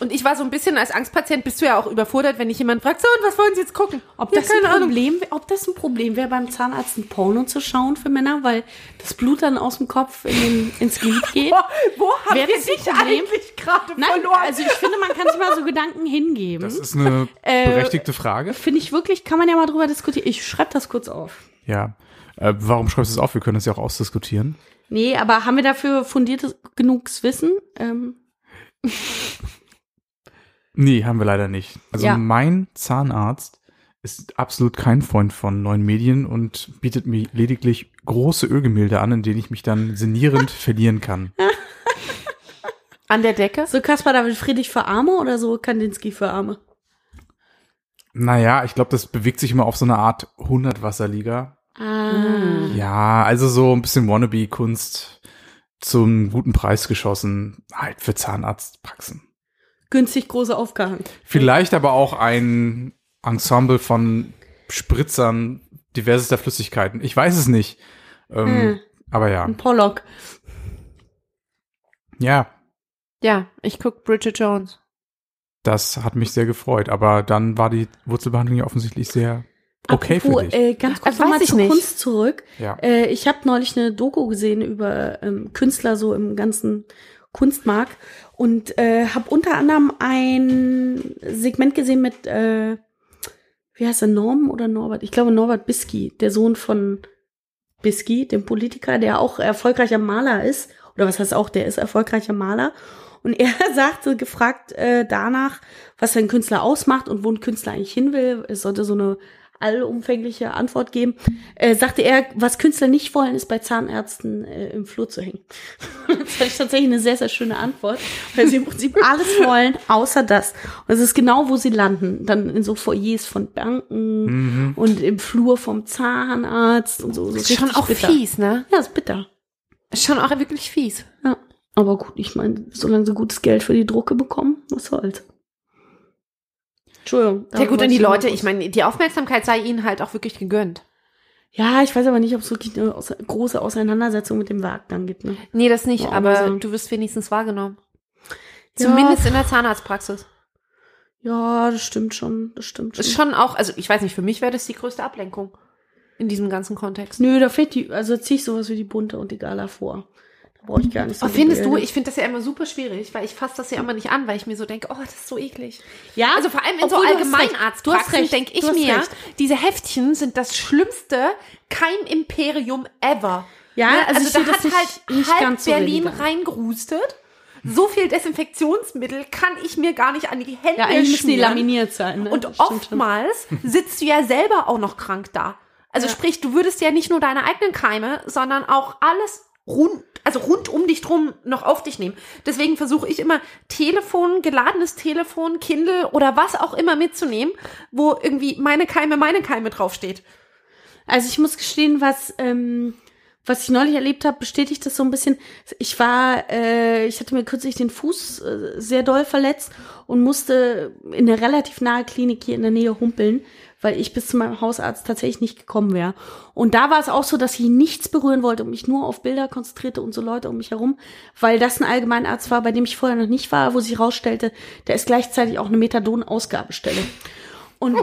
Und ich war so ein bisschen als Angstpatient, bist du ja auch überfordert, wenn dich jemand fragt, so, und was wollen Sie jetzt gucken? Ob Ja, das, ein Problem, ob das ein Problem wäre, beim Zahnarzt ein Porno zu schauen für Männer, weil das Blut dann aus dem Kopf in den, ins Glied geht? Wo haben Wäre wir dich eigentlich gerade Nein, verloren? also ich finde, man kann sich mal so Gedanken hingeben. das ist eine Äh, berechtigte Frage. Finde ich wirklich, kann man ja mal drüber diskutieren. Ich schreibe das kurz auf. Ja. Äh, warum schreibst du es auf? Wir können das ja auch ausdiskutieren. Nee, aber haben wir dafür fundiertes genuges Wissen? Ähm, Nee, haben wir leider nicht. Also Ja. mein Zahnarzt ist absolut kein Freund von neuen Medien und bietet mir lediglich große Ölgemälde an, in denen ich mich dann sinnierend verlieren kann. An der Decke? so Kaspar David Friedrich für Arme oder so Kandinsky für Arme? Naja, ich glaube, das bewegt sich immer auf so eine Art 100-Wasserliga. Ah. Ja, also so ein bisschen Wannabe-Kunst zum guten Preis geschossen, halt für Zahnarztpraxen. Günstig große aufgehangen. Vielleicht aber auch ein Ensemble von Spritzern diversester Flüssigkeiten. Ich weiß es nicht. Ähm, Hm. Aber ja. Ein Pollock. Ja, Ja, ich guck Bridget Jones. das hat mich sehr gefreut. Aber dann war die Wurzelbehandlung ja offensichtlich sehr okay für Apropos, dich. Äh, ganz kurz nochmal ich zur nicht. Kunst zurück. Ja. Äh, ich habe neulich eine Doku gesehen über ähm, Künstler so im ganzen Kunstmarkt und äh, habe unter anderem ein Segment gesehen mit, äh, wie heißt er, Norm oder Norbert? Ich glaube Norbert Bisky, der Sohn von Bisky, dem Politiker, der auch erfolgreicher Maler ist. Oder was heißt auch, der ist erfolgreicher Maler. Und er sagte, gefragt äh, danach, was ein Künstler ausmacht und wo ein Künstler eigentlich hin will, es sollte so eine allumfängliche Antwort geben, äh, sagte er, was Künstler nicht wollen, ist bei Zahnärzten äh, im Flur zu hängen. das ich tatsächlich eine sehr, sehr schöne Antwort, weil sie im Prinzip alles wollen, außer das. Und es ist genau, wo sie landen. Dann in so Foyers von Banken Mhm. und im Flur vom Zahnarzt und so. so ist schon auch bitter. fies, ne? Ja, ist bitter. Ist schon auch wirklich fies. Ja. Aber gut, ich meine, solange sie gutes Geld für die Drucke bekommen, was soll's. Entschuldigung. Ja gut, und die Leute, ich meine, die Aufmerksamkeit sei ihnen halt auch wirklich gegönnt. Ja, ich weiß aber nicht, ob es wirklich eine große Auseinandersetzung mit dem Werk dann gibt. Ne? Nee, das nicht, Ja, aber also- du wirst wenigstens wahrgenommen. Ja. Zumindest in der Zahnarztpraxis. Ja, das stimmt schon. Das stimmt schon. Ist schon auch, also ich weiß nicht, für mich wäre das die größte Ablenkung in diesem ganzen Kontext. Nö, da fehlt die, also ziehe ich sowas wie die bunte und die Gala vor. Brauche ich gar nicht so. Oh, findest du, ich finde das ja immer super schwierig, weil ich fasse das ja immer nicht an, weil ich mir so denke, oh, das ist so eklig. Ja, Also vor allem in obwohl so Allgemeinarztpraxen recht. denke ich Du hast mir, recht. diese Heftchen sind das schlimmste Keimimperium ever. Ja, Ne? also Also, da das hat halt nicht halb ganz so Berlin elegant. reingerustet. So viel Desinfektionsmittel kann ich mir gar nicht an die Hände Ja, eigentlich müssen die laminiert sein. Ne? Und Das oftmals sitzt du ja selber auch noch krank da. Also Ja. sprich, du würdest ja nicht nur deine eigenen Keime, sondern auch alles rund, also rund um dich drum noch auf dich nehmen. Deswegen versuche ich immer Telefon, geladenes Telefon, Kindle oder was auch immer mitzunehmen, wo irgendwie meine Keime, meine Keime draufsteht. Also ich muss gestehen, was ähm, was ich neulich erlebt habe, bestätigt das so ein bisschen. Ich war, äh, ich hatte mir kürzlich den Fuß äh, sehr doll verletzt und musste in eine relativ nahe Klinik hier in der Nähe humpeln, weil ich bis zu meinem Hausarzt tatsächlich nicht gekommen wäre. Und da war es auch so, dass ich nichts berühren wollte und mich nur auf Bilder konzentrierte und so Leute um mich herum, weil das ein Allgemeinarzt war, bei dem ich vorher noch nicht war, wo sich herausstellte, der ist gleichzeitig auch eine Methadon-Ausgabestelle. Und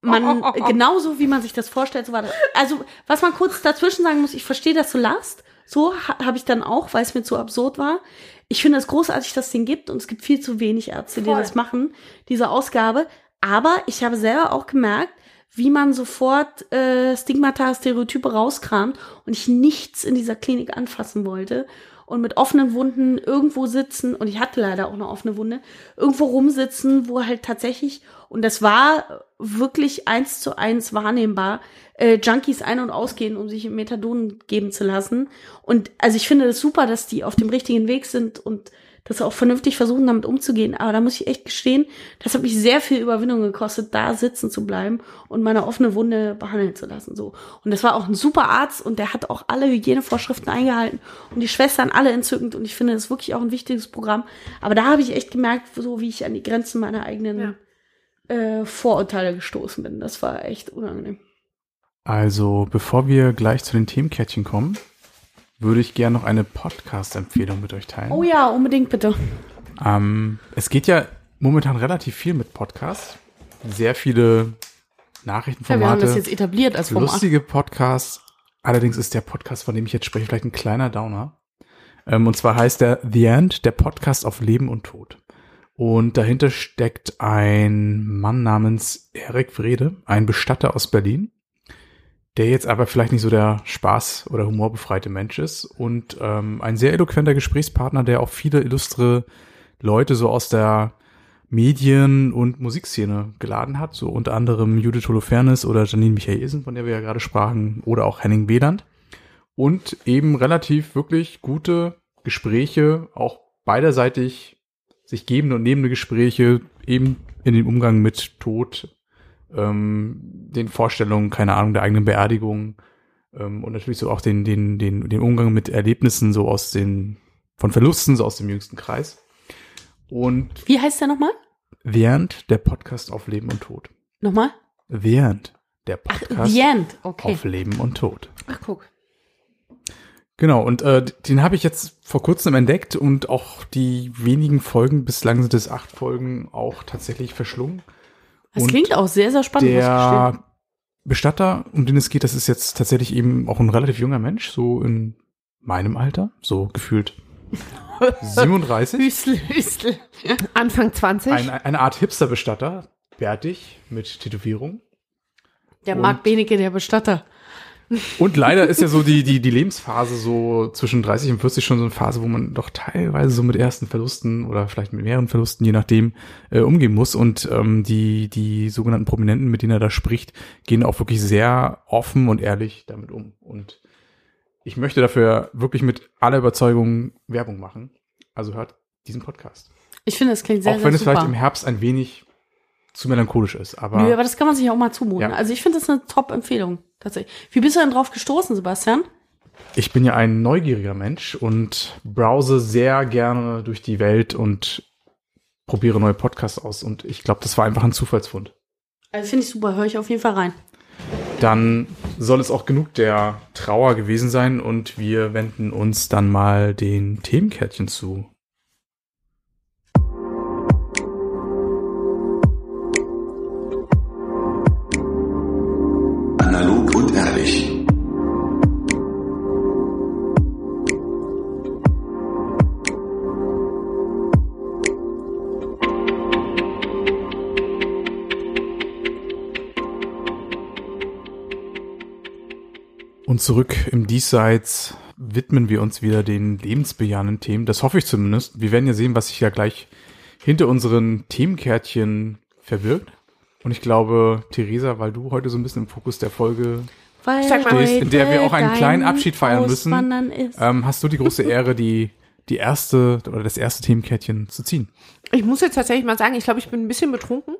man, genauso wie man sich das vorstellt, so war das. Also, was man kurz dazwischen sagen muss, ich verstehe, dass du lachst. So ha habe ich dann auch, weil es mir zu absurd war. Ich finde es großartig, dass es den gibt und es gibt viel zu wenig Ärzte, die Voll. das machen, diese Ausgabe. Aber ich habe selber auch gemerkt, wie man sofort äh, Stigmata, Stereotype rauskramt und ich nichts in dieser Klinik anfassen wollte und mit offenen Wunden irgendwo sitzen und ich hatte leider auch eine offene Wunde, irgendwo rumsitzen, wo halt tatsächlich und das war wirklich eins zu eins wahrnehmbar, äh, Junkies ein- und ausgehen, um sich Methadon geben zu lassen. Und also ich finde das super, dass die auf dem richtigen Weg sind und das auch vernünftig versuchen, damit umzugehen. Aber da muss ich echt gestehen, das hat mich sehr viel Überwindung gekostet, da sitzen zu bleiben und meine offene Wunde behandeln zu lassen. So. Und das war auch ein super Arzt und der hat auch alle Hygienevorschriften eingehalten und die Schwestern alle entzückend. Und ich finde das wirklich auch ein wichtiges Programm. Aber da habe ich echt gemerkt, so wie ich an die Grenzen meiner eigenen äh, Vorurteile gestoßen bin. Das war echt unangenehm. Also, bevor wir gleich zu den Themenkärtchen kommen, würde ich gerne noch eine Podcast-Empfehlung mit euch teilen. Oh ja, unbedingt bitte. Ähm, es geht ja momentan relativ viel mit Podcasts. Sehr viele Ja, wir haben Nachrichtenformate, das jetzt etabliert als Format. lustige Podcasts. Allerdings ist der Podcast, von dem ich jetzt spreche, vielleicht ein kleiner Downer. Ähm, und zwar heißt der The End, der Podcast auf Leben und Tod. Und dahinter steckt ein Mann namens Erik Wrede, ein Bestatter aus Berlin, der jetzt aber vielleicht nicht so der Spaß- oder humorbefreite Mensch ist und ähm, ein sehr eloquenter Gesprächspartner, der auch viele illustre Leute so aus der Medien- und Musikszene geladen hat, so unter anderem Judith Holofernes oder Janine Michaelsen, von der wir ja gerade sprachen, oder auch Henning Wieland. Und eben relativ wirklich gute Gespräche, auch beiderseitig sich gebende und nehmende Gespräche, eben in dem Umgang mit Tod, ähm, den Vorstellungen, keine Ahnung, der eigenen Beerdigung ähm, und natürlich so auch den, den, den, den Umgang mit Erlebnissen so aus den, von Verlusten, so aus dem jüngsten Kreis. Und Wie heißt der nochmal? während der Podcast auf Leben und Tod. Nochmal? Während der Podcast End. Okay. auf Leben und Tod. Ach, guck. Genau, und äh, den habe ich jetzt vor kurzem entdeckt und auch die wenigen Folgen, bislang sind es acht Folgen, auch tatsächlich verschlungen. Das Und klingt auch sehr, sehr spannend. Der Bestatter, um den es geht, das ist jetzt tatsächlich eben auch ein relativ junger Mensch, so in meinem Alter, so gefühlt 37. Hüstel, Hüstel. Anfang 20. Ein, eine Art Hipster-Bestatter, bärtig, mit Tätowierung. Der Marc Benecke, der Bestatter. Und leider ist ja so die, die, die Lebensphase so zwischen 30 und 40 schon so eine Phase, wo man doch teilweise so mit ersten Verlusten oder vielleicht mit mehreren Verlusten, je nachdem, äh, umgehen muss. Und ähm, die, die sogenannten Prominenten, mit denen er da spricht, gehen auch wirklich sehr offen und ehrlich damit um. Und ich möchte dafür wirklich mit aller Überzeugung Werbung machen. Also hört diesen Podcast. Ich finde, das klingt sehr, auch sehr wenn es super. vielleicht im Herbst ein wenig zu melancholisch ist. Aber, Nö, aber das kann man sich auch mal zumuten. Ja. Also ich finde das eine Top-Empfehlung, tatsächlich. Wie bist du denn drauf gestoßen, Sebastian? Ich bin ja ein neugieriger Mensch und browse sehr gerne durch die Welt und probiere neue Podcasts aus. Und ich glaube, das war einfach ein Zufallsfund. Also finde ich super, höre ich auf jeden Fall rein. Dann soll es auch genug der Trauer gewesen sein und wir wenden uns dann mal den Themenkärtchen zu. Und zurück im Diesseits widmen wir uns wieder den lebensbejahenden Themen. Das hoffe ich zumindest. Wir werden ja sehen, was sich ja gleich hinter unseren Themenkärtchen verbirgt. Und ich glaube, Theresa, weil du heute so ein bisschen im Fokus der Folge Weil stehst, in der wir auch einen kleinen Abschied feiern müssen, ähm, hast du die große Ehre, die, die erste oder das erste Themenkärtchen zu ziehen. Ich muss jetzt tatsächlich mal sagen, ich glaube, ich bin ein bisschen betrunken.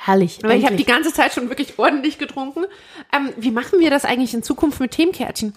Herrlich. Aber ich habe die ganze Zeit schon wirklich ordentlich getrunken. Ähm, wie machen wir das eigentlich in Zukunft mit Themenkärtchen?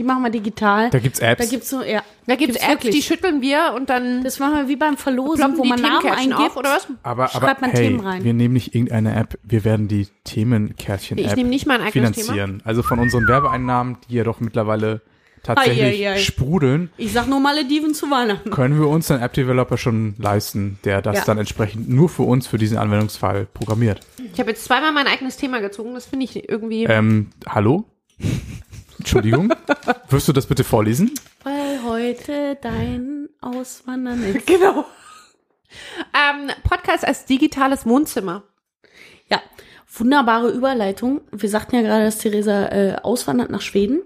die machen wir digital. Da gibt's Apps. Da gibt's so, ja. Da gibt es Gibt's Apps, wirklich. die schütteln wir und dann Das machen wir wie beim Verlosen, wo man Namen Themenkärtchen eingibt. auf, oder was? aber, aber schreibt man hey, Themen rein. wir nehmen nicht irgendeine App, wir werden die Themenkärtchen-App Ich nehme nicht mein eigenes finanzieren. Also von unseren Werbeeinnahmen, die ja doch mittlerweile tatsächlich Ei, ei, ei. sprudeln, Ich sag nur Malediven zu Weihnachten. können wir uns einen App-Developer schon leisten, der das Ja. dann entsprechend nur für uns, für diesen Anwendungsfall programmiert. Ich habe jetzt zweimal mein eigenes Thema gezogen. Das finde ich irgendwie. Ähm, hallo? Entschuldigung? Wirst du das bitte vorlesen? Weil heute dein Auswandern ist. Genau. Ähm, Podcast als digitales Wohnzimmer. Ja, wunderbare Überleitung. Wir sagten ja gerade, dass Theresa äh, auswandert nach Schweden.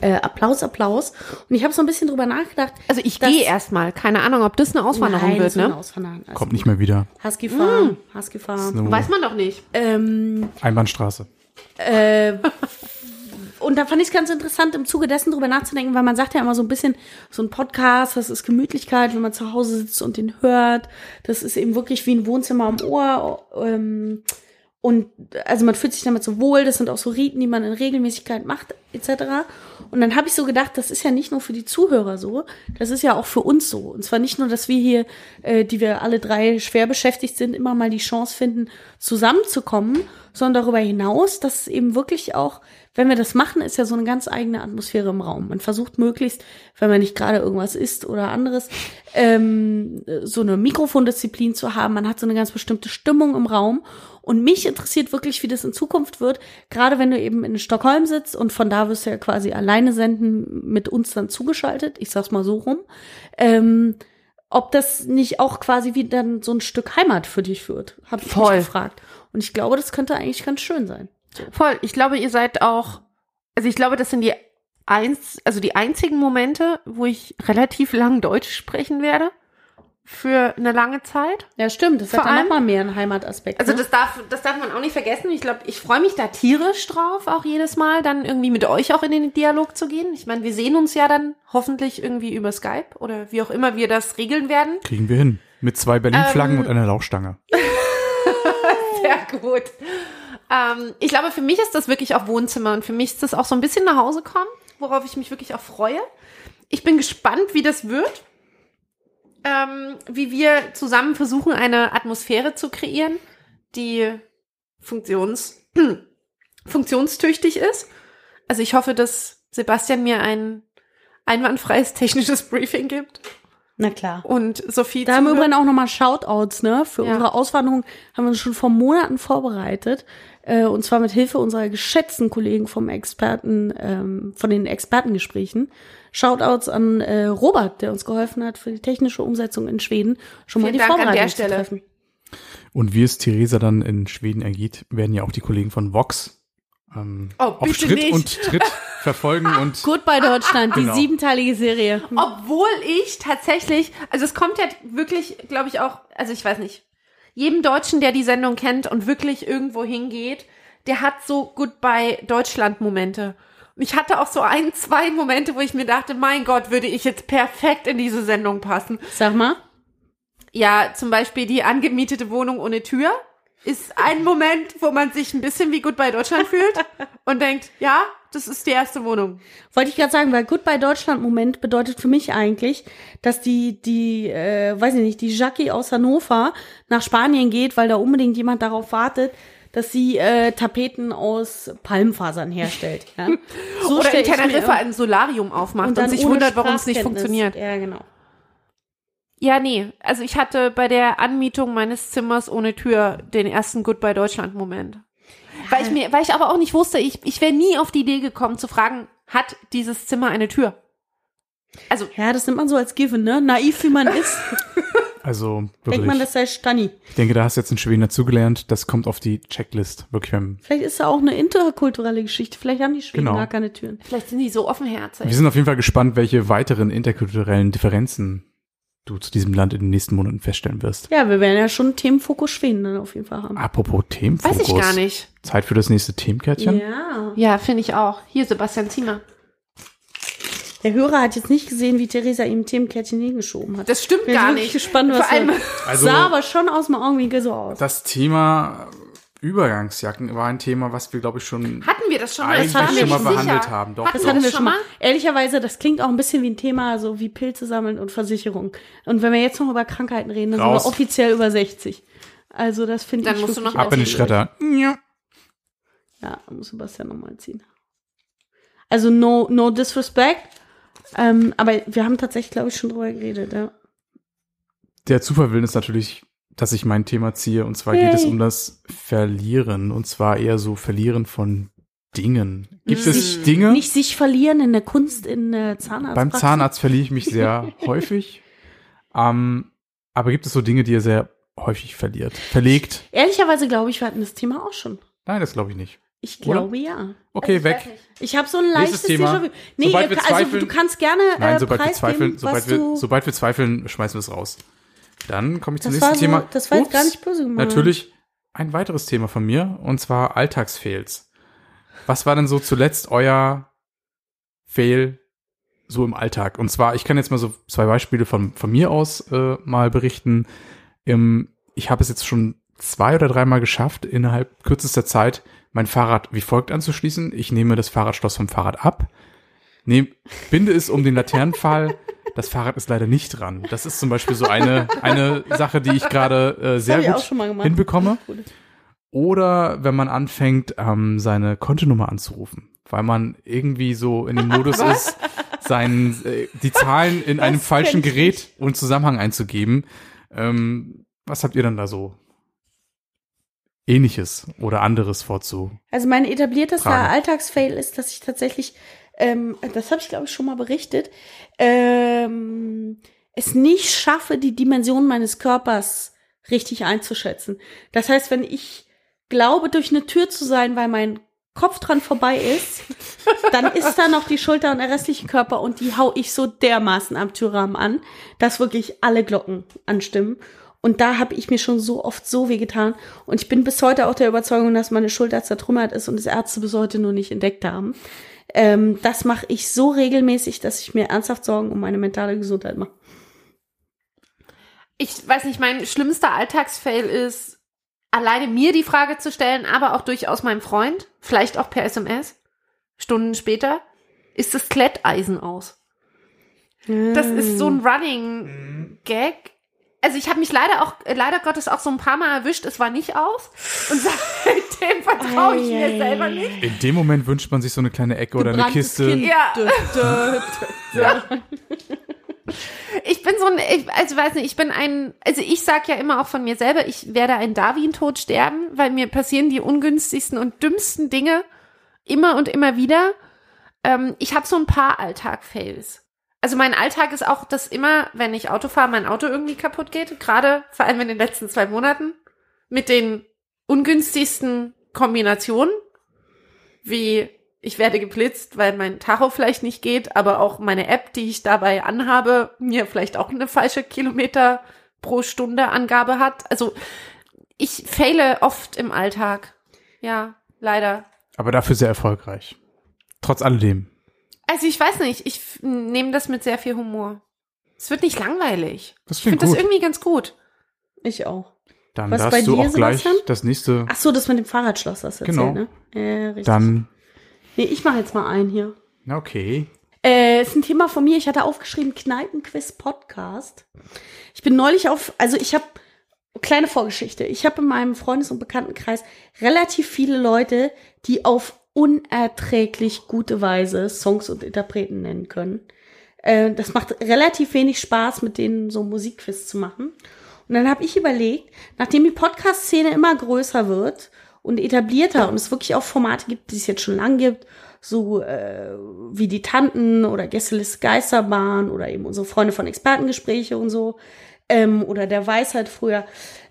Äh, Applaus, Applaus. Und ich habe so ein bisschen drüber nachgedacht. Also ich gehe erstmal. Keine Ahnung, ob das eine Auswanderung Nein, wird, ne? eine Auswandern. Also, Kommt nicht mehr wieder. Husky Farm, Husky Farm. Weiß man doch nicht. Ähm, Einbahnstraße. äh, und da fand ich es ganz interessant, im Zuge dessen drüber nachzudenken, weil man sagt ja immer so ein bisschen, so ein Podcast, das ist Gemütlichkeit, wenn man zu Hause sitzt und den hört. Das ist eben wirklich wie ein Wohnzimmer am Ohr. Ähm, und also man fühlt sich damit so wohl, das sind auch so Riten, die man in Regelmäßigkeit macht, etc. Und dann habe ich so gedacht, das ist ja nicht nur für die Zuhörer so, das ist ja auch für uns so. Und zwar nicht nur, dass wir hier, äh, die wir alle drei schwer beschäftigt sind, immer mal die Chance finden, zusammenzukommen, sondern darüber hinaus, dass es eben wirklich auch, wenn wir das machen, ist ja so eine ganz eigene Atmosphäre im Raum. Man versucht möglichst, wenn man nicht gerade irgendwas isst oder anderes, ähm, so eine Mikrofondisziplin zu haben. Man hat so eine ganz bestimmte Stimmung im Raum. Und mich interessiert wirklich, wie das in Zukunft wird. Gerade wenn du eben in Stockholm sitzt und von da wirst du ja quasi alleine senden, mit uns dann zugeschaltet. Ich sag's mal so rum. Ähm, ob das nicht auch quasi wie dann so ein Stück Heimat für dich wird, habe ich Voll. mich gefragt. Und ich glaube, das könnte eigentlich ganz schön sein. Voll. Ich glaube, ihr seid auch. Also ich glaube, das sind die eins, also die einzigen Momente, wo ich relativ lang Deutsch sprechen werde. Für eine lange Zeit. Ja, stimmt. Das Vor hat dann allem- nochmal mehr einen Heimataspekt. Also ne? das darf, das darf man auch nicht vergessen. Ich glaube, ich freue mich da tierisch drauf, auch jedes Mal dann irgendwie mit euch auch in den Dialog zu gehen. Ich meine, wir sehen uns ja dann hoffentlich irgendwie über Skype oder wie auch immer wir das regeln werden. Kriegen wir hin. Mit zwei Berlin-Flaggen Ähm, und einer Lauchstange. Sehr gut. Ähm, ich glaube, für mich ist das wirklich auch Wohnzimmer und für mich ist das auch so ein bisschen nach Hause kommen, worauf ich mich wirklich auch freue. Ich bin gespannt, wie das wird. Ähm, wie wir zusammen versuchen, eine Atmosphäre zu kreieren, die funktions funktionstüchtig ist. Also ich hoffe, dass Sebastian mir ein einwandfreies technisches Briefing gibt. Na klar. Und Sophie Da haben wir übrigens auch nochmal Shoutouts, ne? Für Ja. unsere Auswanderung haben wir uns schon vor Monaten vorbereitet. Äh, und zwar mit Hilfe unserer geschätzten Kollegen vom Experten, ähm, von den Expertengesprächen. Shoutouts an äh, Robert, der uns geholfen hat, für die technische Umsetzung in Schweden schon mal Vielen die Dank an Vorbereitung der zu Stelle. treffen. Und wie es Theresa dann in Schweden ergeht, werden ja auch die Kollegen von Vox ähm, Oh, auf Schritt nicht. und Tritt verfolgen und Goodbye Deutschland, die Genau. siebenteilige Serie. Obwohl ich tatsächlich, also es kommt ja wirklich, glaube ich auch, also ich weiß nicht, jedem Deutschen, der die Sendung kennt und wirklich irgendwo hingeht, der hat so Goodbye Deutschland Momente. Und ich hatte auch so ein, zwei Momente, wo ich mir dachte, mein Gott, würde ich jetzt perfekt in diese Sendung passen. Sag mal. Ja, zum Beispiel die angemietete Wohnung ohne Tür ist ein Moment, wo man sich ein bisschen wie Goodbye Deutschland fühlt und denkt, ja, das ist die erste Wohnung. Wollte ich gerade sagen, weil Goodbye Deutschland Moment bedeutet für mich eigentlich, dass die, die, äh, weiß ich nicht, die Jackie aus Hannover nach Spanien geht, weil da unbedingt jemand darauf wartet, dass sie äh, Tapeten aus Palmfasern herstellt. Ja? So Oder in Teneriffa ein Solarium aufmacht und, dann sich wundert, warum es nicht funktioniert. Ja, genau. Ja, nee. Also ich hatte bei der Anmietung meines Zimmers ohne Tür den ersten Goodbye Deutschland Moment. Weil ich mir, weil ich aber auch nicht wusste, ich, ich wäre nie auf die Idee gekommen zu fragen, hat dieses Zimmer eine Tür? Also, Ja, das nimmt man so als Given, ne? Naiv wie man ist, also denkt wirklich. man, das sei Stani. ich denke, da hast du jetzt in Schweden dazugelernt. Das kommt auf die Checklist. Wirklich Vielleicht ist da auch eine interkulturelle Geschichte. Vielleicht haben die Schweden Genau. gar keine Türen. vielleicht sind die so offenherzig. Wir sind auf jeden Fall gespannt, welche weiteren interkulturellen Differenzen du zu diesem Land in den nächsten Monaten feststellen wirst. Ja, wir werden ja schon Themenfokus Schweden dann auf jeden Fall haben. Apropos Themenfokus. Weiß ich gar nicht. Zeit für das nächste Themenkärtchen? Ja. Ja, finde ich auch. Hier, Sebastian Ziemer. Der Hörer hat jetzt nicht gesehen, wie Theresa ihm ein Themenkärtchen hingeschoben hat. Das stimmt Bin gar nicht. gespannt, was Vor allem, Also- sah aber schon aus dem Augenwinkel so aus. Das Thema Übergangsjacken war ein Thema, was wir, glaube ich, schon hatten wir das schon mal? eigentlich Das schon mal behandelt sicher. haben. Doch, Hatten Das doch. hatten wir schon mal. Ehrlicherweise, das klingt auch ein bisschen wie ein Thema, so wie Pilze sammeln und Versicherung. Und wenn wir jetzt noch über Krankheiten reden, dann Raus. sind wir offiziell über 60. Also das finde Dann ich musst du noch Ab in den. Schredder. Ja. Ja, muss Sebastian nochmal ziehen. Also no, no disrespect. Ähm, aber wir haben tatsächlich, glaube ich, schon drüber geredet. Ja. Der Zufall will ist natürlich, dass ich mein Thema ziehe. Und zwar geht es Yay. um das Verlieren. Und zwar eher so Verlieren von Dingen. Gibt es Dinge? Nicht sich verlieren in der Kunst, in der Zahnarzt. Beim Zahnarzt verliere ich mich sehr häufig. Ähm, aber gibt es so Dinge, die ihr sehr häufig verliert? Verlegt? Ehrlicherweise glaube ich, wir hatten das Thema auch schon. Nein, das glaube ich nicht. Ich Oder? glaube ja. Okay, weg. Ich habe so ein leichtes Thema. Nee, Sobald wir also zweifeln- du kannst gerne Nein, äh, sobald wir zweifeln, sobald was wir, sobald wir zweifeln, schmeißen wir es raus. Dann komme ich zum das nächsten war so, Thema. das war jetzt Ups, gar nicht böse gemeint. Natürlich ein weiteres Thema von mir, und zwar Alltagsfails. Was war denn so zuletzt euer Fail so im Alltag? Und zwar, ich kann jetzt mal so zwei Beispiele von, von mir aus äh, mal berichten. Ähm, ich habe es jetzt schon zwei oder dreimal geschafft, innerhalb kürzester Zeit mein Fahrrad wie folgt anzuschließen. Ich nehme das Fahrradschloss vom Fahrrad ab, nehm, binde es um den Laternenpfahl. Das Fahrrad ist leider nicht dran. Das ist zum Beispiel so eine, eine Sache, die ich gerade äh, sehr gut hinbekomme. Oder wenn man anfängt, ähm, seine Kontonummer anzurufen, weil man irgendwie so in dem Modus ist, sein, äh, die Zahlen in einem falschen Gerät und Zusammenhang einzugeben. Ähm, was habt ihr dann da so ähnliches oder anderes vorzu? Also mein etabliertester. Alltagsfail ist, dass ich tatsächlich, ähm, das habe ich glaube ich schon mal berichtet, ähm, es nicht schaffe, die Dimension meines Körpers richtig einzuschätzen. Das heißt, wenn ich glaube, durch eine Tür zu sein, weil mein Kopf dran vorbei ist, dann ist da noch die Schulter und der restliche Körper und die hau ich so dermaßen am Türrahmen an, dass wirklich alle Glocken anstimmen. Und da habe ich mir schon so oft so weh getan. Und ich bin bis heute auch der Überzeugung, dass meine Schulter zertrümmert ist und das Ärzte bis heute nur nicht entdeckt haben. Ähm, das mache ich so regelmäßig, dass ich mir ernsthaft Sorgen um meine mentale Gesundheit mache. ich weiß nicht, mein schlimmster Alltagsfail ist, alleine mir die Frage zu stellen, aber auch durchaus meinem Freund, vielleicht auch per SMS, Stunden später, ist das Kletteisen aus. Das ist so ein Running Gag. Also ich habe mich leider auch, äh, leider Gottes auch so ein paar Mal erwischt, es war nicht aus. Und seitdem vertraue ich mir selber nicht. In dem Moment wünscht man sich so eine kleine Ecke oder eine Kiste. Kind. Ja. Ich bin so ein, ich, also weiß nicht, ich bin ein, also ich sag ja immer auch von mir selber, ich werde ein Darwin-Tod sterben, weil mir passieren die ungünstigsten und dümmsten Dinge immer und immer wieder. Ähm, ich habe so ein paar Alltag-Fails. Also mein Alltag ist auch, dass immer, wenn ich Auto fahre, mein Auto irgendwie kaputt geht. Gerade vor allem in den letzten zwei Monaten mit den ungünstigsten Kombinationen, wie ich werde geblitzt, weil mein Tacho vielleicht nicht geht, aber auch meine App, die ich dabei anhabe, mir vielleicht auch eine falsche Kilometer pro Stunde Angabe hat. Also ich fehle oft im Alltag. Ja, leider. Aber dafür sehr erfolgreich. Trotz alledem. Also ich weiß nicht, ich nehme das mit sehr viel Humor. Es wird nicht langweilig. Das Ich finde das irgendwie ganz gut. Ich auch. Dann Was bei darfst du dir, auch gleich das nächste. Ach so, das mit dem Fahrradschloss hast du erzählt, Genau. ne? Äh, richtig. Dann, Nee, ich mache jetzt mal einen hier. okay. Äh, ist ein Thema von mir. Ich hatte aufgeschrieben Kneipenquiz Podcast. Ich bin neulich auf, also ich habe kleine Vorgeschichte. Ich habe in meinem Freundes- und Bekanntenkreis relativ viele Leute, die auf unerträglich gute Weise Songs und Interpreten nennen können. Äh, das macht relativ wenig Spaß, mit denen so Musikquiz zu machen. Und dann habe ich überlegt, nachdem die Podcast-Szene immer größer wird und etablierter und es wirklich auch Formate gibt, die es jetzt schon lang gibt, so äh, wie die Tanten oder Gästeliste Geisterbahn oder eben unsere Freunde von Expertengespräche und so ähm, oder der Weisheit früher,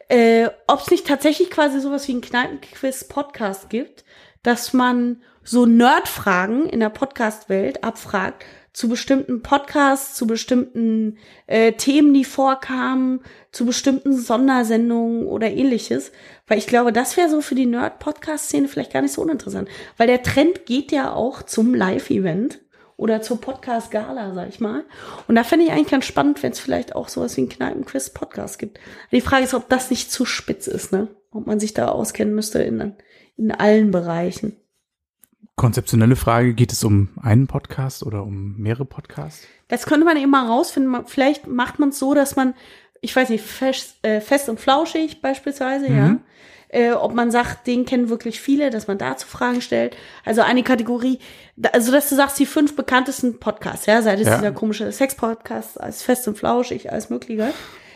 äh, ob es nicht tatsächlich quasi sowas wie ein Kneipenquiz-Podcast gibt, dass man so Nerdfragen in der Podcast-Welt abfragt zu bestimmten Podcasts, zu bestimmten äh, Themen, die vorkamen, zu bestimmten Sondersendungen oder ähnliches. Weil ich glaube, das wäre so für die Nerd-Podcast-Szene vielleicht gar nicht so uninteressant. Weil der Trend geht ja auch zum Live-Event oder zur Podcast-Gala, sag ich mal. Und da fände ich eigentlich ganz spannend, wenn es vielleicht auch sowas wie einen Kneipen-Quiz-Podcast gibt. Die Frage ist, ob das nicht zu spitz ist, ne? Ob man sich da auskennen müsste in, in allen Bereichen. Konzeptionelle Frage, geht es um einen Podcast oder um mehrere Podcasts? Das könnte man eben mal rausfinden. Vielleicht macht man es so, dass man, ich weiß nicht, fest, äh, fest und flauschig beispielsweise, ja. Äh, ob man sagt, den kennen wirklich viele, dass man dazu Fragen stellt. Also eine Kategorie, also dass du sagst, die fünf bekanntesten Podcasts, ja, sei das Ja. dieser komische Sex-Podcast, als fest und flauschig, alles Mögliche,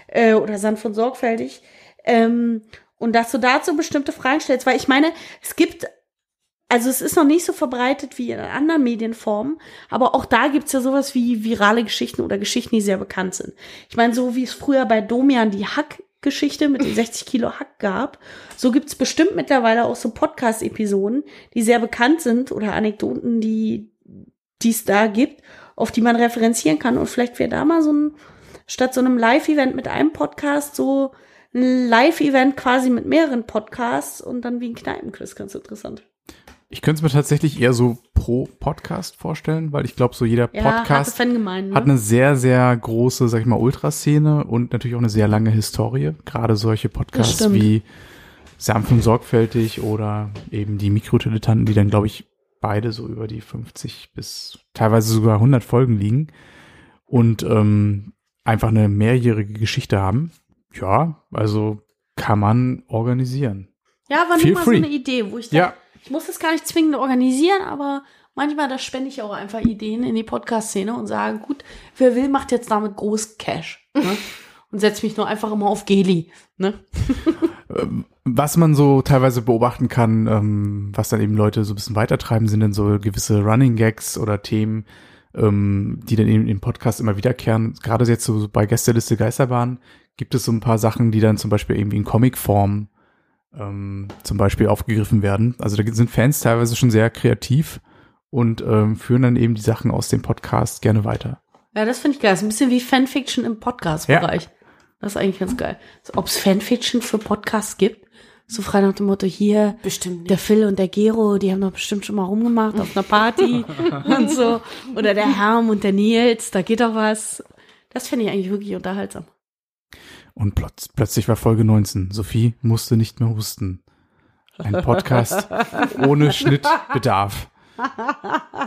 äh, oder sanft und sorgfältig. Ähm, und dass du dazu bestimmte Fragen stellst, weil ich meine, es gibt also es ist noch nicht so verbreitet wie in anderen Medienformen, aber auch da gibt's ja sowas wie virale Geschichten oder Geschichten, die sehr bekannt sind. Ich meine, so wie es früher bei Domian die Hack-Geschichte mit den 60 Kilo Hack gab, so gibt's bestimmt mittlerweile auch so Podcast-Episoden, die sehr bekannt sind oder Anekdoten, die es da gibt, auf die man referenzieren kann. Und vielleicht wäre da mal so ein, statt so einem Live-Event mit einem Podcast, so ein Live-Event quasi mit mehreren Podcasts und dann wie ein Kneipenquiz, ganz interessant. Ich könnte es mir tatsächlich eher so pro Podcast vorstellen, weil ich glaube, so jeder Ja, Podcast Fangemeinde. ne? hat eine sehr, sehr große, sag ich mal, Ultraszene und natürlich auch eine sehr lange Historie. Gerade solche Podcasts wie Sanft und Sorgfältig oder eben die Mikrodilettanten, die dann, glaube ich, beide so über die 50 bis teilweise sogar 100 Folgen liegen und ähm, einfach eine mehrjährige Geschichte haben. Ja, also kann man organisieren. Ja, war nur mal free. so eine Idee, wo ich Ja. dachte, ich muss das gar nicht zwingend organisieren, aber manchmal, da spende ich auch einfach Ideen in die Podcast-Szene und sage, gut, wer will, macht jetzt damit groß Cash. Ne? und setze mich nur einfach immer auf Geli. Ne? Was man so teilweise beobachten kann, ähm, was dann eben Leute so ein bisschen weitertreiben, sind dann so gewisse Running Gags oder Themen, ähm, die dann eben im Podcast immer wiederkehren. Gerade jetzt so bei Gästeliste Geisterbahn gibt es so ein paar Sachen, die dann zum Beispiel irgendwie in Comicform ähm, zum Beispiel aufgegriffen werden. Also da sind Fans teilweise schon sehr kreativ und ähm, führen dann eben die Sachen aus dem Podcast gerne weiter. Ja, das finde ich geil. Das ist ein bisschen wie Fanfiction im Podcast-Bereich. Das ist eigentlich ganz geil. So, Ob es Fanfiction für Podcasts gibt? So frei nach dem Motto, hier, Bestimmt der Phil und der Gero, die haben doch bestimmt schon mal rumgemacht auf einer Party und so. Oder der Herm und der Nils, da geht doch was. Das finde ich eigentlich wirklich unterhaltsam. Und plötz plötzlich war Folge 19. Sophie musste nicht mehr husten. Ein Podcast ohne Schnittbedarf.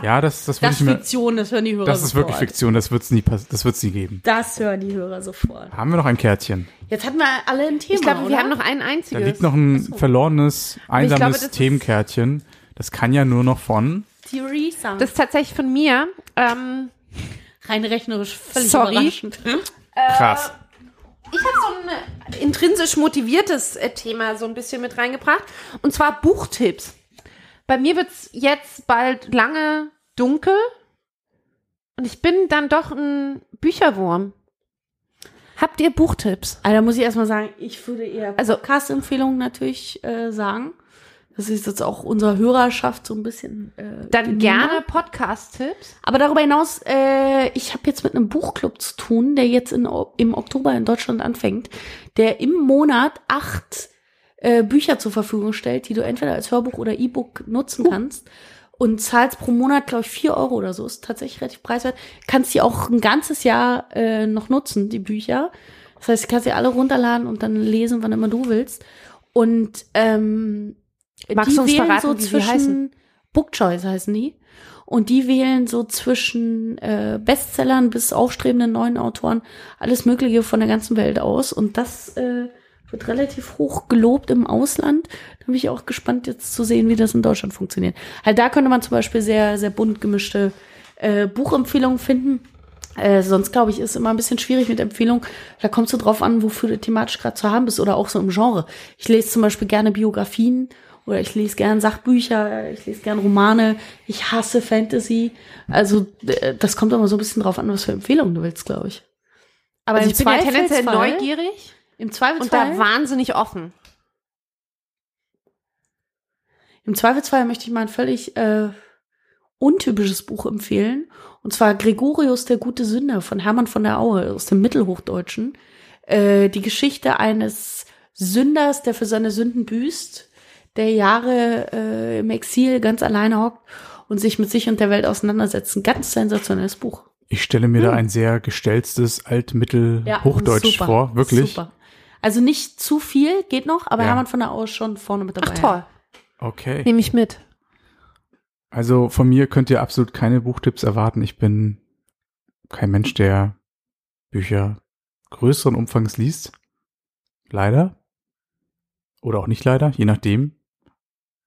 Ja, das, das Das ich ist mir. Fiktion, das hören die Hörer Das ist sofort. wirklich Fiktion, das nie, pass- das wird's nie geben. Das hören die Hörer sofort. Haben wir noch ein Kärtchen? Jetzt hatten wir alle ein Thema, Ich glaube, wir haben noch ein Da einziges. liegt noch ein verlorenes, einsames glaube, Themenkärtchen. Das kann ja nur noch von. Theory Sound. Das ist tatsächlich von mir. Ähm, Rein rechnerisch völlig Sorry. überraschend. Krass. Ich habe so ein intrinsisch motiviertes äh, Thema so ein bisschen mit reingebracht. Und zwar Buchtipps. Bei mir wird's jetzt bald lange dunkel. Und ich bin dann doch ein Bücherwurm. Habt ihr Buchtipps? Also, da muss ich erstmal sagen, ich würde eher Also- Podcast-Empfehlungen natürlich äh, sagen. Das ist jetzt auch unserer Hörerschaft so ein bisschen. Äh, Dann gerne Podcast-Tipps. Aber darüber hinaus, äh, ich habe jetzt mit einem Buchclub zu tun, der jetzt in, im Oktober in Deutschland anfängt, der im Monat acht äh, Bücher zur Verfügung stellt, die du entweder als Hörbuch oder E-Book nutzen kannst. Und zahlst pro Monat, glaube ich, vier Euro oder so. Ist tatsächlich relativ preiswert. Kannst die auch ein ganzes Jahr äh, noch nutzen, die Bücher. Das heißt, du kannst sie alle runterladen und dann lesen, wann immer du willst. Und ähm, Magst die du uns wählen verraten, so wie zwischen heißen? Book Choice heißen die. Und die wählen so zwischen äh, Bestsellern bis aufstrebenden neuen Autoren alles Mögliche von der ganzen Welt aus. Und das äh, wird relativ hoch gelobt im Ausland. Da bin ich auch gespannt, jetzt zu sehen, wie das in Deutschland funktioniert. Halt da könnte man zum Beispiel sehr, sehr bunt gemischte äh, Buchempfehlungen finden. Äh, sonst glaube ich, ist immer ein bisschen schwierig mit Empfehlungen. Da kommt so drauf an, wofür du thematisch gerade zu haben bist oder auch so im Genre. Ich lese zum Beispiel gerne Biografien oder ich lese gern Sachbücher, ich lese gern Romane, ich hasse Fantasy. Also das kommt immer so ein bisschen drauf an, was für Empfehlungen du willst, glaube ich. Aber Also ich bin ja tendenziell neugierig Im und Zweifelsfall, da wahnsinnig offen. im Zweifelsfall möchte ich mal ein völlig äh, untypisches Buch empfehlen. Und zwar Gregorius der gute Sünder von Hermann von der Aue aus dem Mittelhochdeutschen. Äh, die Geschichte eines Sünders, der für seine Sünden büßt, der Jahre äh, im Exil ganz alleine hockt und sich mit sich und der Welt auseinandersetzt. Ein ganz sensationelles Buch. Ich stelle mir da ein sehr gestellstes Altmittel-Hochdeutsch super, vor. Wirklich. Super. Also nicht zu viel, geht noch, aber Ja. Hermann von der Aue ist schon vorne mit dabei. Ach toll. Okay. Nehme ich mit. Also von mir könnt ihr absolut keine Buchtipps erwarten. Ich bin kein Mensch, der Bücher größeren Umfangs liest. Leider. Oder auch nicht leider, je nachdem.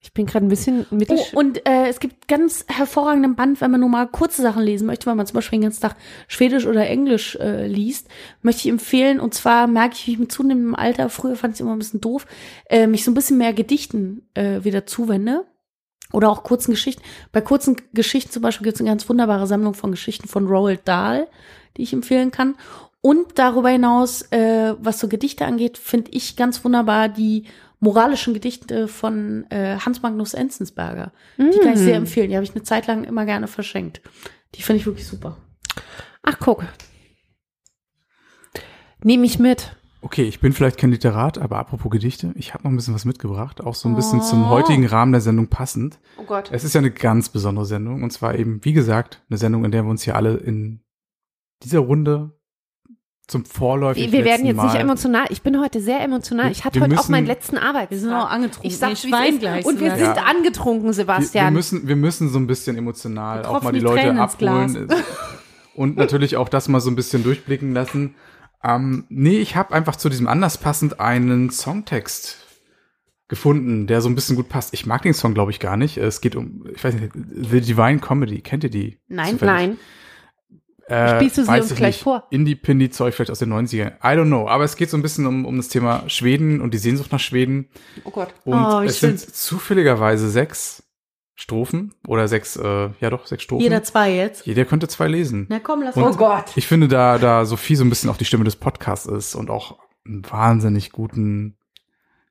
Ich bin gerade ein bisschen mittel. Oh, und äh, es gibt ganz hervorragenden Band, wenn man nur mal kurze Sachen lesen möchte, weil man zum Beispiel den ganzen Tag Schwedisch oder Englisch äh, liest, möchte ich empfehlen. Und zwar merke ich, wie ich mit zunehmendem Alter, früher fand ich immer ein bisschen doof, äh, mich so ein bisschen mehr Gedichten äh, wieder zuwende. Oder auch kurzen Geschichten. Bei kurzen Geschichten zum Beispiel gibt es eine ganz wunderbare Sammlung von Geschichten von Roald Dahl, die ich empfehlen kann. Und darüber hinaus, äh, was so Gedichte angeht, finde ich ganz wunderbar die moralischen Gedichte von äh, Hans Magnus Enzensberger. Die kann ich sehr empfehlen. Die habe ich eine Zeit lang immer gerne verschenkt. Die finde ich wirklich super. Ach, guck. Nehme ich mit. Okay, ich bin vielleicht kein Literat, aber apropos Gedichte, ich habe noch ein bisschen was mitgebracht, auch so ein bisschen Oh. zum heutigen Rahmen der Sendung passend. Oh Gott. Es ist ja eine ganz besondere Sendung und zwar eben, wie gesagt, eine Sendung, in der wir uns hier alle in dieser Runde zum vorläufig Wir, wir werden jetzt Mal nicht emotional. Ich bin heute sehr emotional. Wir- ich hatte wir heute auch müssen- meinen letzten Arbeitstag. Wir sind auch angetrunken. Ich sag's, Wir es schweinen ist. gleich Und wir sind Ja. angetrunken, wir, Sebastian. wir müssen, wir müssen so ein bisschen emotional auch mal die Tropfen Leute abholen und natürlich auch das mal so ein bisschen durchblicken lassen. Ähm, nee, ich habe einfach zu diesem Anlass passend einen Songtext gefunden, der so ein bisschen gut passt. Ich mag den Song, glaube ich, gar nicht. Es geht um, ich weiß nicht, The Divine Comedy. Kennt ihr die? Nein, Zufällig? Nein. Äh, Spielst du sie uns ich gleich nicht. vor? Indie-Pindie-Zeug vielleicht aus den 90ern. I don't know. Aber es geht so ein bisschen um, um das Thema Schweden und die Sehnsucht nach Schweden. Oh Gott. Und Oh, es schön. sind zufälligerweise sechs Strophen oder sechs, äh, ja doch, sechs Strophen. Jeder zwei jetzt. Jeder könnte zwei lesen. Na komm, lass Und uns. Gott. ich finde, da, da Sophie so ein bisschen auch die Stimme des Podcasts ist und auch einen wahnsinnig guten,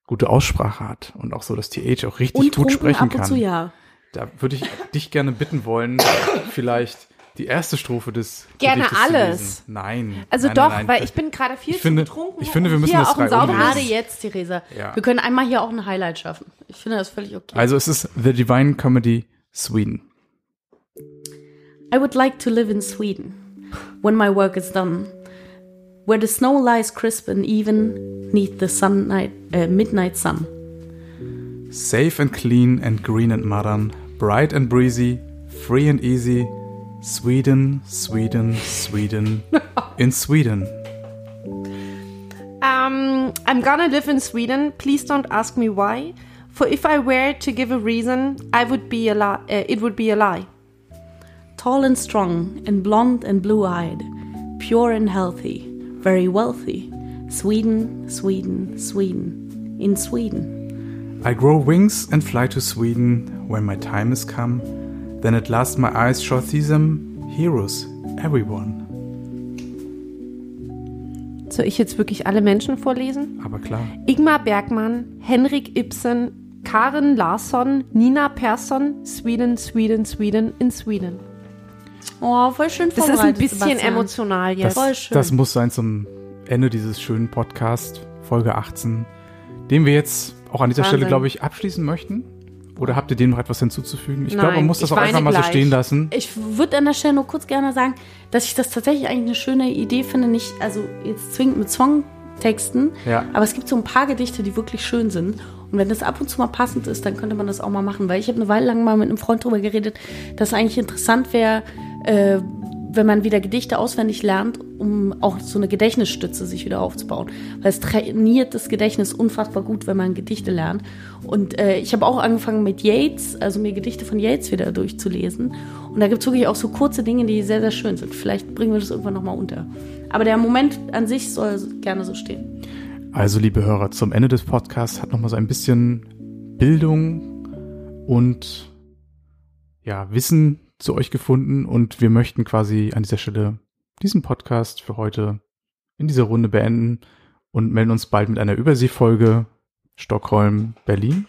gute Aussprache hat und auch so das TH auch richtig Und gut sprechen ab und kann. zu ja. Da würde ich dich gerne bitten wollen, vielleicht die erste Strophe des Gerne Gedichtes zu alles. lesen. Nein. Also nein, doch, nein, nein. weil ich bin gerade viel Ich zu finde- betrunken. ich finde, wir müssen hier das auch ein sauberes- Gerade jetzt, Theresa. Ja. Wir können einmal hier auch ein Highlight schaffen. Ich finde das völlig okay. Also es ist The Divine Comedy Sweden. I would like to live in Sweden when my work is done, where the snow lies crisp and even neath the sun night, uh, midnight sun. Safe and clean and green and modern, bright and breezy, free and easy, Sweden, Sweden, Sweden, in Sweden. Um, I'm gonna live in Sweden. Please don't ask me why. For if I were to give a reason, I would be a lie. Uh, it would be a lie. tall and strong, and blonde and blue eyed, pure and healthy, very wealthy. Sweden, Sweden, Sweden, in Sweden. I grow wings and fly to Sweden when my time is come. Then at last my eyes shall see them, heroes, everyone. Soll ich jetzt wirklich alle Menschen vorlesen? Aber klar. Ingmar Bergmann, Henrik Ibsen, Karen Larsson, Nina Persson, Sweden, Sweden, Sweden in Sweden. Oh, voll schön Das ist ein bisschen Sebastian. emotional Das, jetzt. Voll schön. das muss sein zum Ende dieses schönen Podcast, Folge 18, den wir jetzt auch an dieser Wahnsinn. Stelle, glaube ich, abschließen möchten. Oder habt ihr dem noch etwas hinzuzufügen? Ich Nein, glaube, man muss das auch einfach mal so gleich. stehen lassen. Ich würde an der Stelle nur kurz gerne sagen, dass ich das tatsächlich eigentlich eine schöne Idee finde, nicht, also jetzt zwingend mit Songtexten, Ja. aber es gibt so ein paar Gedichte, die wirklich schön sind. Und wenn das ab und zu mal passend ist, dann könnte man das auch mal machen, weil ich habe eine Weile lang mal mit einem Freund drüber geredet, dass es eigentlich interessant wäre, äh, wenn man wieder Gedichte auswendig lernt, um auch so eine Gedächtnisstütze sich wieder aufzubauen. Weil es trainiert das Gedächtnis unfassbar gut, wenn man Gedichte lernt. Und äh, ich habe auch angefangen mit Yates, also mir Gedichte von Yates wieder durchzulesen. Und da gibt es wirklich auch so kurze Dinge, die sehr, sehr schön sind. Vielleicht bringen wir das irgendwann nochmal unter. Aber der Moment an sich soll gerne so stehen. Also, liebe Hörer, zum Ende des Podcasts hat noch mal so ein bisschen Bildung und ja, Wissen zu euch gefunden und wir möchten quasi an dieser Stelle diesen Podcast für heute in dieser Runde beenden und melden uns bald mit einer Überseefolge Stockholm, Berlin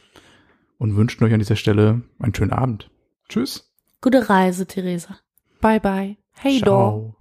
und wünschen euch an dieser Stelle einen schönen Abend. Tschüss. Gute Reise, Theresa. Bye bye. Hey, do. Ciao.